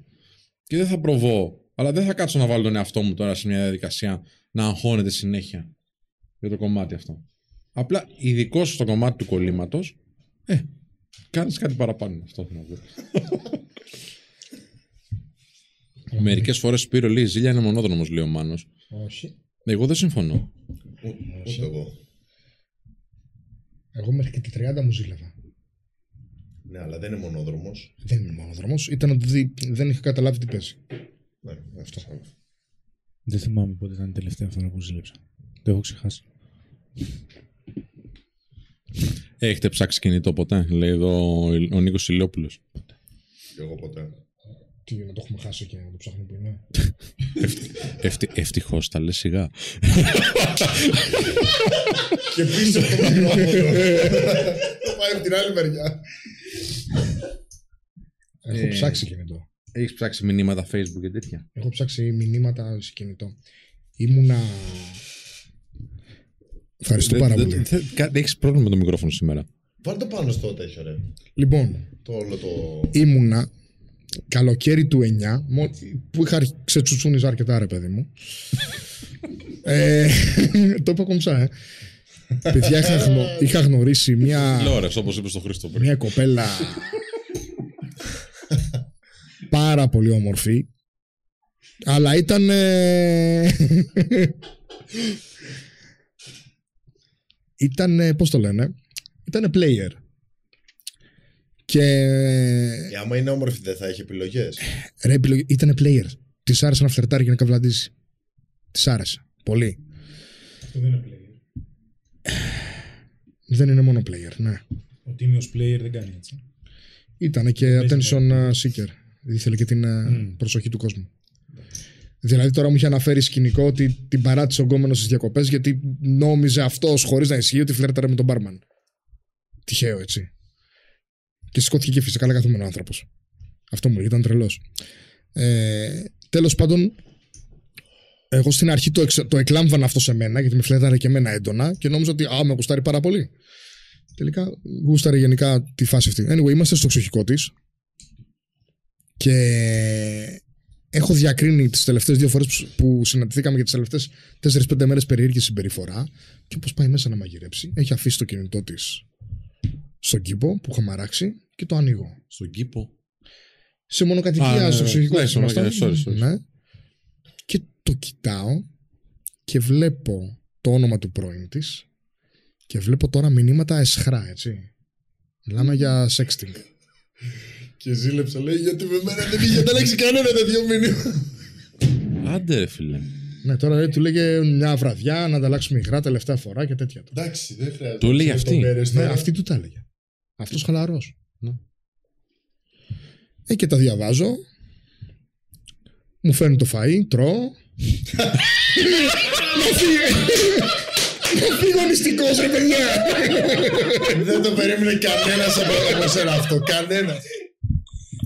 B: Και δεν θα προβώ, αλλά δεν θα κάτσω να βάλω τον εαυτό μου τώρα σε μια διαδικασία να αγχώνεται συνέχεια για το κομμάτι αυτό. Απλά ειδικό στο κομμάτι του κολλήματος, ε, κάνεις κάτι παραπάνω. Αυτό θέλω να πω. Μερικές φορές Σπύρο λέει: Ζήλια είναι μονόδρομος, λέει ο Μάνος.
C: Όχι.
B: Εγώ δεν συμφωνώ.
E: Ούτε εγώ.
C: Εγώ μέχρι και τη 30 μου ζήλευα.
E: Ναι, αλλά δεν είναι μονόδρομος.
C: Δεν είναι μονοδρομό. Ήταν ότι δι- δεν είχα καταλάβει τι παίζει.
E: Ναι, αυτό.
D: Δεν θυμάμαι πότε ήταν η τελευταία φορά που ζήλεψα. Το έχω ξεχάσει.
B: Έχετε ψάξει κινητό ποτέ, λέει εδώ ο, ο Νίκος Ηλιόπουλος.
E: Και εγώ ποτέ.
C: Τι να το έχουμε χάσει και να το ψάχνουμε που είναι;
B: Ευτυχώς τα λες σιγά.
E: Και πίσω από το μικρόφωνο. Το πάει από την άλλη μεριά.
C: Έχω ψάξει κινητό.
B: Έχεις ψάξει μηνύματα Facebook και τέτοια;
C: Έχω ψάξει μηνύματα σε κινητό. Ήμουνα. Ευχαριστώ πάρα πολύ.
B: Έχεις πρόβλημα με το μικρόφωνο σήμερα.
E: Βάλ το πάνω στο τέτοιο, ρε.
C: Λοιπόν,
E: Το όλο το.
C: ήμουνα καλοκαίρι του 9, μο- που είχα ξετσουτσούνιζα αρκετά ρε παιδί μου. ε, το είπα κομψά, ε. Παιδιά, είχα, γνω- είχα γνωρίσει μια,
B: Λόρες, όπως είπες στο Χρήστο πριν.
C: μια κοπέλα πάρα πολύ όμορφη. Αλλά ήταν. Ε, ήταν. Πώς το λένε. Ήταν player. Και.
E: Ε, άμα είναι όμορφη, δεν θα έχει επιλογές.
C: Ρε, επιλογή, ήταν player. Της άρεσε να φλερτάρει και να καβλαντήσει. Της άρεσε. Πολύ.
D: Αυτό δεν είναι player.
C: Δεν είναι μόνο player, ναι.
D: Ο τίμιος player δεν κάνει έτσι.
C: Ήταν και attention uh, seeker. Ήθελε και την uh, προσοχή του κόσμου. Δηλαδή τώρα μου είχε αναφέρει σκηνικό ότι την παράτησε ο γκόμενος στις διακοπές γιατί νόμιζε αυτός χωρίς να ισχύει ότι φλέρταρε με τον μπάρμαν. Τυχαίο έτσι. Και σηκώθηκε και φυσικά καθούμενο άνθρωπος. Αυτό μου λέει, ήταν τρελός. Ε, Τέλος πάντων, εγώ στην αρχή το, εξ, το εκλάμβανα αυτό σε μένα γιατί με φλέταρε και εμένα έντονα και νόμιζα ότι α, με γουστάρει πάρα πολύ. Τελικά γούσταρε γενικά τη φάση αυτή. Anyway, είμαστε στο εξοχικό της. Και έχω διακρίνει τις τελευταίες δύο φορές που συναντηθήκαμε και τις τελευταίες 4-5 μέρες περίεργη συμπεριφορά. Και όπω πάει μέσα να μαγειρέψει, έχει αφήσει το κινητό της στον κήπο που είχα αράξει και το ανοίγω.
B: Στον κήπο.
C: Σε μονοκατοικία,
B: Α,
C: στο
B: ναι,
C: εξοχικό
B: ναι,
C: της
B: στο
C: ήμασταν.
B: μονοκατοικία, sorry, sorry.
C: Ναι. Και το κοιτάω και βλέπω το όνομα του πρώην της και βλέπω τώρα μηνύματα εσχρά, έτσι. Μιλάμε για sexting.
E: Και ζήλεψε, λέει, γιατί με μένα δεν είχε ανταλλάξει κανένα τέτοιο μήνυμα.
A: Άντε, ρε φίλε.
C: Ναι, τώρα λέει, του λέγε μια βραδιά να ανταλλάξουμε υγρά τελευταία φορά και τέτοια.
E: Εντάξει, δεν χρειάζεται.
A: Το λέει
E: Σε
A: αυτή.
E: λεπτομέρειες
C: Ναι,
E: τώρα.
C: αυτή του τα έλεγε. Αυτός χαλαρός.
A: Ναι.
C: Ε, και τα διαβάζω. Μου φέρνει το φαΐ, τρώω. Να φύγει. Να φύγω νηστικός, ρε παιδιά.
E: Δεν το περίμενε κανένας από από σένα αυτό. Κανένας.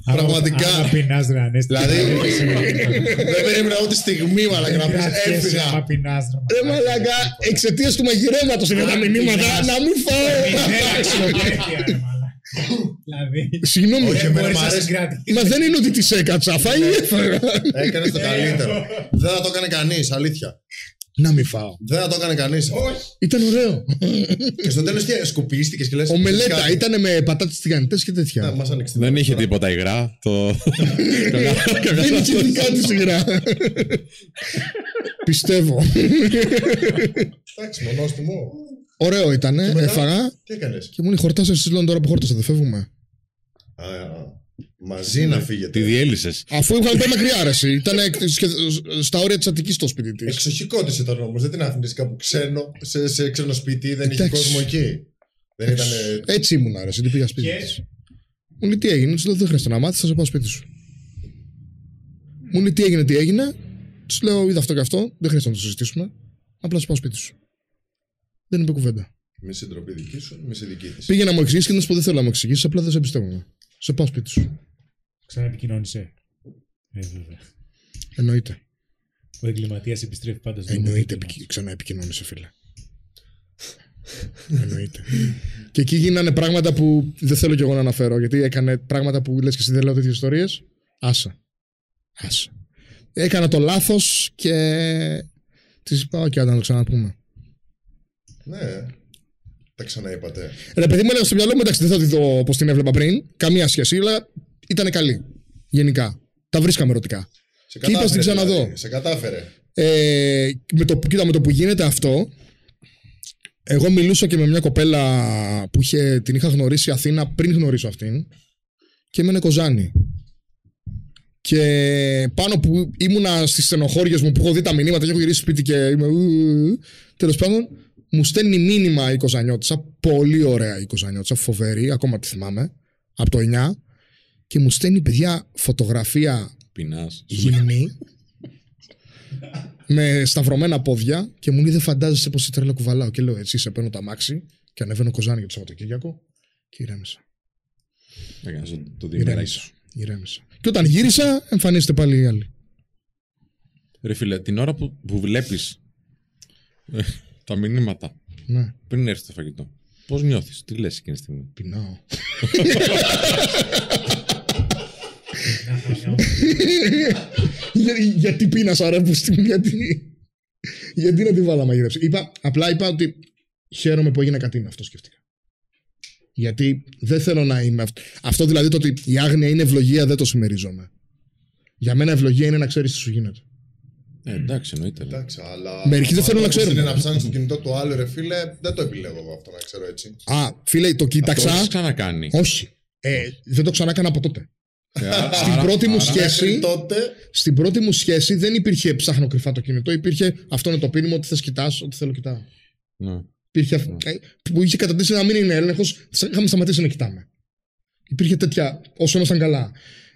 E: Πραγματικά.
D: Άμα πεινάς ρε Ανέστη.
E: Δηλαδή, δεν περίμενα ούτε στιγμή, μαλάκα, να πεις
D: Άμα
E: έφυγα.
D: πεινάς ρε.
C: Ρε μαλάκα, εξαιτίας του μαγειρέματος είναι τα μηνύματα. Να μην φάω.
D: Μηδέν αξιοπρέπεια ρε μαλάκα. Δηλαδή,
C: Συγγνώμη,
E: Όχι,
C: ρε,
E: εμένα
D: μπορείς
E: μ'
D: να
E: αρέσει.
D: συγκρατήσεις.
C: Μα δεν είναι ότι τη έκατσα. Φάει ή έφαγα.
E: Έκανες το καλύτερο. Δεν θα το έκανε κανείς, αλήθεια.
C: Να μην φάω.
E: Δεν θα το έκανε κανείς.
C: Ήταν ωραίο.
E: Και στο τέλος τι σκουπίστηκες και λες.
C: Ο μελέτα ήταν με πατάτες τηγανιτές και τέτοια.
E: Μας άνοιξε.
A: Δεν είχε τίποτα υγρά. Το...
C: Δεν είχε δικά τη υγρά. Πιστεύω.
E: Εντάξει, μονόστιμο.
C: Ωραίο ήταν.
E: μετά;
C: Έφαγα
E: Τι έκανες;
C: και μου λέει χορτάσες εσεί λένε τώρα που χόρτασα. Δεν φεύγουμε.
E: Μαζί να φύγετε.
A: Τη διέλυσες.
C: Αφού είχαν πάει μακριά αρέσει. Ήταν εκ- σχεδ- στα όρια της Αττικής το σπίτι της.
E: Εξοχικό τη ήταν όμω. Δεν την άφηνες κάπου ξένο, σε, σε ξένο σπίτι, δεν είχε
C: Εντάξει.
E: κόσμο εκεί. Δεν ήταν.
C: Έτσι ήμουν άρεσε. Τι πήγα σπίτι
D: Και;
C: της. Μου λέει τι έγινε. Τη λέω δεν χρειάζεται να μάθεις, θα σε πάω σπίτι σου. Μου λέει τι έγινε, τι έγινε. Της λέω είδα αυτό και αυτό. Δεν χρειάζεται να το συζητήσουμε. Απλά σε πάω σπίτι σου. Δεν είπε κουβέντα.
E: Μη συντροπή δική σου, μη σε δική τη.
C: Πήγε να μου εξηγήσει και να σου πω δεν θέλω να μου εξηγήσεις. Απλά δεν σε εμπιστεύομαι. Σε πάω σπίτι σου.
D: Ξαναεπικοινώνησε. Ε, βέβαια.
C: Εννοείται.
D: Ο εγκληματίας επιστρέφει πάντα στο
C: Εννοείται.
D: έγκλημα.
C: επικοι- Ξανά επικοινώνησε, φίλε. Εννοείται. και εκεί γίνανε πράγματα που δεν θέλω κι εγώ να αναφέρω. Γιατί έκανε πράγματα που λες και εσύ δεν λέω τέτοιες ιστορίες. Άσα. Άσα. Έκανα το λάθος και τη είπα: Όχι, άντε να το ξαναπούμε.
E: Ναι. Τα ξαναείπατε.
C: Ρε παιδί μου έλεγα στο μυαλό μου, εντάξει, δεν θα τη δω όπως την έβλεπα πριν. Καμία σχέση, αλλά ήταν καλή. Γενικά. Τα βρίσκαμε ερωτικά.
E: Σε
C: Και είπα στην
E: κατάφερε,
C: ξαναδώ.
E: δηλαδή. Σε κατάφερε.
C: Ε, με το, κοίτα, με το που γίνεται αυτό, εγώ μιλούσα και με μια κοπέλα που είχε, την είχα γνωρίσει Αθήνα πριν γνωρίσω αυτήν και έμενε Κοζάνη. Και πάνω που ήμουνα στις στενοχώριες μου που έχω δει τα μηνύματα και έχω γυρίσει σπίτι και είμαι. Τέλος πάντων, μου στέλνει μήνυμα η Κοζανιώτησα. Πολύ ωραία η Κοζανιώτησα, φοβερή, ακόμα τη θυμάμαι. Από το 9. Και μου στέλνει παιδιά φωτογραφία
A: Πεινάς.
C: γυμνή με σταυρωμένα πόδια και μου λέει δεν φαντάζεσαι πως η τρέλα κουβαλάω και λέω έτσι σε παίρνω το αμάξι και ανεβαίνω κοζάνι για το Σαββατοκύριακο και ηρέμησα.
A: Έκανες το διημεράκι
C: Ηρέμησα.
A: σου.
C: ηρέμησα. Και όταν γύρισα εμφανίζεται πάλι η άλλη.
A: Ρε φίλε, την ώρα που, που βλέπει τα μηνύματα
C: Ναι,
A: πριν έρθει το φαγητό, πώς νιώθεις, τι λες εκείνη τη στιγμή;
C: πεινάω. Για- γιατί πίνασα ρε που στην γιατί, γιατί να τη βάλα μαγειρέψη. Είπα, απλά είπα ότι χαίρομαι που έγινε κάτι αυτό σκέφτηκα. Γιατί δεν θέλω να είμαι αυτό. Αυτό δηλαδή το ότι η άγνοια είναι ευλογία δεν το συμμερίζομαι. Για μένα ευλογία είναι να ξέρεις τι σου γίνεται.
A: Ε, εντάξει, εννοείται. ρε.
E: Εντάξει, αλλά.
C: Μερικοί δεν
E: άμα
C: θέλουν να
E: όπως
C: ξέρουν.
E: Είναι να ψάχνει το κινητό του άλλου, ρε φίλε, δεν το επιλέγω εγώ αυτό να ξέρω έτσι.
C: Α, φίλε, το
A: Το
C: κοίταξα.
A: έχεις ξανακάνει.
C: Όχι. Ε, δεν το ξανά έκανα από τότε.
A: Ε, άρα-
C: Στην
A: άρα-
C: πρώτη μου
A: άρα-
C: σχέση-
E: Μέχρι τότε.
C: Στην πρώτη μου σχέση δεν υπήρχε ψάχνω κρυφά το κινητό. Υπήρχε αυτό είναι το πίνημα ότι θες κοιτάς, ότι θέλω κοιτάω.
A: Ναι.
C: Υπήρχε αυ- ε, που είχε καταντήσει να μην είναι έλεγχος, είχαμε σταματήσει να κοιτάμε. Υπήρχε τέτοια, όσο ήμασταν καλά.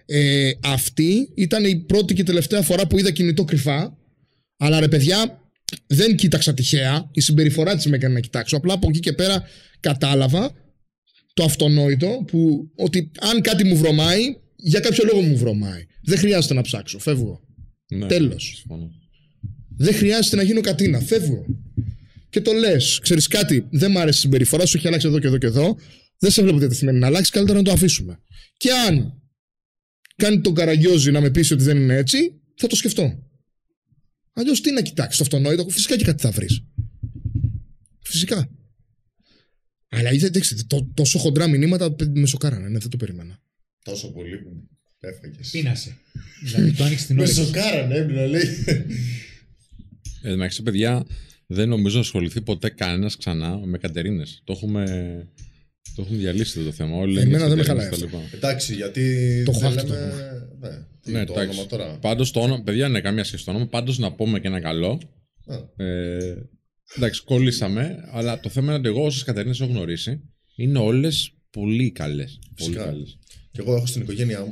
C: Ε, αυτή ήταν η πρώτη και τελευταία φορά που είδα κινητό κρυφά. Αλλά ρε παιδιά, δεν κοίταξα τυχαία. Η συμπεριφορά της με έκανε να κοιτάξω. Απλά από εκεί και πέρα κατάλαβα το αυτονόητο που ότι αν κάτι μου βρωμάει, για κάποιο λόγο μου βρωμάει. Δεν χρειάζεται να ψάξω. Φεύγω.
A: ναι.
C: Τέλος.
A: Συμφωνώ.
C: Δεν χρειάζεται να γίνω κατίνα. Φεύγω. Και το λες, ξέρεις κάτι, δεν μ' άρεσε η συμπεριφορά σου, έχει αλλάξει εδώ και εδώ και εδώ. Δεν σε βλέπω διατεθειμένη να αλλάξεις, καλύτερα να το αφήσουμε. Και αν κάνει τον καραγκιόζη να με πείσει ότι δεν είναι έτσι, θα το σκεφτώ. Αλλιώς τι να κοιτάξεις το αυτονόητο, φυσικά και κάτι θα βρεις. Φυσικά. Αλλά είδε, εντάξει, τό- τόσο χοντρά μηνύματα με σοκάρανε, ναι, δεν το περίμενα.
E: Τόσο πολύ που έφαγες.
D: Πείνασε. δηλαδή το άνοιξε την
E: Με
D: όρεξη.
E: σοκάρανε, έμπεινα, λέει.
A: Ε, εντάξει, παιδιά, δεν νομίζω να ασχοληθεί ποτέ κανένας ξανά με Κατερίνες. Το έχουμε
B: Το έχουμε διαλύσει αυτό το θέμα. Όλοι λένε
C: Εμένα
B: για
C: δεν με
B: τις
C: χαλάει
B: εταιρείες
C: αυτό.
B: και τα λοιπά.
E: Εντάξει, γιατί.
C: Το
E: δεν
C: έχω αυτό
E: λέμε-
C: το
E: Ναι, τι,
B: Ναι,
E: το
B: εντάξει.
E: όνομα τώρα.
B: Πάντως το όνομα, παιδιά, ναι, καμία σχέση το όνομα. Πάντως να πούμε και ένα καλό.
E: Α.
B: Ε, εντάξει, κολλήσαμε, αλλά το θέμα είναι ότι εγώ όσες Κατερίνε έχω γνωρίσει είναι όλες πολύ καλές. Πολύ
E: Φυσικά.
B: καλές.
E: Και εγώ έχω στην οικογένειά μου.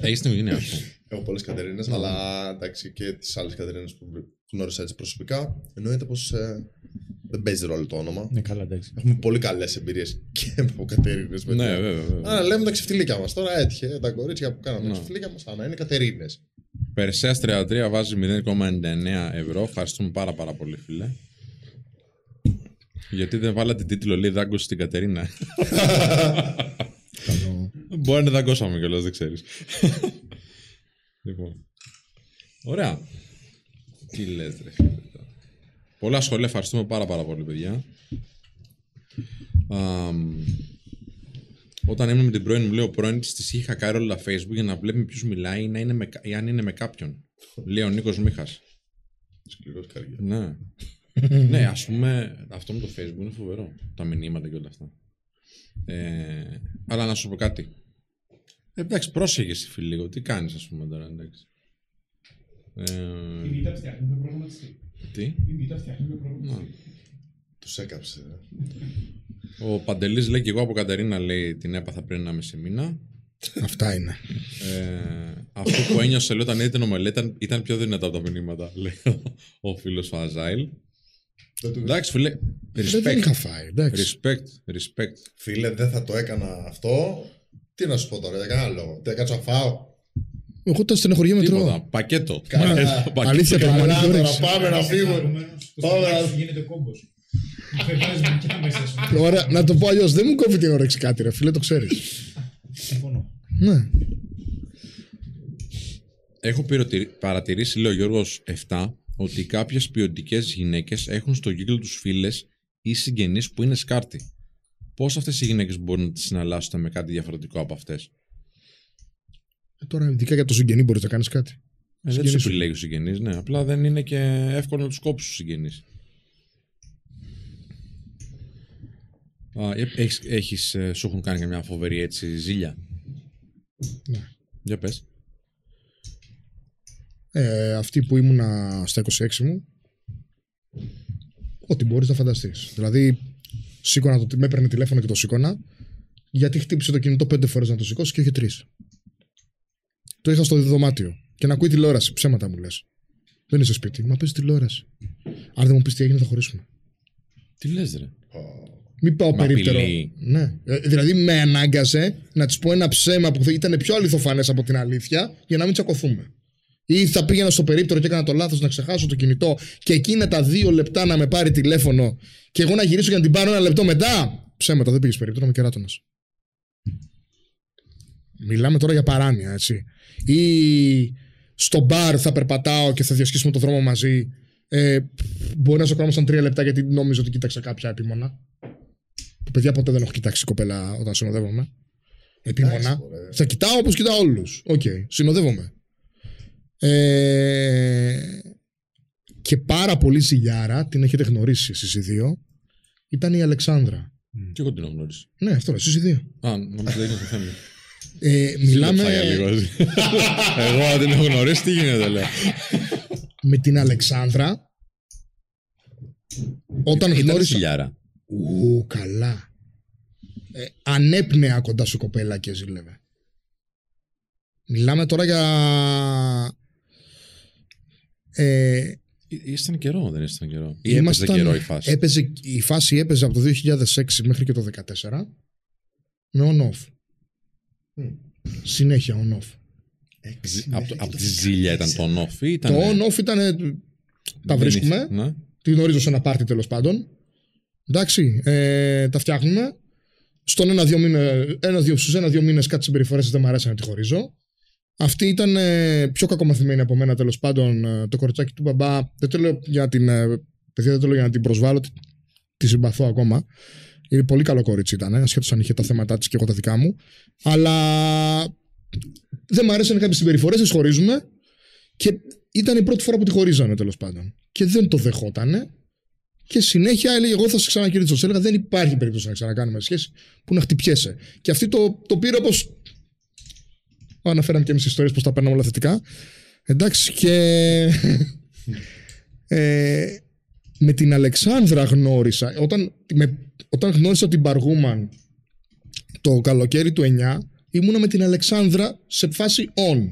B: Έχει την οικογένειά σου.
E: έχω πολλές Κατερίνε, αλλά εντάξει και τις άλλες Κατερίνε που γνώρισα έτσι προσωπικά. Εννοείται πως δεν παίζει ρόλο το όνομα.
D: Ναι, καλά, εντάξει.
E: Έχουμε πολύ καλές εμπειρίες και από Κατερίνες.
B: ναι, βέβαια. βέβαια.
E: Άρα λέμε τα ξεφτιλίκια μας. Τώρα έτυχε τα κορίτσια που κάναμε τα
B: Ναι.
E: ξεφτιλίκια μας. Άρα είναι Κατερίνες.
B: Περσέας 33 βάζει 0,99 ευρώ. Ευχαριστούμε πάρα πάρα πολύ, φίλε. Γιατί δεν βάλατε τίτλο λέει δάγκωση στην Κατερίνα.
C: Καλό.
B: Μπορεί να δαγκώσαμε κιόλας, δεν ξέρεις. λοιπόν. Ωραία. Τι λες ρε φίλε. τώρα. Πολλά σχόλια, ευχαριστούμε πάρα πάρα πολύ παιδιά. Αμ, όταν ήμουν με την πρώην μου, λέει ο πρώην της, της είχε χακάρει όλα τα facebook για να βλέπει με ποιους μιλάει ή, να είναι με, κα- ή αν είναι με κάποιον. Λέει ο Νίκος Μίχας.
E: Σκληρός καρδιά.
B: Ναι. ναι, ας πούμε, αυτό με το facebook είναι φοβερό. Τα μηνύματα και όλα αυτά. Ε, αλλά να σου πω κάτι. Ε, εντάξει, πρόσεχε εσύ φίλε λίγο. Τι κάνεις ας πούμε τώρα, εντάξει. Ε,
D: φτιάχνει με προγραμματιστή.
B: Τι;
D: Η Β' φτιάχνει με προγραμματιστή.
E: Τους έκαψε. ε.
B: Ο Παντελής λέει και εγώ από Κατερίνα λέει την έπαθα πριν ένα μισή μήνα.
C: Αυτά είναι.
B: Ε, αυτό που ένιωσε λέει, όταν είδε την ομελέτα ήταν, ήταν πιο δυνατά από τα μηνύματα, λέει ο, ο φίλος ο Αζάιλ.
E: Δεν του-
B: Εντάξει φίλε,
C: Δεν, δεν
B: respect,
C: είχα φάει, εντάξει.
B: respect, respect.
E: Φίλε, δεν θα το έκανα αυτό. Τι να σου πω τώρα, για κανένα λόγο. Τι έκανα να φάω.
C: Εγώ όταν στενοχωριέμαι
B: Τίποτα,
C: τρώω.
B: πακέτο.
E: Καλά.
B: Πακέτο, πακέτο.
C: Αλήθεια,
E: Καλά,
C: πραγματική
E: τώρα
C: όρεξη.
E: πάμε να φύγουμε. Πάμε να-
D: γίνεται κόμπος. Δεν βάζεις δικιά μέσα σου.
C: Ωραία, να το πω αλλιώς. Δεν μου κόβει την όρεξη κάτι, ρε φίλε, το ξέρεις.
D: Συμφωνώ.
C: ναι.
B: Έχω πυροτι- παρατηρήσει, λέει ο Γιώργος 7, ότι κάποιες ποιοτικές γυναίκες έχουν στο κύκλο τους φίλες ή συγγενείς που είναι σκάρτη. Πώς αυτές οι γυναίκες μπορούν να τις συναλλάσσουν με κάτι διαφορετικό από αυτές;
C: Ε, Τώρα, ειδικά για το συγγενή, μπορείς να κάνεις κάτι.
B: Ε, δεν
C: Συγγενείς
B: τους
C: σου.
B: επιλέγει ο συγγενής, ναι. Απλά δεν είναι και εύκολο να τους κόψει τους συγγενείς. Α, ε, έχεις, έχεις, ε, σου έχουν κάνει καμιά φοβερή έτσι ζήλια;
C: Ναι.
B: Για πες.
C: Ε, αυτή που ήμουνα στα 26 μου, ό,τι μπορείς να φανταστείς. Δηλαδή, σήκωνα το, με έπαιρνε τηλέφωνο και το σήκωνα, γιατί χτύπησε το κινητό πέντε φορές να το σηκώσει και όχι τρεις. Το είχα στο δωμάτιο. Και να ακούει τηλεόραση. Ψέματα μου λες. Δεν είσαι σπίτι. Μα παίζει τηλεόραση. Αν δεν μου πεις τι έγινε, θα χωρίσουμε.
B: Τι λες ρε.
C: Μην πάω
B: Μα
C: περίπτερο.
B: απειλεί.
C: Ναι. Ε, δηλαδή με ανάγκασε να της πω ένα ψέμα που θα ήταν πιο αληθοφανές από την αλήθεια για να μην τσακωθούμε. Ή θα πήγαινα στο περίπτερο και έκανα το λάθος να ξεχάσω το κινητό και εκείνα τα δύο λεπτά να με πάρει τηλέφωνο και εγώ να γυρίσω για να την πάρω ένα λεπτό μετά. Ψέματα, δεν πήγες περίπτερο, είμαι κεράτονας. Μιλάμε τώρα για παράνοια, έτσι. Ή στο μπαρ θα περπατάω και θα διασχίσουμε το δρόμο μαζί. Ε, μπορεί να τσακωνόμασταν τρία λεπτά γιατί νόμιζα ότι κοίταξα κάποια επίμονα. Που παιδιά ποτέ δεν έχω κοιτάξει κοπέλα όταν συνοδεύομαι. Επίμονα.
E: Εντάξει, μωρέ.
C: Θα κοιτάω όπως κοιτάω όλους. Οκ, συνοδεύομαι. Ε, και πάρα πολύ ζηλιάρα, την έχετε γνωρίσει εσείς οι δύο, ήταν η Αλεξάνδρα.
B: Και εγώ την έχω γνωρίσει.
C: Ναι, αυτό, εσείς οι δύο.
B: Α, νομίζω δεν είναι το θέμα.
C: Ε, μιλάμε
B: Σύλλεψα για λίγος. εγώ αν την έχω γνωρίσει, τι γίνεται, λέω.
C: με την Αλεξάνδρα. Όταν
B: Ήταν
C: γνώρισα.
B: σιλιάρα.
C: Ου, καλά. Ε, ανέπνεα κοντά σου κοπέλα και ζήλευε. Μιλάμε τώρα για... Ε,
B: Ήσταν καιρό, δεν ήσταν καιρό. Ή έπαιζε
C: ήμασταν-
B: καιρό η φάση;
C: Έπαιζε, η φάση έπαιζε από το 2006 μέχρι και το 2014 με on-off. Συνέχεια on-off.
B: Από, το- από τη ζήλια ήταν το off ή ήταν.
C: Το on-off ήταν... ε, Τα
B: δεν
C: βρίσκουμε.
B: είχε- Ναι.
C: Τη γνωρίζω σε ένα πάρτι τέλος πάντων. Εντάξει, ε, τα φτιάχνουμε. Στον ένα-δύο μήνε, ένα-δύο, στους ένα-δύο μήνες κάτι συμπεριφορές δεν μου αρέσει να τη χωρίζω. Αυτή ήταν ε, πιο κακομαθημένη από μένα τέλος πάντων. ε, το κοριτσάκι του μπαμπά. Δεν το λέω για την. Ε, παιδιά, δεν το λέω για να την προσβάλλω. Τη, τη συμπαθώ ακόμα. Είναι πολύ καλό κορίτσι ήταν, ασχέτως αν είχε τα θέματα της και εγώ τα δικά μου. Αλλά δεν μου αρέσαν κάποιες συμπεριφορές, τις χωρίζουμε. Και ήταν η πρώτη φορά που τη χωρίζανε τέλος πάντων. Και δεν το δεχότανε. Και συνέχεια έλεγε: Εγώ θα σε ξανακηρύξω. Της έλεγα: Δεν υπάρχει περίπτωση να ξανακάνουμε σχέση που να χτυπιέσαι. Και αυτή το, το πήρε όπως. Αναφέραμε και εμείς ιστορίες πώ τα παίρναμε όλα θετικά. Εντάξει, και. ε, με την Αλεξάνδρα γνώρισα. Όταν, με, όταν γνώρισα την Παργούμαν το καλοκαίρι του 9, ήμουνα με την Αλεξάνδρα σε φάση on.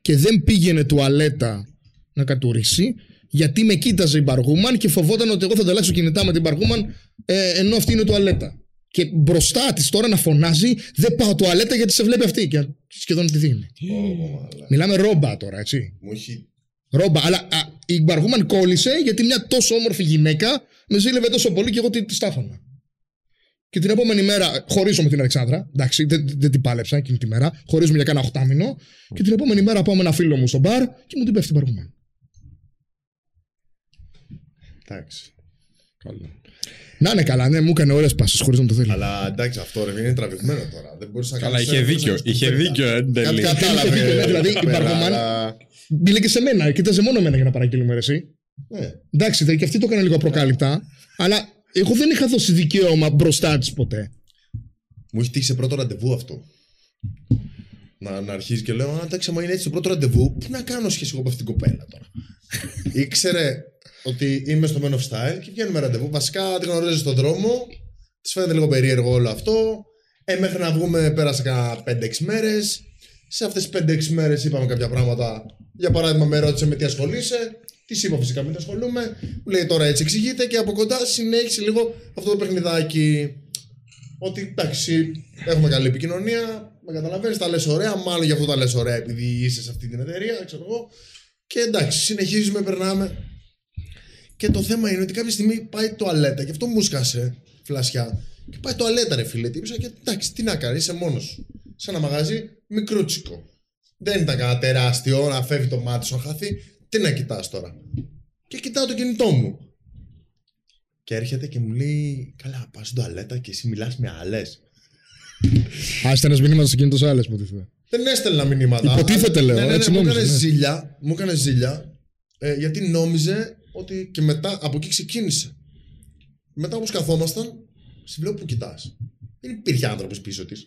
C: Και δεν πήγαινε τουαλέτα να κατουρίσει, γιατί με κοίταζε η Μπαργούμαν και φοβόταν ότι εγώ θα ανταλλάξω κινητά με την Μπαργούμαν ε, ενώ αυτή είναι τουαλέτα. Και μπροστά της τώρα να φωνάζει, δεν πάω τουαλέτα γιατί σε βλέπει αυτή. Και σχεδόν τη δίνει. Μιλάμε ρόμπα τώρα, έτσι.
E: Μου έχει.
C: Ρόμπα. Αλλά α, η Μπαργούμαν κόλλησε γιατί μια τόσο όμορφη γυναίκα με ζήλευε τόσο πολύ και εγώ τη, τη στάφανα. Και την επόμενη μέρα χωρίζω με την Αλεξάνδρα. Εντάξει, δεν, δεν την πάλεψα εκείνη τη μέρα. Χωρίζουμε για κάνα οχτάμινο. Και την επόμενη μέρα πάω με ένα φίλο μου στο μπαρ και μου την πέφτει η Μπαργούμαν.
E: Εντάξει.
C: Να είναι καλά, ναι, μου έκανε ωραίες πάσει χωρίς να το θέλει.
E: Αλλά εντάξει, αυτό ρε, είναι τραβηγμένο τώρα. Δεν μπορούσα να
A: Καλά,
E: κάνεις-
A: είχε
E: δεν
A: δίκιο.
E: μπορούσα να
A: Είχε
E: κάνεις
A: δίκιο, εν
E: Κάτι
A: τέλει.
E: κατάλαβε.
C: Είχε δίκιο, ναι, δηλαδή,
E: εδώ
C: η
E: πέρα,
C: Μπαργομάν-
E: αλλά-
C: Μπήλε και σε μένα, κοίταζε μόνο εμένα για να παραγγείλουμε ρε, εσύ.
E: Ναι.
C: Εντάξει, δε, και αυτή το έκανε λίγο απροκάλυπτα. Αλλά εγώ δεν είχα δώσει δικαίωμα μπροστά της ποτέ.
E: Μου έχει τύχει σε πρώτο ραντεβού αυτό. Να, να αρχίζει και λέω: «Α, Εντάξει, μα είναι έτσι το πρώτο ραντεβού. Πού να κάνω σχέση εγώ με αυτήν την κοπέλα τώρα; Ήξερε ότι είμαι στο Men of Style και βγαίνουμε ραντεβού. Βασικά τη γνωρίζεις στον δρόμο. Της φαίνεται λίγο περίεργο όλο αυτό. Ε, μέχρι να βγούμε πέρασε κάνα 5-6 μέρες. Σε αυτές τις 5-6 μέρες είπαμε κάποια πράγματα. Για παράδειγμα, με ρώτησε με τι ασχολείσαι. Τη είπα φυσικά με τι ασχολούμαι. Μου λέει τώρα έτσι εξηγείται και από κοντά συνέχισε λίγο αυτό το παιχνιδάκι. Ότι εντάξει, έχουμε καλή επικοινωνία, με καταλαβαίνεις, τα λες ωραία, μάλλον γι' αυτό τα λες ωραία, επειδή είσαι σε αυτή την εταιρεία, ξέρω εγώ. Και εντάξει, συνεχίζουμε, περνάμε. Και το θέμα είναι ότι κάποια στιγμή πάει τουαλέτα και αυτό μου σκάσε φλασιά. Και πάει τουαλέτα, ρε φίλε. Τύπησα και εντάξει, τι να κάνεις, είσαι μόνος σου. Σε ένα μαγαζί μικρούτσικο. Δεν ήταν κανένα τεράστιο να φεύγει το μάτι σου να χαθεί. Τι να κοιτάς τώρα. Και κοιτάω το κινητό μου. Και έρχεται και μου λέει: Καλά, πας στην τουαλέτα και εσύ μιλάς με άλλες.
C: Α, ήταν μηνύματα στο κινητό σε άλλες που
E: Δεν έστελνα μηνύματα.
C: Υποτίθεται, λέω,
E: Ναι, ναι, ναι,
C: έτσι
E: μου
C: νόμιζες,
E: έκανε
C: ναι.
E: ζήλια. Μου έκανε ζήλια. Ε, γιατί νόμιζε ότι και μετά από εκεί ξεκίνησε. Μετά όπως καθόμασταν, σε βλέπω που κοιτάς. Δεν υπήρχε άνθρωπος πίσω της.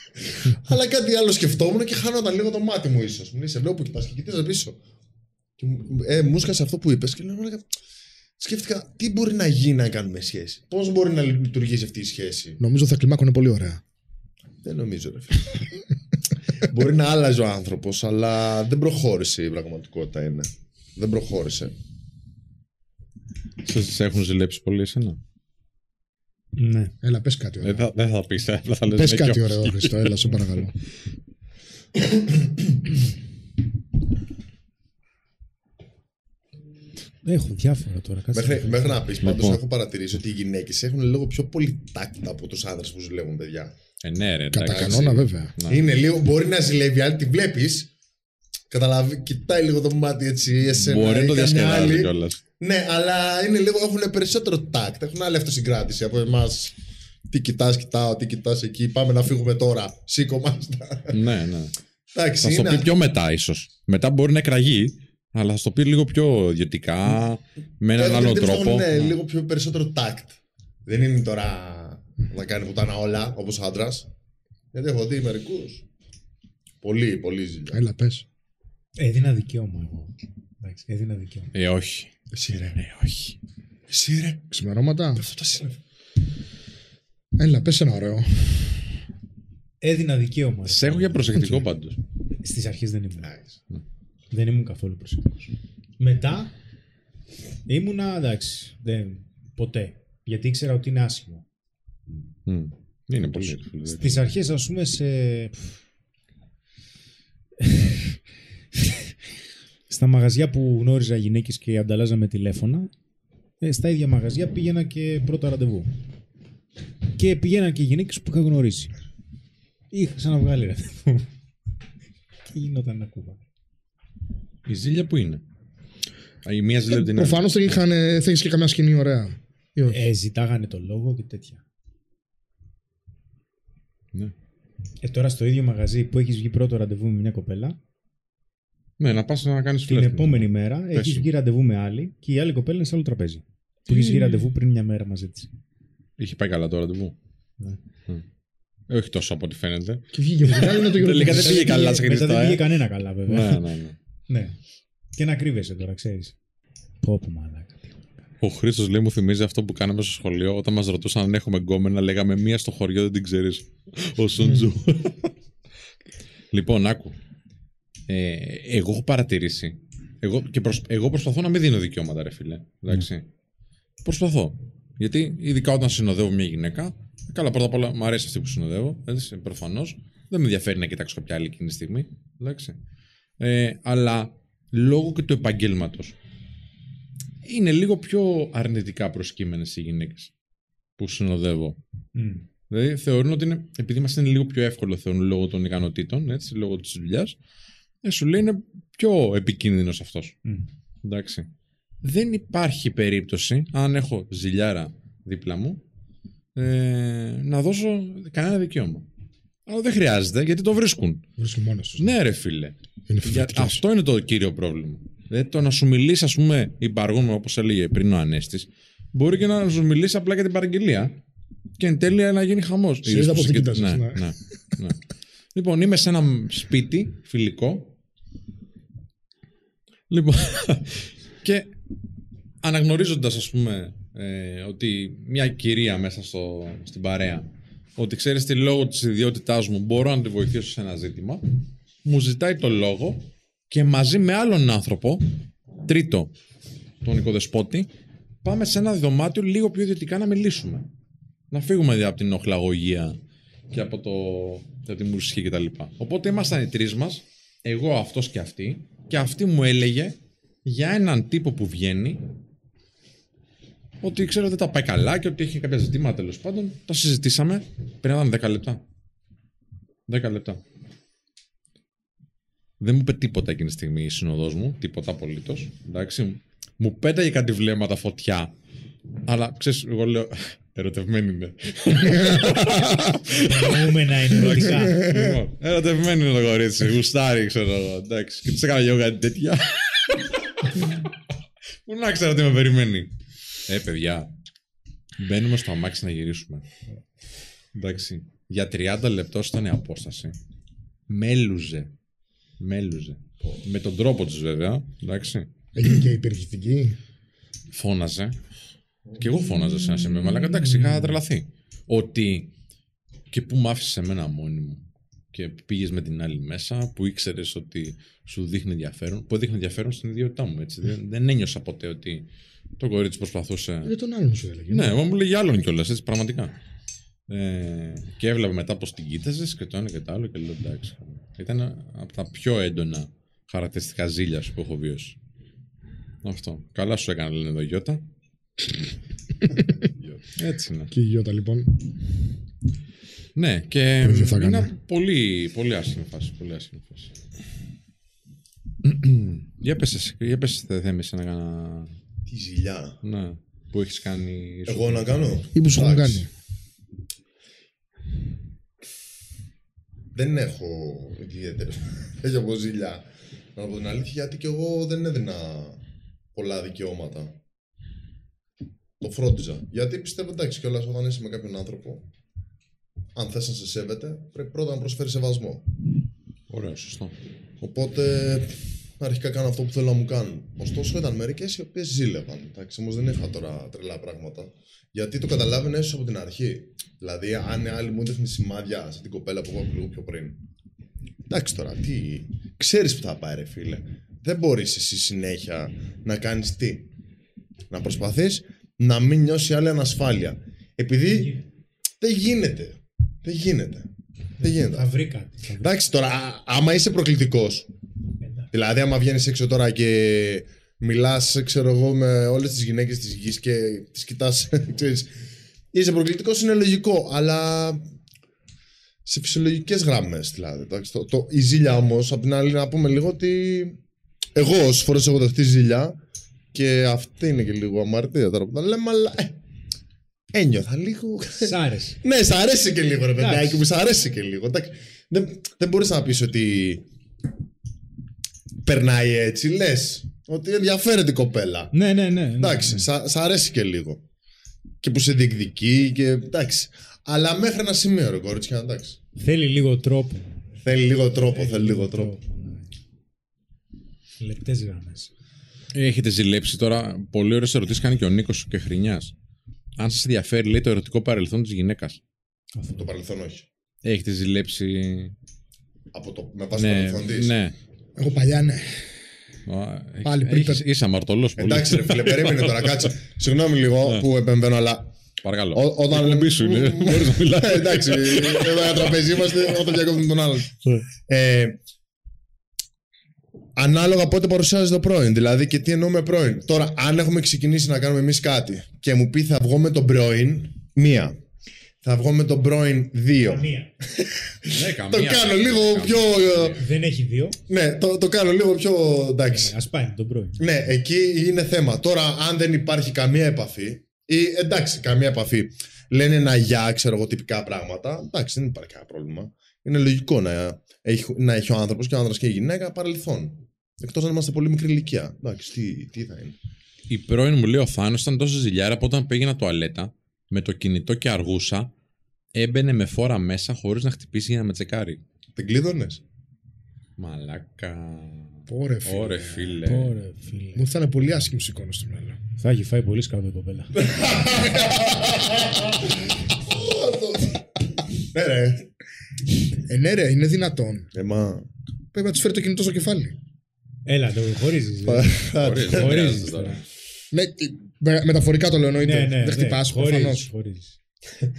E: Αλλά κάτι άλλο σκεφτόμουν και χάνονταν λίγο το μάτι μου, ίσως. Μου λέει: Σε βλέπω που κοιτάς και κοιτάζα πίσω. Και μου- ε, μου έσκασε αυτό που είπες και λέω: «Μαλάκα, Σκέφτηκα τι μπορεί να γίνει να κάνουμε σχέση; Πώς μπορεί να λειτουργήσει αυτή η σχέση;
C: Νομίζω θα κλιμάκωνε πολύ ωραία.
E: Δεν νομίζω, ρε φίλε. Μπορεί να άλλαζε ο άνθρωπος, αλλά δεν προχώρησε η πραγματικότητα είναι. Δεν προχώρησε.
A: Σε έχουν ζηλέψει πολύ εσένα;
D: Ναι.
C: Έλα, πες κάτι ωραίο.
A: Δεν θα, δεν θα πεις, ε, θα λες
C: Πες
A: ναι
C: κάτι
A: κι
C: ωραίο,
A: όχι.
C: Χριστό, έλα, σε παρακαλώ.
D: Έχω διάφορα τώρα. Κάτσε
E: Μέχρι,
D: να-
E: μέχρι να πεις, πάντως
A: Λοιπόν.
E: έχω παρατηρήσει ότι οι γυναίκες έχουν λίγο πιο πολύ τάκτα από τους άντρε που ζηλεύουν παιδιά.
A: Ε, ναι, ρε.
C: Κατά
A: εντάξει.
C: κανόνα, βέβαια.
A: Ναι.
E: Είναι λίγο, μπορεί να ζηλεύει, άλλη τη βλέπεις. Καταλαβεί, κοιτάει λίγο το μάτι έτσι, εσένα.
A: Μπορεί να το
E: ή καμιά
A: διασκεδάζει
E: άλλη.
A: κιόλας.
E: Ναι, αλλά είναι λίγο, έχουν περισσότερο τάκτ. Έχουν άλλη αυτοσυγκράτηση από εμάς. Τι κοιτάς, κοιτάω, τι κοιτάς εκεί. Πάμε να φύγουμε τώρα. Σήκω μάστα.
A: Ναι, ναι.
E: Εντάξει,
A: Θα στο
E: είναι-
A: πει πιο μετά, ίσως. Μετά μπορεί να εκραγεί, αλλά θα στο πει λίγο πιο ιδιωτικά, με έναν
E: Έχουν
A: άλλο
E: τέτοιο,
A: τρόπο.
E: Ναι, λίγο πιο περισσότερο τάκτ. Δεν είναι τώρα να κάνει πουτάνα όλα όπως άντρας. Γιατί έχω δει μερικούς. Πολύ, πολύ ζήλια.
C: Έλα, πες.
D: Έδινα δικαίωμα εγώ. Εντάξει, έδινα δικαίωμα.
A: Ε, όχι.
E: Εσύ ρε.
A: Ε, όχι.
E: Εσύ ρε.
C: Ξημερώματα.
E: Αυτό τα σύννεφα.
C: Έλα, πες ένα ωραίο.
D: Έδινα δικαίωμα.
A: Σε έχω για προσεκτικό πάντως.
D: Στις αρχές δεν ήμουν.
E: Εντάξει.
D: Δεν ήμουν καθόλου προσεκτικός. Μετά ήμουνα εντάξει. Δεν, ποτέ. Γιατί ήξερα ότι είναι άσχημο.
A: Είναι πολύ.
D: Στις αρχές, ας πούμε, σε. Στα μαγαζιά που γνώριζα γυναίκες και ανταλλάζαμε τηλέφωνα, ε, στα ίδια μαγαζιά πήγαινα και πρώτα ραντεβού. Και πήγαιναν και γυναίκες που είχα γνωρίσει. Είχα ξαναβγάλει ραντεβού. και γινόταν ένα κούβα.
A: Η ζήλια που είναι; Α, Η μία ζήλια από την άλλη.
C: Προφανώς θα, είχαν, θα έχεις και καμιά σκηνή ωραία. Ή όχι;
D: Ε, ζητάγανε το λόγο και τέτοια.
A: Ναι.
D: Ε, τώρα στο ίδιο μαγαζί που έχεις βγει πρώτο ραντεβού με μια κοπέλα,
A: Ναι, να πας να κάνεις
D: την
A: φλερτ.
D: επόμενη μέρα έχεις
A: σου.
D: βγει ραντεβού με άλλη και η άλλη κοπέλα είναι σε άλλο τραπέζι. Που είχε ραντεβού πριν μια μέρα μαζί της.
B: Είχε πάει καλά το ραντεβού.
D: Ναι.
B: Μμ. Ε, όχι τόσο από ό,τι φαίνεται.
C: Και βγήκε με την άλλη να το
B: Τελικά δεν
C: γιορτάσει.
B: πήγε καλά σε
D: Μετά
B: Χριστό,
D: δεν πήγε
B: ε.
D: κανένα καλά, βέβαια.
B: Ναι, ναι, ναι.
D: ναι. Και να κρύβεσαι τώρα, ξέρεις. Πω πω μαλάκα.
B: Ο Χρήστος λέει μου θυμίζει αυτό που κάναμε στο σχολείο όταν μας ρωτούσαν αν έχουμε γκόμενα. Λέγαμε μία στο χωριό δεν την ξέρεις. Ο Σουντζού. λοιπόν, άκου. Ε, εγώ έχω παρατηρήσει. Εγώ, και προσ- εγώ προσπαθώ να μην δίνω δικαιώματα, ρε φίλε. Εντάξει. Προσπαθώ. Γιατί ειδικά όταν συνοδεύω μια γυναίκα. Καλά, πρώτα απ' όλα μου αρέσει αυτή που συνοδεύω. Έτσι, προφανώς. Δεν με ενδιαφέρει να κοιτάξω κάποια άλλη εκείνη τη στιγμή. Εντάξει. Ε, αλλά λόγω και του επαγγέλματος είναι λίγο πιο αρνητικά προσκύμενες οι γυναίκες που συνοδεύω.
D: Μμ.
B: Δηλαδή θεωρούν ότι είναι, επειδή μας είναι λίγο πιο εύκολο θεωρούν λόγω των ικανοτήτων, έτσι, λόγω της δουλειάς, ε, σου λέει είναι πιο επικίνδυνος αυτός.
D: Μμ.
B: Εντάξει. Δεν υπάρχει περίπτωση, αν έχω ζηλιάρα δίπλα μου, ε, να δώσω κανένα δικαίωμα. Αλλά δεν χρειάζεται γιατί το βρίσκουν.
C: Βρίσκει μόνος τους.
B: Ναι, ρε φίλε.
C: Είναι
B: Για,
C: φοβερό.
B: αυτό είναι το κύριο πρόβλημα. Δηλαδή το να σου μιλήσει, ας πούμε, υπαργούμε όπως έλεγε πριν ο Ανέστης, μπορεί και να σου μιλήσει απλά για την παραγγελία και εν τέλει να γίνει χαμός.
C: Σε είδα πως την κοίταζες,
B: ναι,
C: ναι.
B: ναι, ναι. λοιπόν, είμαι σε ένα σπίτι φιλικό. Λοιπόν, και αναγνωρίζοντας ας πούμε ε, ότι μια κυρία μέσα στο, στην παρέα ότι ξέρεις τι λόγω της ιδιότητάς μου μπορώ να τη βοηθήσω σε ένα ζήτημα μου ζητάει το λόγο και μαζί με άλλον άνθρωπο τρίτο τον οικοδεσπότη πάμε σε ένα δωμάτιο λίγο πιο ιδιωτικά να μιλήσουμε να φύγουμε δηλαδή από την οχλαγωγία και από, το, και από τη μουσική κτλ. Οπότε ήμασταν οι τρεις μας, εγώ, αυτός και αυτή, και αυτή μου έλεγε για έναν τύπο που βγαίνει ότι ξέρω δεν τα πάει καλά και ότι έχει κάποια ζητήματα τέλος πάντων. Τα συζητήσαμε. Πήραν 10 λεπτά. 10 λεπτά. Δεν μου είπε τίποτα εκείνη τη στιγμή η συνοδός μου, τίποτα απολύτως. Εντάξει. Μου πέταγε κάτι βλέμματα φωτιά. Αλλά ξέρεις, εγώ λέω. Ερωτευμένη είναι.
D: Εννοούμε να είναι ερωτικά.
B: Λοιπόν, Ερωτευμένη είναι το κορίτσι. Γουστάρι, ξέρω εγώ. Εντάξει. Και τη έκανα εγώ κάτι τέτοια. Πού να ξέρω τι με περιμένει. Ε, παιδιά. Μπαίνουμε στο αμάξι να γυρίσουμε. Εντάξει. Για 30 λεπτό ήταν η απόσταση. Μέλουζε. Μέλουζε. Με τον τρόπο της βέβαια. Εντάξει.
C: Έγινε και υπερχητική.
B: Φώναζε. Και εγώ φώναζα σε ένα σημείο. Αλλά εντάξει, είχα τρελαθεί. Ότι και που μ' άφησες εμένα μόνη μου και πήγες με την άλλη μέσα που ήξερες ότι σου δείχνει ενδιαφέρον. Που έδειχνε ενδιαφέρον στην ιδιότητά μου. Έτσι. δεν, δεν ένιωσα ποτέ ότι το κορίτσι προσπαθούσε.
C: Για τον άλλον σου έλεγε.
B: Ναι, εγώ μου λέγει άλλον κιόλας, έτσι πραγματικά. Ε, και έβλεπα μετά πως την κοίταζες και το ένα και το άλλο και λέω εντάξει. Ήταν από τα πιο έντονα χαρακτηριστικά ζήλια που έχω βιώσει. Αυτό. Καλά σου έκανα, λένε εδώ Γιώτα. Έτσι είναι.
C: Και η Γιώτα λοιπόν.
B: Ναι, και
C: Το ίδιο θα
B: είναι
C: έκανε.
B: πολύ, πολύ άσχημη φάση. Πολύ άσχημη φάση. για πες εσύ, για πες θε- Θέμη, σε να κάνα...
E: Τι ζηλιά.
B: Ναι, που έχεις κάνει...
E: Εγώ να κάνω;
C: Ή που σου έχουν
E: Εντάξει.
C: κάνει.
E: Δεν έχω ιδιαίτερε. Έχει από ζηλιά. Να πω την αλήθεια, γιατί και εγώ δεν έδινα πολλά δικαιώματα. Το φρόντιζα. Γιατί πιστεύω εντάξει κιόλας όταν είσαι με κάποιον άνθρωπο, αν θες να σε σέβεται, πρέπει πρώτα να προσφέρεις σεβασμό.
B: Ωραίο, σωστό.
E: Οπότε αρχικά κάνω αυτό που θέλω να μου κάνουν. Ωστόσο ήταν μερικές οι οποίες ζήλευαν. Εντάξει, όμως δεν είχα τώρα τρελά πράγματα. Γιατί το καταλάβαινε ίσως από την αρχή. Δηλαδή, αν η άλλη μου έδειχνε σημάδια σε την κοπέλα που είπα λίγο πιο πριν. Εντάξει τώρα, τι. Ξέρεις που θα πάει, ρε φίλε. Δεν μπορείς εσύ συνέχεια να κάνεις τι. Να προσπαθείς να μην νιώσει άλλη ανασφάλεια. Επειδή δεν γίνεται. Δεν γίνεται. Δεν γίνεται.
D: Θα βρει κάτι. θα βρει.
E: Εντάξει τώρα, α- άμα είσαι προκλητικός. Δηλαδή, άμα βγαίνεις έξω τώρα και μιλάς, ξέρω εγώ, με όλες τις γυναίκες της γης και τις κοιτάς, ξέρεις, είσαι προκλητικός, είναι λογικό. Αλλά σε φυσιολογικές γραμμέ, δηλαδή. εντάξει, το, το, η ζήλια όμως, απ' την άλλη, να πούμε λίγο ότι. Εγώ, όσε φορές έχω δεχτεί ζήλια, και αυτή είναι και λίγο αμαρτία τώρα που τα λέμε, αλλά. Ε, ένιωθα λίγο.
D: Σ' άρεσε.
E: Ναι, σ' αρέσει και λίγο, ρε
D: Εντάξει.
E: παιδάκι μου, σ' αρέσει και λίγο. Εντάξει, Δεν, δεν μπορείς να πεις ότι περνάει έτσι. Λες, Ότι ενδιαφέρεται η κοπέλα.
D: Ναι, ναι, ναι. ναι.
E: Εντάξει, σα- σ' αρέσει και λίγο. Και που σε διεκδικεί και εντάξει. Αλλά μέχρι ένα σημείο, ρε κορίτσια, εντάξει.
D: Θέλει λίγο τρόπο.
E: Θέλει λίγο τρόπο, θέλει λίγο τρόπο.
D: Λεπτές γραμμές.
B: Έχετε ζηλέψει τώρα. Πολύ ωραίες ερωτήσεις κάνει και ο Νίκος και Χρηνιάς. Αν σας ενδιαφέρει, λέει το ερωτικό παρελθόν της γυναίκας.
E: Το παρελθόν όχι.
B: Έχετε ζηλέψει.
E: Από το, με βάση το
B: Ναι,
E: παρελθόν της;
B: ναι.
C: Εγώ παλιά ναι.
B: Α,
C: Πάλι
B: έχεις-
C: πριν
B: έχεις- Είσαι αμαρτωλός πολύ.
E: Εντάξει, ρε φίλε, περίμενε τώρα, κάτσε. Συγγνώμη λίγο που επεμβαίνω, αλλά
B: Παρακαλώ.
E: Ό- όταν-
B: Η εκπομπή σου είναι. Μπορείς να μιλάς.
E: Ε, Εντάξει, εδώ για τραπέζι είμαστε, όταν διακόπτουμε τον άλλον. Ε, ανάλογα πότε παρουσιάζει το πρώην. Δηλαδή και τι εννοούμε πρώην. Τώρα, αν έχουμε ξεκινήσει να κάνουμε εμείς κάτι και μου πει θα βγω με τον πρώην, μία. Θα βγω με τον πρώην, δύο.
D: Καμία.
B: Ναι,
E: Το
B: καμία.
E: κάνω λίγο πιο. ε,
D: Δεν έχει δύο.
E: Ναι, το, το κάνω λίγο πιο. Εντάξει.
D: Α πάει με τον πρώην.
E: Ναι, εκεί είναι θέμα. Τώρα, αν δεν υπάρχει καμία επαφή, ή εντάξει, καμία επαφή, λένε ένα γεια, ξέρω εγώ, τυπικά πράγματα, εντάξει, δεν υπάρχει κανένα πρόβλημα. Είναι λογικό να έχει, να έχει ο άνθρωπος και ο άνδρας και η γυναίκα παρελθόν. Εκτός αν είμαστε πολύ μικρή ηλικία. Εντάξει, τι, τι θα είναι.
B: Η πρώην μου λέει ο Θάνος ήταν τόσο ζηλιάρα που όταν πήγαινα τουαλέτα με το κινητό και αργούσα, έμπαινε με φόρα μέσα χωρίς να χτυπήσει για να με τσεκάρει.
E: Την κλείδωνες;
B: Μαλάκα.
C: Πόρε φίλε.
B: Ωρε φίλε.
D: Ωραία, φίλε.
C: Μου ήρθαν πολύ άσχημες εικόνες στο μυαλό.
D: Θα έχει φάει πολύ σκάτω η κοπέλα.
E: Ναι, ρε.
C: Ε, ναι, ρε, είναι δυνατόν.
E: Ε, μα.
C: Πρέπει να τους φέρει το κινητό στο κεφάλι.
D: Έλα, το χωρίζεις.
B: Χωρίς, δεν
D: Χωρίζεις
B: χρειάζεται
D: τώρα.
B: τώρα.
C: Ναι, τι- με- μεταφορικά το λέω εννοείται.
D: Ναι, ναι.
C: δεν χτυπάς
D: Χωρίζεις.
C: προφανώς.
D: Χωρίζεις.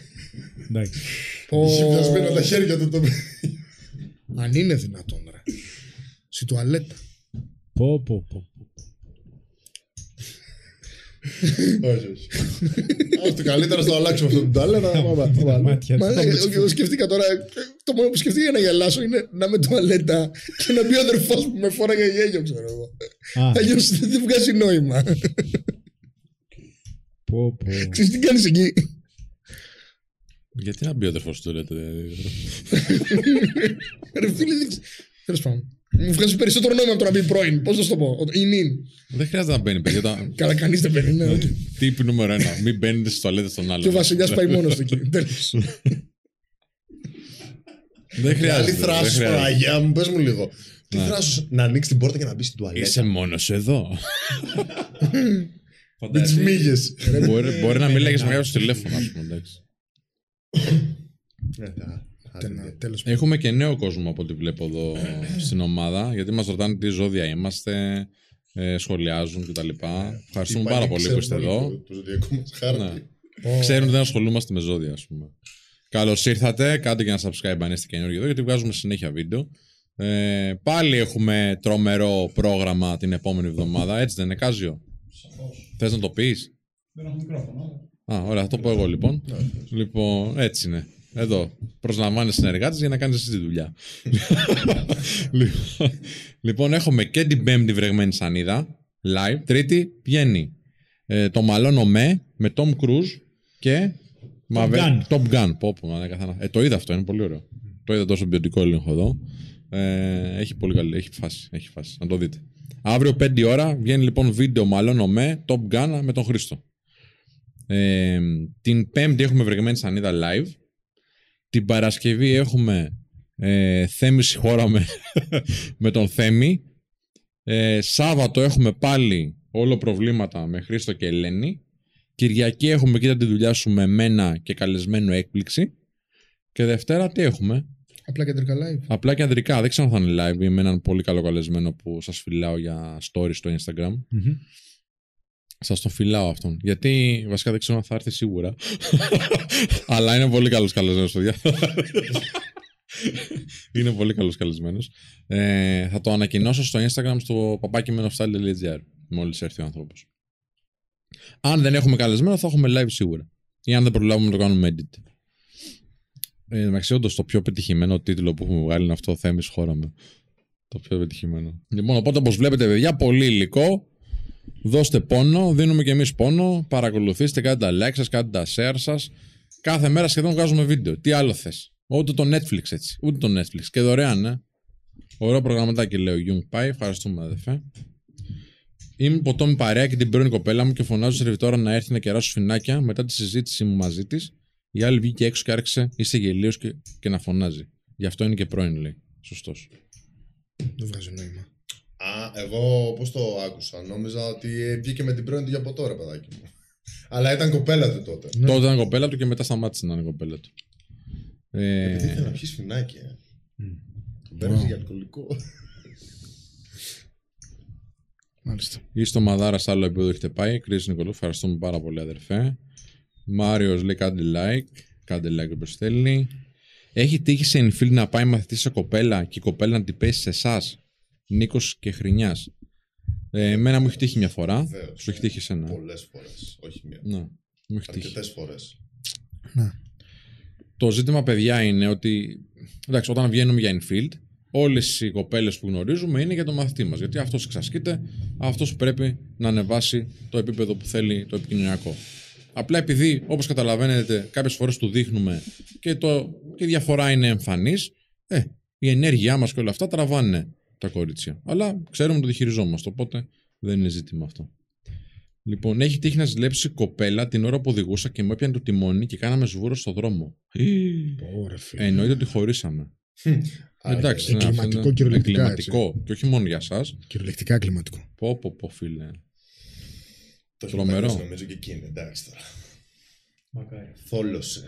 D: Εντάξει.
E: Είχε πιασμένα τα χέρια του το.
C: Αν είναι δυνατόν, ρε. Στη τουαλέτα.
D: Πω, πω, πω.
E: Όχι, όχι. Ας το καλύτερα στο αλλάξουμε αυτό το τουαλέτα. πάμε, πάμε.
D: Μάτια
C: Μα
D: του.
C: ναι, εγώ- εγώ σκεφτήκα τώρα. Το μόνο που σκεφτήκα για να γελάσω είναι να είμαι τουαλέτα και να μπει ο αδερφός που με φόραγε γέλιο, ξέρω εγώ.
D: Α,
C: Αλλιώ δεν βγάζει νόημα.
D: πω, πω.
C: Ξέρεις τι κάνεις εκεί;
B: Γιατί να μπει ο αδερφός του, λέτε.
C: Ρε φίλε, δεν ξέρω. Τέλος πάντων. Μου βγάζει περισσότερο νόημα από το να μπει πρώην. Πώς να σου το πω; Η νυν.
B: Δεν χρειάζεται να μπαίνει, παιδιά. όταν-
C: Καλά, κανείς δεν μπαίνει. ναι.
B: Τύπη νούμερο ένα. Μην μπαίνετε στις τουαλέτες των άλλων.
C: Και ο Βασιλιάς πάει μόνος του εκεί. Τέλος.
B: Δεν
E: Άλλη
B: χρειάζεται. δεν
E: θράσο,
B: χρειάζεται.
E: Παναγία μου, πες μου λίγο. Τι
B: Ναι.
E: θράσο να ανοίξει την πόρτα και να μπει στην τουαλέτα;
B: Είσαι μόνος εδώ.
E: Με τι μύγε.
B: Μπορεί, μπορεί να μιλάει με κάποιο στο τηλέφωνο, ας πούμε. Εντάξει.
C: Τέλος
B: Έχουμε και νέο κόσμο από ό,τι βλέπω εδώ στην ομάδα. Γιατί μας ρωτάνε τι ζώδια είμαστε, ε, σχολιάζουν κτλ. Ευχαριστούμε πάρα πολύ που είστε εδώ.
E: Το ζωτιακό μας χάρτη.
B: Ναι. Ξέρουν ότι δεν ασχολούμαστε με ζώδια, ας πούμε. Καλώς ήρθατε. Κάντε και ένα subscribe αν είστε καινούργιοι εδώ, γιατί βγάζουμε συνέχεια βίντεο. Ε, πάλι έχουμε τρομερό πρόγραμμα την επόμενη εβδομάδα. Έτσι δεν είναι, Κάζιο; Θες να το πεις;
F: Δεν έχω μικρόφωνο.
B: Α, ωραία, θα το πω εγώ λοιπόν. λοιπόν, έτσι είναι. Εδώ. Προσλαμβάνεις συνεργάτες για να κάνεις εσύ τη δουλειά. λοιπόν, λοιπόν, έχουμε και την πέμπτη βρεγμένη σανίδα. Live. Τρίτη βγαίνει ε, το μαλώνω με με Tom Cruise και. Maverick-
D: Gun.
B: Top Gun. Πω, πω, μα, καθαρά. Ε, το είδα αυτό, είναι πολύ ωραίο. Το είδα τόσο ποιοτικό έλεγχο εδώ. Ε, έχει πολύ καλή, έχει φάση, έχει φάση. Να το δείτε. Αύριο 5 η ώρα βγαίνει λοιπόν βίντεο μαλώνω με Top Gun με τον Χρήστο. Ε, την Πέμπτη έχουμε βρεγμένη σανίδα live. Την Παρασκευή έχουμε ε, Θέμη συγχώραμε με τον Θέμη. Ε, Σάββατο έχουμε πάλι όλο προβλήματα με Χρήστο και Ελένη. Κυριακή έχουμε κοίτα τη δουλειά σου με μένα και καλεσμένο έκπληξη. Και Δευτέρα τι έχουμε;
C: Απλά κεντρικά live.
B: Απλά και ανδρικά. Δεν ξέρω αν θα είναι live ή με έναν πολύ καλό καλεσμένο που σας φιλάω για stories στο Instagram.
D: Μμμ.
B: Σας τον φυλάω αυτόν. Γιατί βασικά δεν ξέρω αν θα έρθει σίγουρα. Αλλά είναι πολύ καλός καλεσμένος, παιδιά. είναι πολύ καλός καλεσμένος. Ε, θα το ανακοινώσω στο Instagram στο papakimενοφstyle.gr μόλις έρθει ο άνθρωπος. Αν δεν έχουμε καλεσμένο, θα έχουμε live σίγουρα. Ή αν δεν προλάβουμε να το κάνουμε edit. Ε, εντάξει, όντως, το πιο πετυχημένο τίτλο που έχουμε βγάλει είναι αυτό, Θέμης χώραμε. Το πιο πετυχημένο. Λοιπόν, οπότε όπως βλέπετε, παιδιά, πολύ υλικό. Δώστε πόνο, δίνουμε και εμείς πόνο. Παρακολουθήστε, κάντε τα like σας, κάντε τα share σας. Κάθε μέρα σχεδόν βγάζουμε βίντεο. Τι άλλο θες; Ούτε το Netflix έτσι. Ούτε το Netflix. Και δωρεάν, ε. Ωραίο προγραμματάκι λέει ο Young Pai. Ευχαριστούμε, αδερφέ. Είμαι ποτό με παρέα και την πρώην κοπέλα μου και φωνάζω σε σερβιτόρα να έρθει να κεράσω σφινάκια. Μετά τη συζήτηση μου μαζί της, η άλλη βγήκε έξω και άρχισε είσαι γελίος και, και να φωνάζει. Γι' αυτό είναι και πρώην, λέει. Σωστός.
C: Δεν βγάζει νόημα.
E: Α, εγώ πώς το άκουσα. Νόμιζα ότι ε, βγήκε με την πρώην του για ποτό, ρε παιδάκι μου. Αλλά ήταν κοπέλα του τότε.
C: Ναι.
B: Τότε ήταν κοπέλα του και μετά σταμάτησε να είναι κοπέλα του.
E: Επειδή
B: Ε,
E: ήθελε να πιεις σφινάκι. Ε. Τον παίρνει για αλκοολικό.
C: Μάλιστα.
B: Είσαι το Μαδάρα σε άλλο επίπεδο έχετε πάει. Κρίση Νικολού, ευχαριστούμε πάρα πολύ, αδερφέ. Μάριος λέει κάντε like. Κάντε like όπως θέλει. Έχει τύχει σε infield να πάει μαθητής σε κοπέλα και η κοπέλα να την πέσει σε εσάς; Νίκος και Χρυνιά. Ε, εμένα μου έχει τύχει μια φορά.
E: Βεβαίως.
B: Σου έχει τύχει εσένα.
E: Πολλές φορές. Όχι μία.
B: Ναι, μου έχει τύχει.
E: Αρκετές φορές.
B: Το ζήτημα, παιδιά, είναι ότι εντάξει, όταν βγαίνουμε για infield, όλες οι κοπέλες που γνωρίζουμε είναι για τον μαθητή μας. Γιατί αυτός εξασκείται, αυτός πρέπει να ανεβάσει το επίπεδο που θέλει το επικοινωνιακό. Απλά επειδή, όπως καταλαβαίνετε, κάποιες φορές του δείχνουμε και, το, και η διαφορά είναι εμφανής, ε, η ενέργειά μας και όλα αυτά τραβάνε τα κορίτσια. Αλλά ξέρουμε ότι το διχειριζόμαστε, οπότε δεν είναι ζήτημα αυτό. Λοιπόν, έχει τύχει να ζηλέψει κοπέλα την ώρα που οδηγούσα και μου έπιανε το τιμόνι και κάναμε σβούρο στο δρόμο.
C: Ωραία, φίλε.
B: Εννοείται ότι χωρίσαμε. Εντάξει, ναι,
C: εγκληματικό,
B: αυτό είναι
C: κυριολεκτικά,
B: εγκληματικό. Και όχι μόνο για εσά.
C: Κυριολεκτικά εγκληματικό.
B: Πω, πω, πω, φίλε.
E: Το έχει
B: Τρομερό.
E: πετάξει, νομίζω και εκείνη. Εντάξει τώρα.
D: Μακάρι.
E: Θόλωσε.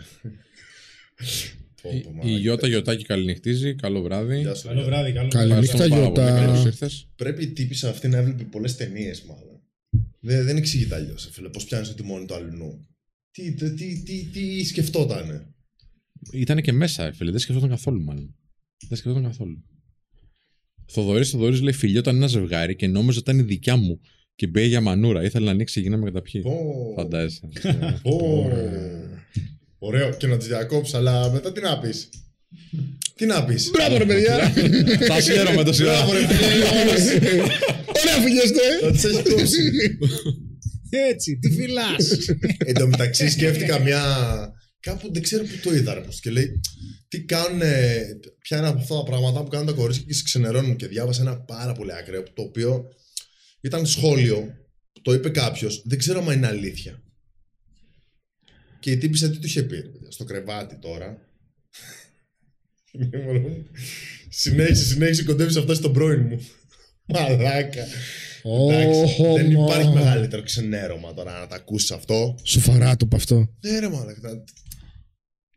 E: Πω, πω,
B: Η- Η
E: μαλάκα.
B: Γιώτα Γιωτάκη καληνυχτίζει. Καλό βράδυ.
E: Γεια σου,
D: Καλό
E: Γιώτα.
D: βράδυ, καλό
C: Καλή
D: βράδυ.
C: νύχτα,
B: Ευχαριστούμε πάρα πολύ.
C: Γιώτα.
B: Καλώς ήρθες.
E: Πρέπει η τύπησα αυτή να έβλεπε πολλές ταινίες, μάλλον. Δεν, δεν εξηγείται αλλιώς, φίλε. Πώς πιάνεις το τιμόνι του αλλού. Τι, τι, τι, τι, τι σκεφτότανε;
B: Ήταν και μέσα, φίλε. Δεν σκεφτόταν καθόλου, μάλλον. Δεν σκεφτόταν καθόλου. Θοδωρής Θοδωρής λέει: Φιλιόταν ένα ζευγάρι και νόμιζα ότι ήταν η δικιά μου και μπαίνει για μανούρα. Ήθελα να ανοίξει η γυναίκα με καταπιεί.
E: Πω.
B: Φαντάζεσαι.
E: Πω. Ωραίο και να τη διακόψεις, αλλά μετά τι να πεις; Τι να πεις;
C: Μπράβο, ρε παιδιά.
B: Τα χαίρομαι το σειρά.
E: Μπράβο, ρε φίλε.
C: Ωραία, φυγέστε.
E: Να τη έχεις κόψει.
D: Έτσι, τι φυλάς.
E: Εν τω μεταξύ σκέφτηκα μια. Κάπου δεν ξέρω πού το είδα, ρε, πως, και λέει. Τι κάνουν. Ποια είναι από αυτά τα πράγματα που κάνουν τα κορίτσια και σε ξενερώνουν. Και διάβασα ένα πάρα πολύ ακραίο, το οποίο ήταν σχόλιο. Το είπε κάποιος. Δεν ξέρω αν είναι αλήθεια. Και η τύπησα τι του είχε πει. ρε παιδιά, Στο κρεβάτι τώρα. συνέχισε, συνέχισε, κοντεύεις να φτάσει στον πρώην μου. Μαλάκα. Εντάξει,
C: Ωχ,
E: δεν
C: μα.
E: υπάρχει μεγαλύτερο ξενέρωμα τώρα να τα ακούσεις αυτό.
C: Σοφαρά το από αυτό.
E: Ναι, ρε μαλάκα.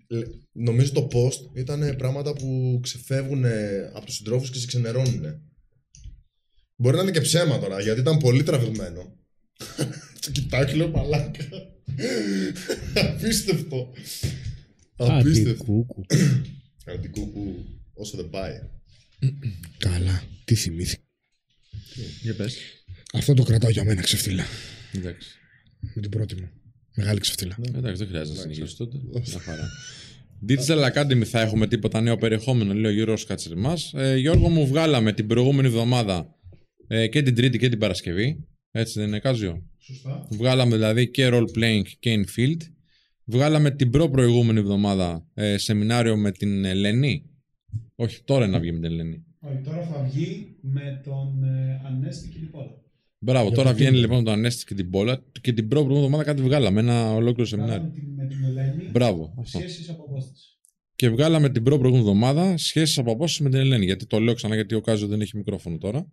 E: Λε- Νομίζω το post ήταν πράγματα που ξεφεύγουν ε, από τους συντρόφους και σε ξενερώνουν. Μπορεί να είναι και ψέμα τώρα, γιατί ήταν πολύ τραβηγμένο. Το κοιτάω και λέω μαλάκα. Απίστευτο. Απίστευτο.
D: Αντικούκου.
E: Αντικούκου όσο δεν πάει.
C: Καλά. Τι θυμήθηκα.
B: Για πες.
C: Αυτό το κρατάω για μένα ξεφτύλα.
B: Εντάξει.
C: Με την πρώτη μου. Μεγάλη ξεφτύλα.
B: Εντάξει, δεν χρειάζεται να συνεχίσει τότε. Μια χαρά. Digital Academy θα έχουμε τίποτα νέο περιεχόμενο, λέει ο Γιώργος Κατσερμάς. Ε, Γιώργο μου βγάλαμε την προηγούμενη εβδομάδα ε, και την Τρίτη και την Παρασκευή. Έτσι δεν είναι Κάζιο;
F: Σωστά.
B: Βγάλαμε δηλαδή και role playing και infield. Βγάλαμε την προ προηγούμενη εβδομάδα ε, σεμινάριο με την Ελένη. Όχι, τώρα είναι να βγει με την Ελένη.
F: Όχι, τώρα θα βγει με τον ε, Ανέστη και την Πόλα.
B: Μπράβο,
C: Για
B: τώρα
C: το
B: βγαίνει
C: Tinder.
B: λοιπόν το Ανέστη και την Πόλα και την προ προηγούμενη εβδομάδα κάτι βγάλαμε. Ένα ολόκληρο σεμινάριο.
F: Κάναμε την- με την Ελένη.
B: Μπράβο. Αυτό.
F: Σχέσεις από απόσταση.
B: Και βγάλαμε την προ προηγούμενη εβδομάδα σχέσεις από απόσταση με την Ελένη. Γιατί το λέω ξανά, γιατί ο Κάζος δεν έχει μικρόφωνο τώρα.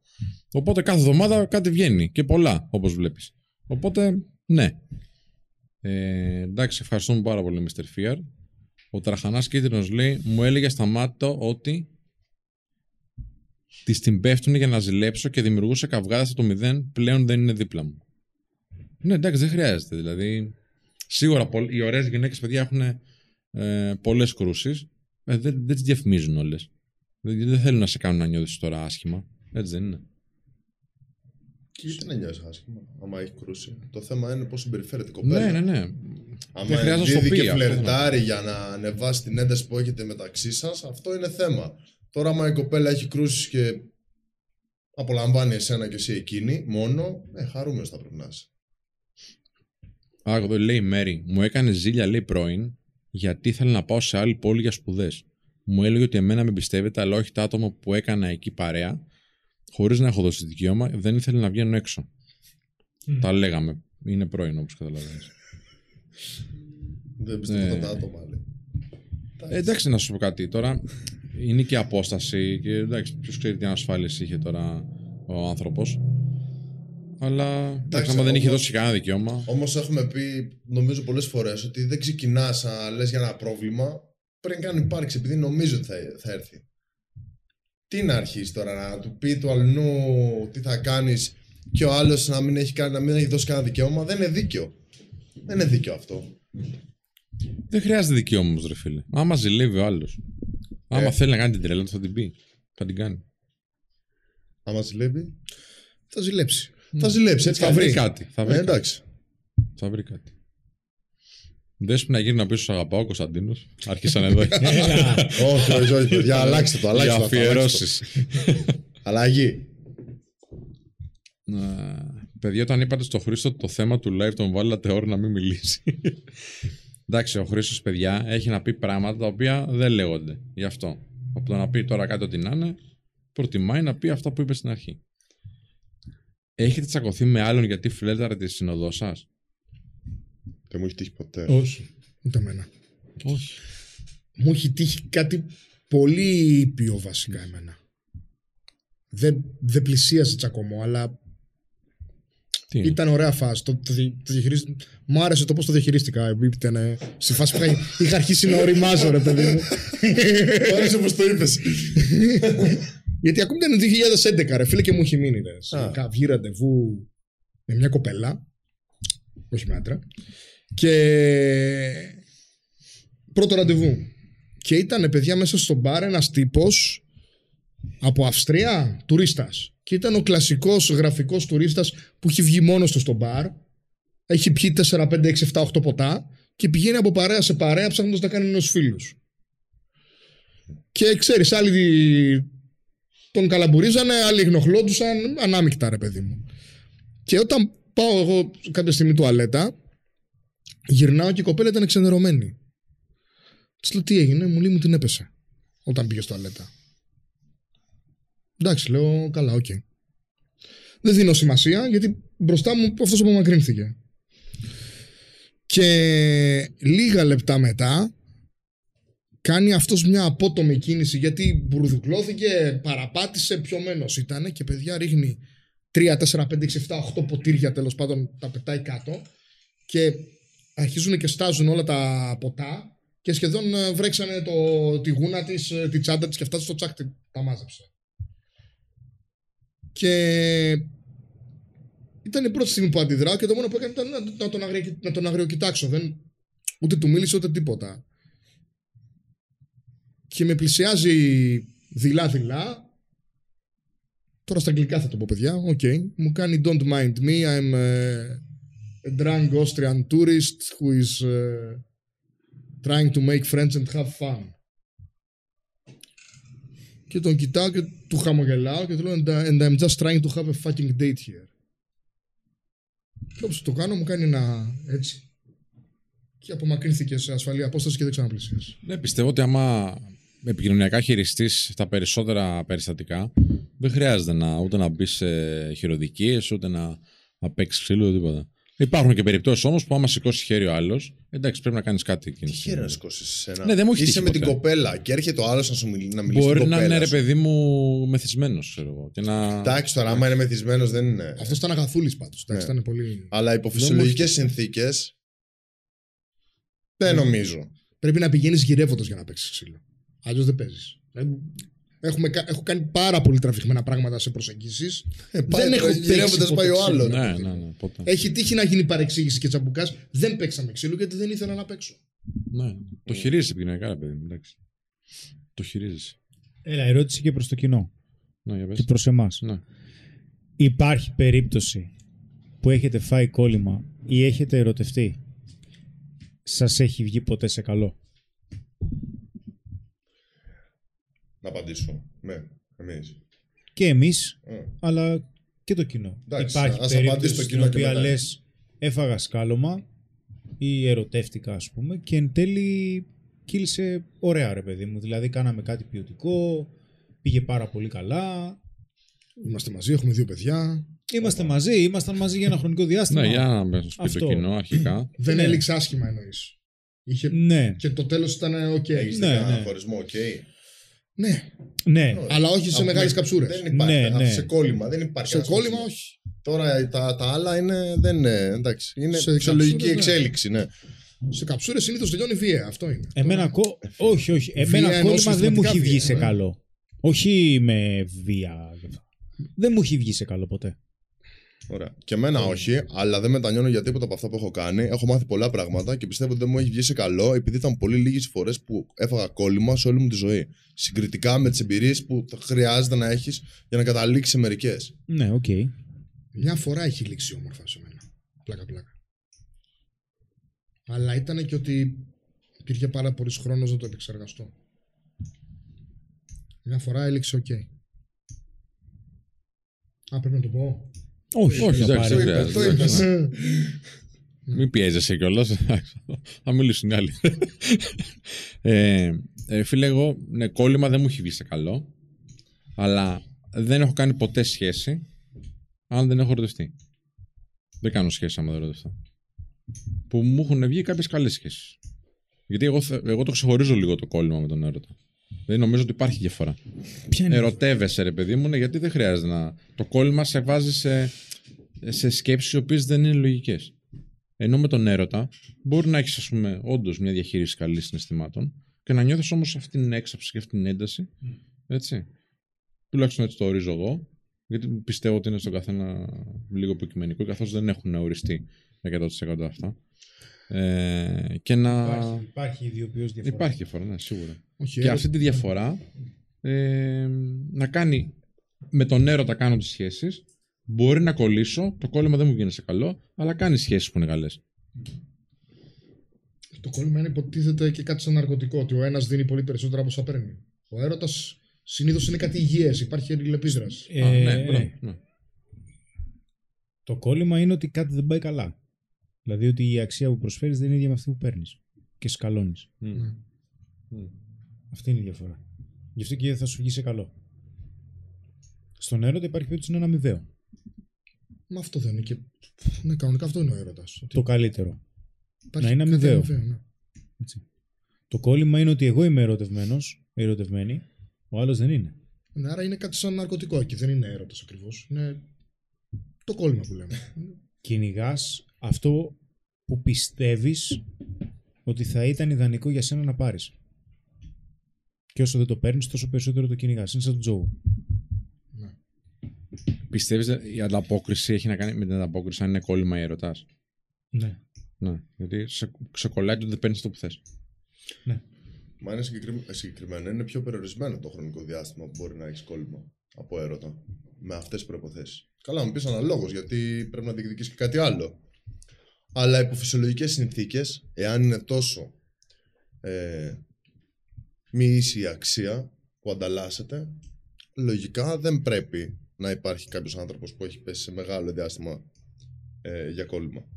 B: Οπότε κάθε εβδομάδα κάτι βγαίνει. Και πολλά, όπως βλέπεις. Οπότε, ναι. Ε, εντάξει, ευχαριστούμε πάρα πολύ, Mr. Fear. Ο Τραχανάς Κίτρινος λέει: Μου έλεγε στα μάτια ότι της την πέφτουν για να ζηλέψω και δημιουργούσε καυγάδες στο μηδέν. Πλέον δεν είναι δίπλα μου. Ναι, εντάξει, δεν χρειάζεται. Δηλαδή, σίγουρα πολλ- οι ωραίες γυναίκες, παιδιά, έχουν ε, πολλές κρούσεις. Ε, δεν δεν τις διαφημίζουν όλες. Δεν, δεν θέλουν να σε κάνουν να νιώθεις τώρα άσχημα. Έτσι δεν είναι.
E: Και γιατί να νιώσει άσχημα, άμα έχεις κρούσει. Το θέμα είναι πώς συμπεριφέρεται η κοπέλα.
B: Ναι, ναι, ναι.
E: Άμα
B: Δεν χρειάζεται να
E: δίδει
B: στο πει
E: και
B: αυτό,
E: φλερτάρει για να ανεβάσει την ένταση που έχετε μεταξύ σας, αυτό είναι θέμα. Τώρα, άμα η κοπέλα έχει κρούσεις και απολαμβάνει εσένα και εσύ εκείνη, μόνο, ε, χαρούμενος θα πρέπει να είσαι.
B: Α, εδώ λέει η Μέρη, μου έκανε ζήλια, λέει πρώην, γιατί ήθελα να πάω σε άλλη πόλη για σπουδές. Μου έλεγε ότι εμένα με πιστεύετε, αλλά όχι τα άτομα που έκανα εκεί παρέα, χωρίς να έχω δώσει δικαίωμα, δεν ήθελε να βγαίνω έξω. Τα λέγαμε. Είναι πρώην όπως καταλαβαίνεις.
E: Δεν πιστεύω
B: Ναι.
E: αυτά τα άτομα. λέει.
B: Ε, εντάξει, να σου πω κάτι τώρα. Είναι και απόσταση και εντάξει, ποιος ξέρει τι ασφάλειε είχε τώρα ο άνθρωπος. Αλλά εντάξει, άμα δεν είχε
E: όμως-
B: δώσει κανένα δικαίωμα.
E: Όμως έχουμε πει, νομίζω πολλές φορές, ότι δεν ξεκινάς να λες για ένα πρόβλημα πριν καν υπάρξει, επειδή νομίζω ότι θα, θα έρθει. Τι να αρχίσεις τώρα, να του πει του αλλού τι θα κάνεις και ο άλλος να, μην έχει κάνει- να μην έχει δώσει κανένα δικαίωμα. Δεν είναι δίκαιο. Δεν είναι δίκαιο αυτό.
B: Δεν χρειάζεται δικαίωμα όμω, ρε φίλε. Άμα ζηλεύει ο άλλος. Άμα
E: Ε.
B: θέλει να κάνει την τρέλα του, θα την πει. Θα την κάνει.
E: Άμα ζηλεύει,
C: Θα ζηλέψει.
E: θα ζηλέψει. Έτσι
B: Θα
E: θα
B: βρει
E: βρει.
B: κάτι. Θα βρει,
E: Ε,
B: κάτι.
E: εντάξει.
B: Θα βρει κάτι. Δες που να γύρει να πεις σου αγαπάω ο Κωνσταντίνος. Άρχισαν εδώ.
D: Έλα.
E: όχι, όχι, όχι. παιδιά, αλλάξτε το.
B: Για
E: Αλλάξτε το, αλλάξτε
B: αφιερώσεις.
E: το. Αλλαγή.
B: Παιδιά, όταν είπατε στο Χρήστο το θέμα του live, τον βάλατε ώρα να μην μιλήσει. Εντάξει, ο Χρήστος, παιδιά, έχει να πει πράγματα τα οποία δεν λέγονται. Γι' αυτό. Από το να πει τώρα κάτι ό,τι να είναι, προτιμάει να πει αυτά που είπε στην αρχή. Έχετε τσακωθεί με άλλον γιατί φλέρταρε τη συνοδό σας;
E: Δεν μου έχει τύχει ποτέ.
C: Όχι. Ούτε εμένα.
B: Όχι.
C: Μου έχει τύχει κάτι πολύ ήπιο βασικά εμένα. Δεν, δεν πλησίασε τσακωμό, αλλά
B: Τι είναι;
C: ήταν ωραία φάση. Το, το, δι- το διαχειρίστη- Μου άρεσε το πώς το διαχειρίστηκα. Ήταν ε, στη φάση που είχα, είχα αρχίσει να οριμάζω, ρε παιδί μου.
E: Άρεσε όπως το είπες.
C: Γιατί ακόμη ήταν το 2011, ρε φίλε, και μου έχει μείνει. Ρε. Σε
E: Α.
C: Είχα βγει ραντεβού με μια κοπέλα. Όχι με άντρα. Και. Πρώτο ραντεβού. Και ήταν παιδιά μέσα στο μπαρ ένας τύπος από Αυστρία, τουρίστας. Και ήταν ο κλασικός γραφικός τουρίστας που έχει βγει μόνος του στο μπαρ. Έχει πιει 4, 5, 6, 7, 8 ποτά και πηγαίνει από παρέα σε παρέα ψάχνοντας να κάνει νέους φίλους. Και ξέρεις, άλλοι τον καλαμπουρίζανε, άλλοι ενοχλιόντουσαν, ανάμεικτα ρε παιδί μου. Και όταν πάω εγώ κάποια στιγμή τουαλέτα, γυρνάω και η κοπέλα ήταν ξενερωμένη. Της λέω τι έγινε, μου λέει μου την έπεσε όταν πήγε στο τουαλέτα. Εντάξει, λέω καλά, οκ. Δεν δίνω σημασία γιατί μπροστά μου αυτός απομακρύνθηκε. Και λίγα λεπτά μετά κάνει αυτός μια απότομη κίνηση γιατί μπουρδουκλώθηκε, παραπάτησε, πιωμένος ήταν και παιδιά ρίχνει 3, 4, 5, 6, 7, 8 ποτήρια τέλος πάντων τα πετάει κάτω και αρχίζουν και στάζουν όλα τα ποτά και σχεδόν ε, βρέξανε το, τη γούνα της, ε, τη τσάντα της και αυτά στο τσάκ τη- τα μάζεψε. Και ήταν η πρώτη στιγμή που αντιδράω και το μόνο που έκανε ήταν να, να τον, αγρια, να τον αγριοκοιτάξω. Δεν, ούτε του μίλησε ούτε τίποτα. Και με πλησιάζει δειλά-δειλά. Τώρα στα αγγλικά θα το πω, παιδιά. Οκ. Μου κάνει Don't mind me. I'm uh, a drunk Austrian tourist who is uh, trying to make friends and have fun. Και τον κοιτάω και του χαμογελάω και του λέω and, and I'm just trying to have a fucking date here. Και όπως το κάνω μου κάνει ένα έτσι. Και απομακρύνθηκε σε ασφαλή απόσταση και δεν ξαναπλησίασε.
B: Ναι, πιστεύω ότι άμα επικοινωνιακά χειριστείς τα περισσότερα περιστατικά, δεν χρειάζεται να, ούτε να μπεις σε χειροδικίες, ούτε να, να παίξει ξύλο, τίποτα. Υπάρχουν και περιπτώσεις όμως που άμα σηκώσει χέρι ο άλλος, εντάξει, πρέπει να κάνεις κάτι εκείνη
E: Τι
B: τη
E: χέρι να
B: στιγμή.
E: σηκώσεις εσένα;
B: Ναι, δεν μου έχει
E: Είσαι
B: τύχει
E: με την
B: ποτέ.
E: κοπέλα και έρχεται ο άλλος να σου μιλήσει. Να μιλήσει
B: Μπορεί
E: στην
B: να
E: κοπέλα
B: είναι ρε
E: σου.
B: παιδί μου μεθυσμένος, ξέρω εγώ. Και να...
E: Εντάξει τώρα, άμα είναι μεθυσμένος δεν είναι.
C: Αυτός ήταν αγαθούλης πάντως.
E: Ναι.
C: Ήταν πολύ.
E: Αλλά υπό φυσιολογικές συνθήκες. Δεν νομίζω.
C: Πρέπει να πηγαίνεις γυρεύοντας για να παίξεις ξύλο. Αλλιώς δεν παίζεις. Έχουμε, κα- έχω κάνει πάρα πολύ τραβηγμένα πράγματα σε προσεγγίσεις.
E: Πάει,
C: έχω
E: γυρεύοντας
C: παίξει
E: πάει ο
C: ποτέ
E: άλλος.
C: ξύλο.
B: Ναι, ναι, ναι, ποτέ.
C: Έχει τύχει να γίνει παρεξήγηση και τσαμπουκάς. Δεν παίξαμε ξύλο γιατί δεν ήθελα να παίξω.
B: Ναι. Το χειρίζεσαι επικοινωνιακά, ρε παιδί μου. Εντάξει. Το χειρίζεσαι.
D: Έλα, ερώτηση και προς το κοινό
B: Ναι, για πες.
D: και προς εμάς.
B: Ναι.
D: Υπάρχει περίπτωση που έχετε φάει κόλλημα ή έχετε ερωτευτεί; Σας έχει βγει ποτέ σε καλό;
E: Να απαντήσω. Ναι, εμείς.
D: Και εμείς,
E: Ε.
D: αλλά και το κοινό.
E: Εντάξει,
D: Υπάρχει
E: ας απαντήσει
D: περίπτωση
E: το
D: στην
E: κοινό και
D: οποία
E: μετά.
D: λες έφαγα σκάλωμα ή ερωτεύτηκα ας πούμε και εν τέλει κύλησε ωραία ρε παιδί μου. Δηλαδή κάναμε κάτι ποιοτικό, πήγε πάρα πολύ καλά.
C: Είμαστε μαζί, έχουμε δύο παιδιά.
D: Είμαστε μαζί, ήμασταν μαζί για ένα χρονικό διάστημα.
B: Ναι, για να μπει στο
D: Αυτό.
B: κοινό αρχικά.
C: Δεν
D: Ναι.
C: έληξε άσχημα εννοείς. Είχε...
D: Ναι,
C: Και το τέλος ήταν οκ.
E: Έχεις
D: Ναι,
E: δει κανένα
D: ναι.
E: χωρισμό, οκ.
C: Ναι,
D: ναι.
C: αλλά όχι σε
E: Από
C: μεγάλες
E: με-
C: καψούρες.
E: Δεν υπάρχει.
D: Ναι,
E: αυτό
D: ναι.
E: Σε κόλλημα δεν υπάρχει.
C: Σε
E: ένας
C: κόλλημα,
E: χωρισμός.
C: όχι.
E: Τώρα τα, τα άλλα είναι, δεν είναι. Εντάξει, είναι
C: Σε
E: φυσιολογική
C: καψούρες, ναι.
E: εξέλιξη, ναι.
C: Σε καψούρες συνήθως τελειώνει βία. Αυτό είναι.
D: Εμένα, κο... όχι, όχι. Εμένα
C: Βία εννοώ
D: κόλλημα δεν μου έχει
C: συστηματικά
D: βγει
C: βία,
D: σε
C: ε.
D: καλό. Όχι με βία. Δεν μου έχει βγει σε καλό ποτέ.
E: Ωραία. Και εμένα όχι, αλλά δεν μετανιώνω για τίποτα από αυτά που έχω κάνει. Έχω μάθει πολλά πράγματα και πιστεύω ότι δεν μου έχει βγει σε καλό επειδή ήταν πολύ λίγες οι φορές που έφαγα κόλλημα σε όλη μου τη ζωή. Συγκριτικά με τις εμπειρίες που θα χρειάζεται να έχεις για να καταλήξεις σε μερικές.
D: Ναι, οκ.
C: Μια φορά έχει λήξει όμορφα σε μένα. Πλάκα, πλάκα. Αλλά ήταν και ότι υπήρχε πάρα πολύς χρόνος να το επεξεργαστώ. Μια φορά έληξε οκ. Α, πρέπει να το πω.
D: Όχι,
B: Όχι,
D: θα
B: εντάξει,
D: πάρεις.
B: δεν χρειάζεται.
C: Το είπες.
B: Μην πιέζεσαι κιόλας. Θα μιλήσουν οι άλλοι. ε, ε, φίλε, εγώ ναι, κόλλημα δεν μου έχει βγει σε καλό. Αλλά δεν έχω κάνει ποτέ σχέση αν δεν έχω ερωτευτεί. Δεν κάνω σχέση άμα δεν ερωτευτώ. Που μου έχουν βγει κάποιες καλές σχέσεις. Γιατί εγώ, θε- εγώ το ξεχωρίζω λίγο το κόλλημα με τον έρωτα. Δεν νομίζω ότι υπάρχει διαφορά.
D: Ποια είναι.
B: Ερωτεύεσαι, ρε παιδί μου, ναι, γιατί δεν χρειάζεται να. Το κόλλημα σε βάζει σε, σε σκέψεις οι οποίες δεν είναι λογικές. Ενώ με τον έρωτα μπορεί να έχεις, ας πούμε, όντως μια διαχείριση καλή συναισθημάτων και να νιώθεις όμως αυτή την έξαψη και αυτή την ένταση. Έτσι. Τουλάχιστον έτσι το ορίζω εγώ. Γιατί πιστεύω ότι είναι στον καθένα λίγο υποκειμενικό, καθώς δεν έχουν οριστεί 100% αυτά. Ε, και να.
D: Υπάρχει, υπάρχει ιδιοποιώς διαφορά.
B: Υπάρχει διαφορά, ναι, σίγουρα.
C: Όχι,
B: Και
C: έρωτα-
B: αυτή τη διαφορά ε, να κάνει με τον έρωτα κάνω τις σχέσεις μπορεί να κολλήσω, το κόλλημα δεν μου βγαίνει σε καλό αλλά κάνει σχέσεις που είναι καλές
C: Το κόλλημα είναι υποτίθεται και κάτι σαν ναρκωτικό. Ότι ο ένας δίνει πολύ περισσότερα από όσα παίρνει. Ο έρωτας συνήθως είναι κάτι υγιές. Υπάρχει αλληλεπίδραση.
B: Α,
D: Ε,
B: ναι, μπράβο, ναι.
D: Το κόλλημα είναι ότι κάτι δεν πάει καλά. Δηλαδή ότι η αξία που προσφέρεις δεν είναι ίδια με αυτή που παίρνεις. Και σκαλώνεις.
B: Μμ.
C: Ναι.
B: Μμ.
D: Αυτή είναι η διαφορά. Γι' αυτό και δεν θα σου βγει σε καλό. Στον έρωτα υπάρχει περίπτωση να είναι αμοιβαίο.
C: Μα αυτό δεν είναι και. Ναι, κανονικά αυτό είναι ο έρωτας.
D: Το καλύτερο. να είναι αμοιβαίο.
C: ναι.
D: Έτσι. Το κόλλημα είναι ότι εγώ είμαι ερωτευμένος, ερωτευμένη, ο άλλος δεν είναι.
C: Ναι, άρα είναι κάτι σαν ναρκωτικό εκεί. Δεν είναι έρωτας ακριβώς. Είναι το κόλλημα που λέμε.
D: Κυνηγάς αυτό που πιστεύεις ότι θα ήταν ιδανικό για σένα να πάρεις. Και όσο δεν το παίρνεις, τόσο περισσότερο το κυνηγάς. Είναι σαν τον τζόγο.
B: Πιστεύεις ε, η ανταπόκριση έχει να κάνει με την ανταπόκριση αν είναι κόλλημα ή έρωτας
D: Ναι.
B: ναι, γιατί σε, σε κολλάει το ότι δεν παίρνεις το που θες
E: Μα είναι συγκεκρι- συγκεκριμένο, είναι πιο περιορισμένο το χρονικό διάστημα που μπορεί να έχεις κόλλημα από έρωτα. Με αυτές τις προποθέσει. Καλά, μου πεις αναλόγως, γιατί πρέπει να διεκδικήσει και κάτι άλλο. Αλλά υπό φυσιολογικές συνθήκες, εάν είναι τόσο ε, μη ίση η αξία που ανταλλάσσεται, λογικά δεν πρέπει να υπάρχει κάποιος άνθρωπος που έχει πέσει σε μεγάλο διάστημα ε, για κόλλημα.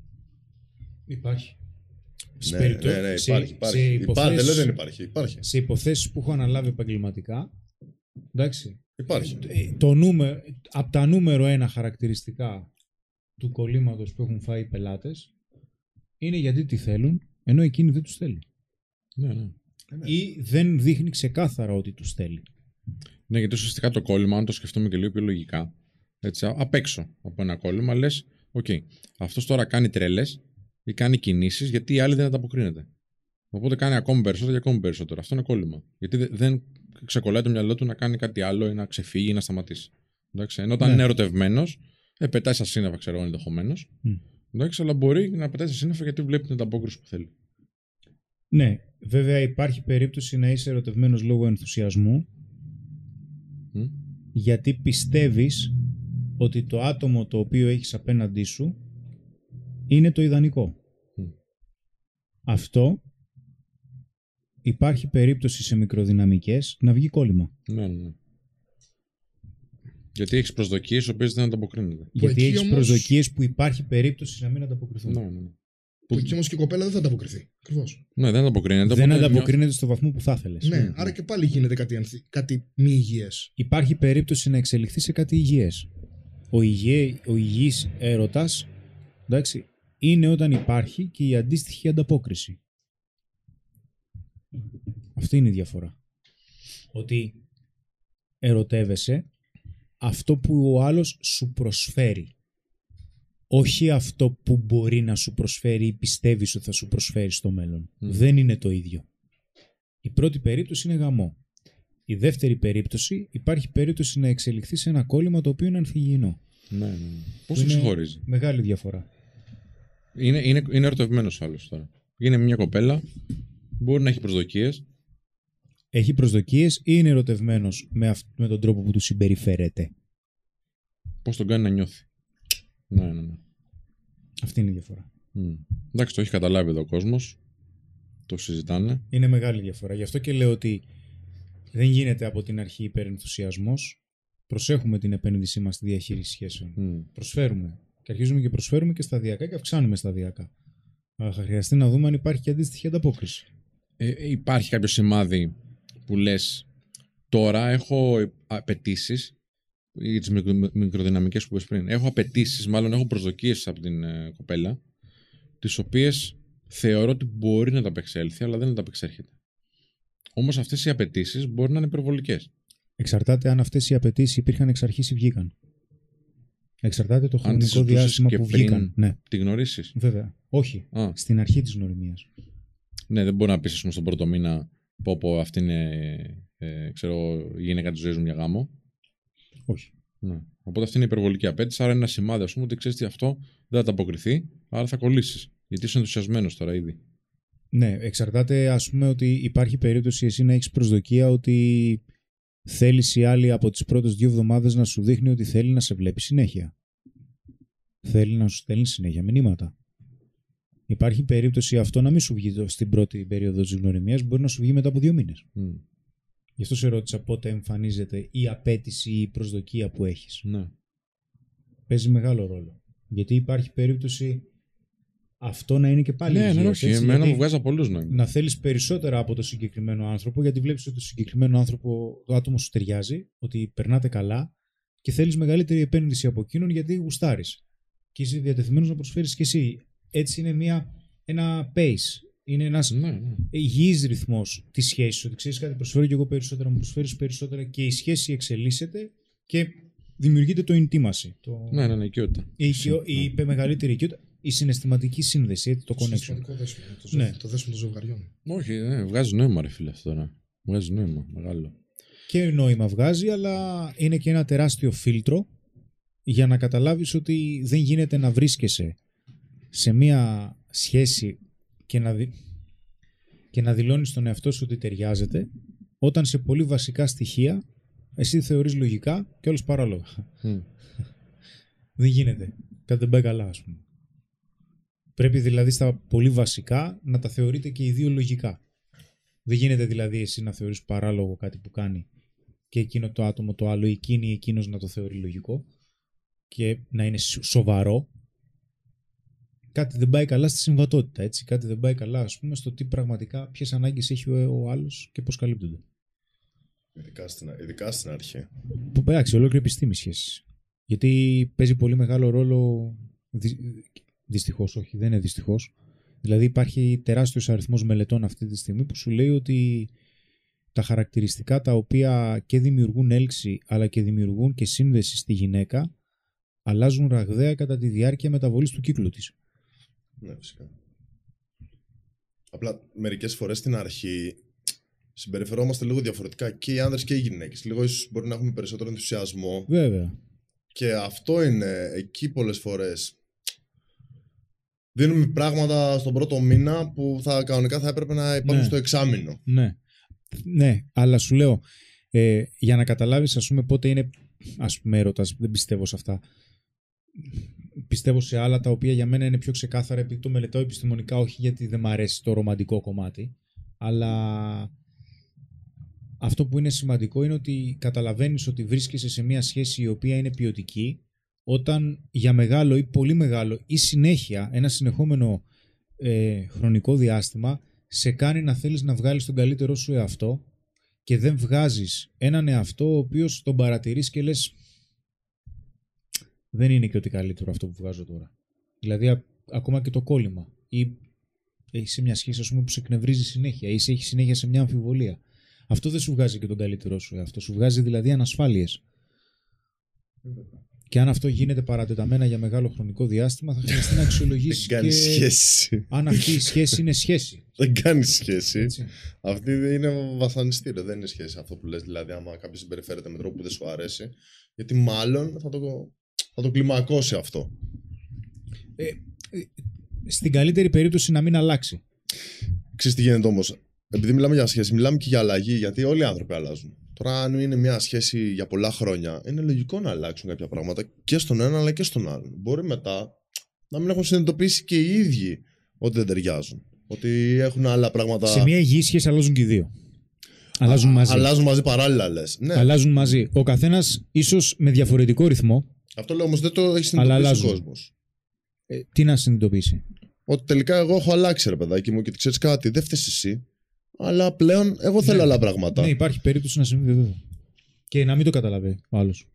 D: Υπάρχει. Σε
E: Ναι,
D: περίπτω-
E: ναι, ναι,
D: σε-
E: υπάρχει.
D: σε
E: υπάρχει. Υπάρχει,
D: υποθέσεις-
E: δεν λέω δεν υπάρχει. Υπάρχει.
D: σε υποθέσεις που έχω αναλάβει επαγγελματικά. Εντάξει.
E: υπάρχει.
D: Ε, Το νούμερο, από τα νούμερο ένα χαρακτηριστικά του κολλήματος που έχουν φάει οι πελάτες είναι γιατί τη θέλουν, ενώ εκείνοι δεν τους θέλει.
B: ναι, ναι.
D: Ή δεν δείχνει ξεκάθαρα ότι τους θέλει.
B: Ναι, γιατί ουσιαστικά το κόλλημα, αν το σκεφτούμε και λίγο πιο λογικά, έτσι, α- απ' έξω από ένα κόλλημα, λες: Οκ, αυτός τώρα κάνει τρέλες ή κάνει κινήσεις γιατί οι άλλοι δεν ανταποκρίνεται. Οπότε κάνει ακόμη περισσότερο και ακόμη περισσότερο. Αυτό είναι κόλλημα. Γιατί δε- δεν ξεκολλάει το μυαλό του να κάνει κάτι άλλο ή να ξεφύγει ή να σταματήσει. Εντάξει, ενώ όταν
D: Ναι.
B: είναι ερωτευμένος, ε, πετάει στα σύννεφα, ξέρω εγώ ενδεχομένως.
D: Μμ.
B: Εντάξει, αλλά μπορεί να πετάει στα σύννεφα γιατί βλέπει την ανταπόκριση που θέλει.
D: Ναι, βέβαια υπάρχει περίπτωση να είσαι ερωτευμένος λόγω ενθουσιασμού
B: Μμ.
D: γιατί πιστεύεις ότι το άτομο το οποίο έχεις απέναντί σου είναι το ιδανικό.
B: Μμ.
D: Αυτό υπάρχει περίπτωση σε μικροδυναμικές να βγει κόλλημα.
B: Ναι, ναι, ναι. Γιατί έχεις προσδοκίες οι οποίες δεν ανταποκρίνονται.
D: γιατί
C: εκεί
D: έχεις
C: όμως-
D: προσδοκίες που υπάρχει περίπτωση να μην ανταποκριθούν.
B: Ναι, ναι, ναι.
C: Που εκεί όμως και η κοπέλα δεν θα ανταποκριθεί. Ακριβώς.
B: Ναι, δεν ανταποκρίνεται.
D: Δεν
B: οπότε
D: ανταποκρίνεται στο βαθμό που θα ήθελες.
C: Ναι, άρα και πάλι γίνεται κάτι, ανθι- κάτι μη υγιές.
D: Υπάρχει περίπτωση να εξελιχθεί σε κάτι υγιές. ο, υγιέ, ο υγιής έρωτας εντάξει, είναι όταν υπάρχει και η αντίστοιχη ανταπόκριση. Αυτή είναι η διαφορά. Ότι ερωτεύεσαι αυτό που ο άλλος σου προσφέρει. Όχι αυτό που μπορεί να σου προσφέρει ή πιστεύεις ότι θα σου προσφέρει στο μέλλον. Δεν είναι το ίδιο. Η πρώτη περίπτωση είναι γαμό. Η δεύτερη περίπτωση υπάρχει περίπτωση να εξελιχθεί σε ένα κόλλημα το οποίο είναι ανθυγιεινό.
B: Ναι, ναι. Πώς
D: Που
B: το
D: είναι
B: ξεχωρίζει.
D: Μεγάλη διαφορά.
B: Είναι, είναι, είναι ερωτευμένος άλλος τώρα. Είναι μια κοπέλα, μπορεί να έχει προσδοκίες.
D: Έχει προσδοκίες ή είναι ερωτευμένος με, αυ- με τον τρόπο που του συμπεριφέρεται;
B: Πώς τον κάνει να νιώθει. Ναι, ναι, ναι.
D: Αυτή είναι η διαφορά.
B: Μμ. Εντάξει, το έχει καταλάβει εδώ ο κόσμος. Το συζητάνε.
D: Είναι μεγάλη διαφορά. Γι' αυτό και λέω ότι δεν γίνεται από την αρχή υπερενθουσιασμός. Προσέχουμε την επένδυσή μας στη διαχείριση σχέσεων.
B: Μμ.
D: Προσφέρουμε. Και αρχίζουμε και προσφέρουμε και σταδιακά και αυξάνουμε σταδιακά. Αλλά θα χρειαστεί να δούμε αν υπάρχει και αντίστοιχη ανταπόκριση.
B: Ε, ε, υπάρχει κάποιο σημάδι που λες τώρα έχω απαιτήσεις ή τις μικροδυναμικές που είπες πριν. Έχω απαιτήσεις, μάλλον έχω προσδοκίες από την ε, κοπέλα, τις οποίες θεωρώ ότι μπορεί να τα απεξέλθει, αλλά δεν τα απεξέρχεται. Όμως αυτές οι απαιτήσεις μπορεί να είναι υπερβολικές.
D: Εξαρτάται αν αυτές οι απαιτήσεις υπήρχαν εξ αρχής ή βγήκαν. Εξαρτάται το
B: τις
D: χρονικό
B: ζητούσες
D: διάστημα
B: και
D: που
B: πριν
D: βγήκαν. Ναι,
B: Τη γνωρίσει.
D: βέβαια. Όχι.
B: Α,
D: Στην αρχή της γνωριμίας.
B: ναι, δεν μπορεί να πεις, ας πούμε, στον πρώτο μήνα πω, πω αυτή είναι ε, ξέρω, η γυναίκα τη ζωή μου για γάμο.
D: Όχι.
B: Ναι. Οπότε αυτή είναι η υπερβολική απέτηση. Άρα είναι ένα σημάδι, ας πούμε, ότι ξέρεις τι αυτό δεν θα τα αποκριθεί, άρα θα κολλήσεις. Γιατί είσαι ενθουσιασμένος τώρα ήδη.
D: Ναι, εξαρτάται ας πούμε ότι υπάρχει περίπτωση εσύ να έχεις προσδοκία ότι θέλεις η άλλη από τις πρώτες δύο εβδομάδες να σου δείχνει ότι θέλει να σε βλέπει συνέχεια. Θέλει να σου στέλνει συνέχεια μηνύματα. Υπάρχει περίπτωση αυτό να μην σου βγει το- στην πρώτη περίοδο της γνωριμίας, μπορεί να σου βγει μετά από δύο μήνες.
B: Μμ.
D: Γι' αυτό σε ρώτησα πότε εμφανίζεται η απέτηση ή η προσδοκία που έχεις.
B: Ναι.
D: Παίζει μεγάλο ρόλο. Γιατί υπάρχει περίπτωση αυτό να είναι και πάλι
B: ναι, ναι,
D: υγιές,
B: όχι.
D: έτσι,
B: Εμένα
D: γιατί-
B: μου βγάζει από πολλού νόημα.
D: να θέλεις περισσότερα από το συγκεκριμένο άνθρωπο γιατί βλέπεις ότι το συγκεκριμένο άνθρωπο, το άτομο σου ταιριάζει, ότι περνάτε καλά και θέλεις μεγαλύτερη επένδυση από εκείνον γιατί γουστάρεις και είσαι διατεθειμένος να προσφέρεις και εσύ. Έτσι είναι μια, ένα pace, είναι ένας
B: Ναι, ναι.
D: υγιής ρυθμός της σχέσης, ότι ξέρεις κάτι προσφέρω και εγώ περισσότερα, μου προσφέρεις περισσότερα και η σχέση εξελίσσεται και δημιουργείται το intimacy, το,
B: ναι, ναι, ναι, οικειότητα.
D: η, οικειο- η, η μεγαλύτερη οικειότητα, η συναισθηματική σύνδεση, έτσι, το connection.
C: Συναισθηματικό δέσιμο. Το, ζεύ-
D: Ναι.
C: το δέσιμο των ζευγαριών.
B: Όχι, ναι, βγάζει νόημα, ρε φίλε αυτό τώρα. Βγάζει νόημα, μεγάλο.
D: και νόημα βγάζει, αλλά είναι και ένα τεράστιο φίλτρο για να καταλάβεις ότι δεν γίνεται να βρίσκεσαι σε μία σχέση και να, δι... και να δηλώνεις τον εαυτό σου ότι ταιριάζεται όταν σε πολύ βασικά στοιχεία εσύ θεωρείς λογικά και όλος παράλογα.
B: Μμ.
D: Δεν γίνεται. Κάτι δεν πάει καλά, ας πούμε. Πρέπει δηλαδή στα πολύ βασικά να τα θεωρείτε και οι δύο λογικά. Δεν γίνεται δηλαδή εσύ να θεωρείς παράλογο κάτι που κάνει και εκείνο το άτομο το άλλο, εκείνη ή εκείνος να το θεωρεί λογικό και να είναι σο- σοβαρό. Κάτι δεν πάει καλά στη συμβατότητα, έτσι. Κάτι δεν πάει καλά, ας πούμε, στο τι πραγματικά, ποιες ανάγκες έχει ο, ο άλλος και πώς καλύπτονται.
E: Ειδικά στην, ειδικά στην αρχή.
D: Που εντάξει, ολόκληρη επιστήμη σχέση. Γιατί παίζει πολύ μεγάλο ρόλο. Δυστυχώς, όχι, δεν είναι δυστυχώς. Δηλαδή, υπάρχει τεράστιος αριθμός μελετών αυτή τη στιγμή που σου λέει ότι τα χαρακτηριστικά τα οποία και δημιουργούν έλξη αλλά και δημιουργούν και σύνδεση στη γυναίκα αλλάζουν ραγδαία κατά τη διάρκεια μεταβολής του κύκλου της.
E: Ναι, φυσικά. Απλά μερικές φορές στην αρχή συμπεριφερόμαστε λίγο διαφορετικά και οι άνδρες και οι γυναίκες. Λίγο ίσως μπορεί να έχουμε περισσότερο ενθουσιασμό
D: Βέβαια.
E: και αυτό είναι εκεί πολλές φορές. Δίνουμε πράγματα στον πρώτο μήνα που θα, κανονικά θα έπρεπε να υπάρχουν
D: Ναι.
E: στο εξάμεινο.
D: Ναι. Ναι, αλλά σου λέω, ε, για να καταλάβεις ας πούμε πότε είναι ας πούμε έρωτας, δεν πιστεύω σε αυτά. Πιστεύω σε άλλα τα οποία για μένα είναι πιο ξεκάθαρα επειδή το μελετάω επιστημονικά, όχι γιατί δεν μ' αρέσει το ρομαντικό κομμάτι, αλλά αυτό που είναι σημαντικό είναι ότι καταλαβαίνεις ότι βρίσκεσαι σε μια σχέση η οποία είναι ποιοτική όταν για μεγάλο ή πολύ μεγάλο ή συνέχεια ένα συνεχόμενο ε, χρονικό διάστημα σε κάνει να θέλεις να βγάλεις τον καλύτερό σου εαυτό και δεν βγάζεις έναν εαυτό ο οποίος τον παρατηρείς και λες δεν είναι και ότι καλύτερο αυτό που βγάζω τώρα. Δηλαδή, α- ακόμα και το κόλλημα. Ή έχει μια σχέση ας πούμε, που σε εκνευρίζει συνέχεια, ή σε έχει συνέχεια σε μια αμφιβολία. Αυτό δεν σου βγάζει και τον καλύτερό σου εαυτό. Σου βγάζει δηλαδή ανασφάλειες. Και αν αυτό γίνεται παρατεταμένα για μεγάλο χρονικό διάστημα, θα χρειαστεί να
E: Δεν
D: αξιολογήσει
E: κάνει
D: και
E: σχέση.
D: αν αυτή η σχέση είναι σχέση.
E: Δεν κάνει σχέση.
D: Έτσι.
E: Αυτή είναι βασανιστήριο, δεν είναι σχέση αυτό που λες. Δηλαδή, άμα κάποιος συμπεριφέρεται με τρόπο που δεν σου αρέσει, γιατί μάλλον θα το, θα το κλιμακώσει αυτό.
D: Στην καλύτερη περίπτωση να μην αλλάξει.
E: Ξέρεις τι γίνεται όμως. Επειδή μιλάμε για σχέση, μιλάμε και για αλλαγή, γιατί όλοι οι άνθρωποι αλλάζουν. Τώρα, αν είναι μια σχέση για πολλά χρόνια, είναι λογικό να αλλάξουν κάποια πράγματα και στον ένα αλλά και στον άλλον. Μπορεί μετά να μην έχουν συνειδητοποιήσει και οι ίδιοι ότι δεν ταιριάζουν. Ότι έχουν άλλα πράγματα.
D: Σε μια υγιή σχέση αλλάζουν και οι δύο. Αλλάζουν μαζί.
E: Αλλάζουν μαζί παράλληλα, λες. Ναι,
D: Αλλάζουν μαζί. Ο καθένας ίσως με διαφορετικό ρυθμό.
E: Αυτό λέω όμως δεν το έχει
D: Αλλά
E: συνειδητοποιήσει ο
D: αλλάζουν.
E: κόσμος.
D: Ε, τι να συνειδητοποιήσει;
E: Ότι τελικά εγώ έχω αλλάξει, ρε παιδάκι μου, και ξέρεις κάτι, δεν φταίεις εσύ. Αλλά πλέον εγώ θέλω άλλα πράγματα.
D: Ναι, υπάρχει περίπτωση να συμβεί βέβαια. Και να μην το καταλαβαίνει ο άλλος.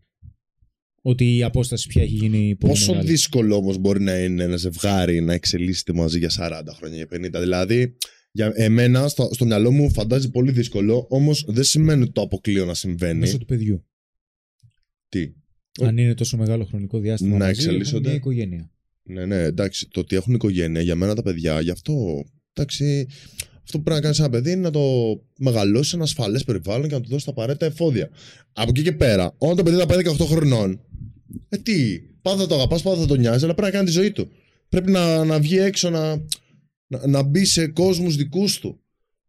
D: Ότι η απόσταση πια έχει γίνει πολύ
E: Πόσο
D: μεγάλη.
E: δύσκολο όμως μπορεί να είναι ένα ζευγάρι να εξελίσσεται μαζί για 40 χρόνια, για 50. Δηλαδή, για εμένα, στο, στο μυαλό μου φαντάζει πολύ δύσκολο, όμως δεν σημαίνει ότι το αποκλείω να συμβαίνει.
D: Μέσω του παιδιού.
E: Τι;
D: Αν είναι τόσο μεγάλο χρονικό διάστημα
E: Να
D: μαζί,
E: εξελίσσονται.
D: έχουν μια οικογένεια.
E: Ναι, ναι, εντάξει, το ότι έχουν οικογένεια, για μένα τα παιδιά, γι' αυτό. Εντάξει, αυτό που πρέπει να κάνεις ένα παιδί είναι να το μεγαλώσεις σε ένα ασφαλές περιβάλλον και να του δώσεις τα απαραίτητα εφόδια. Από εκεί και πέρα, όταν το παιδί θα πάει 18 χρονών, ε, τι, πάντα θα το αγαπάς, πάντα θα το νοιάζει, αλλά πρέπει να κάνει τη ζωή του. Πρέπει να, να βγει έξω, να, να, να μπει σε κόσμους δικούς του.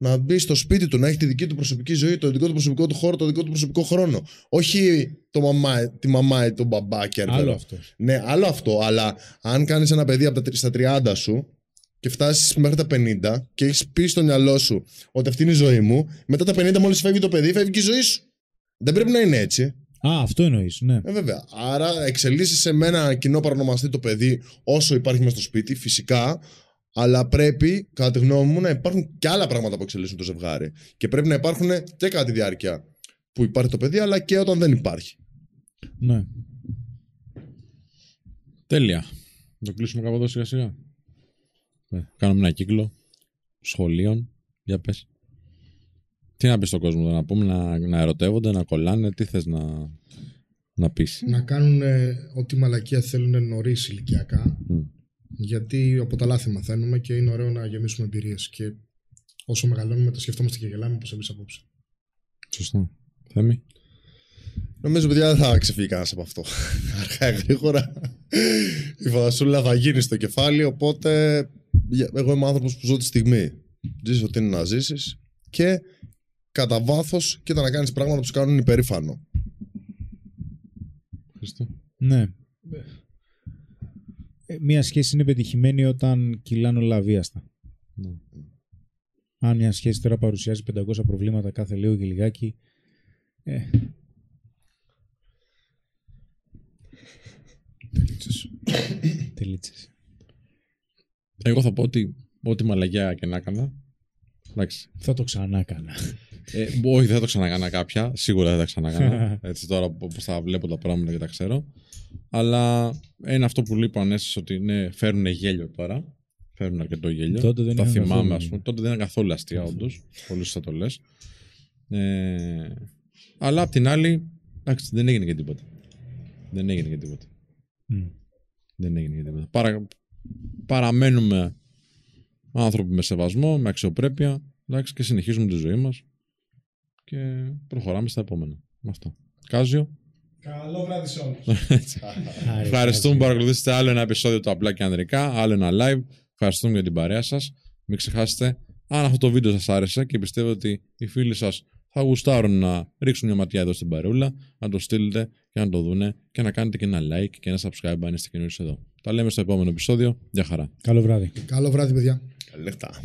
E: Να μπει στο σπίτι του, να έχει τη δική του προσωπική ζωή, το δικό του προσωπικό του χώρο, το δικό του προσωπικό χρόνο. Όχι το μαμά, τη μαμά ή τον μπαμπά και
D: Άλλο αυτός.
E: ναι, άλλο αυτό. Αλλά αν κάνεις ένα παιδί από τα, τρι- στα 30 σου και φτάσεις μέχρι τα 50 και έχεις πει στο μυαλό σου ότι αυτή είναι η ζωή μου, μετά τα 50 μόλις φεύγει το παιδί, φεύγει και η ζωή σου. Δεν πρέπει να είναι έτσι.
D: Α, αυτό εννοείς, ναι.
E: Ε, βέβαια. Άρα εξελίσσεσαι με ένα κοινό παρονομαστή το παιδί όσο υπάρχει μέσα στο σπίτι, φυσικά. Αλλά πρέπει, κατά τη γνώμη μου, να υπάρχουν και άλλα πράγματα που εξελίσσουν το ζευγάρι. Και πρέπει να υπάρχουν και κατά τη διάρκεια που υπάρχει το παιδί, αλλά και όταν δεν υπάρχει.
D: ναι.
B: Τέλεια. Να το κλείσουμε κάπου εδώ σιγά σιγά. Ναι. Κάνουμε ένα κύκλο σχολείων. Για πες. Τι να πεις στον κόσμο, να πούμε, να, να ερωτεύονται, να κολλάνε, τι θες να, να πεις.
C: Να κάνουν ε, ό,τι μαλακία θέλουν νωρίς ηλικιακά.
B: Μμ.
C: Γιατί από τα λάθη μαθαίνουμε και είναι ωραίο να γεμίσουμε εμπειρίες. Και όσο μεγαλώνουμε, τα σκεφτόμαστε και γελάμε όπως εμείς απόψε.
B: Σωστά. Θέμη;
E: Νομίζω, παιδιά, δεν θα ξεφύγει κανένας από αυτό. Αργά ή γρήγορα. Η φαντασούλα θα γίνει στο κεφάλι. Οπότε, για- εγώ είμαι άνθρωπος που ζω τη στιγμή. Ζήσει ό,τι είναι να ζήσεις και κατά βάθος κοίτα να κάνεις πράγματα που σου κάνουν υπερήφανο.
B: Χριστό.
D: Ναι. Ε, Μία σχέση είναι πετυχημένη όταν κυλάνε όλα αβίαστα.
B: Ναι.
D: Αν μια σχέση τώρα παρουσιάζει 500 προβλήματα κάθε λίγο και λιγάκι. Ε. Τελίτσες. Τελίτσες.
B: Εγώ θα πω ότι ό,τι μαλαγιά και να έκανα. Εντάξει.
D: Θα το ξανά έκανα.
B: Ε, όχι, δεν θα το ξανακάνα κάποια. Σίγουρα δεν θα ξανακάνα. Έτσι τώρα όπω θα βλέπω τα πράγματα και τα ξέρω. Αλλά είναι αυτό που λείπω ανέστηση ότι ναι, φέρουν γέλιο τώρα. Φέρουν αρκετό γέλιο.
D: Τότε δεν
B: τα
D: είχαν
B: θυμάμαι,
D: καθόλου
B: ας πούμε. Τότε δεν ήταν καθόλου αστεία, όντως. Πολύ σωστά το λες. Ε, αλλά απ' την άλλη, εντάξει, δεν έγινε και τίποτα. Δεν έγινε και τίποτα.
D: Μμ.
B: Δεν έγινε και τίποτα. Παρα, παραμένουμε άνθρωποι με σεβασμό, με αξιοπρέπεια εντάξει, και συνεχίζουμε τη ζωή μας και προχωράμε στα επόμενα. Με αυτό. Κάζιο.
F: Καλό βράδυ σε όλους.
D: Άρε,
B: Ευχαριστούμε που
D: κάτσε.
B: παρακολουθήσατε άλλο ένα επεισόδιο του Απλά και Ανδρικά, άλλο ένα live. Ευχαριστούμε για την παρέα σας. Μην ξεχάσετε, αν αυτό το βίντεο σας άρεσε και πιστεύετε ότι οι φίλοι σας θα γουστάρουν να ρίξουν μια ματιά εδώ στην παρεούλα, να το στείλετε και να το δούνε και να κάνετε και ένα like και ένα subscribe αν είστε καινούριοι εδώ. Τα λέμε στο επόμενο επεισόδιο. Γεια χαρά.
D: Καλό βράδυ.
C: Καλό βράδυ, παιδιά.
E: Καλή νύχτα.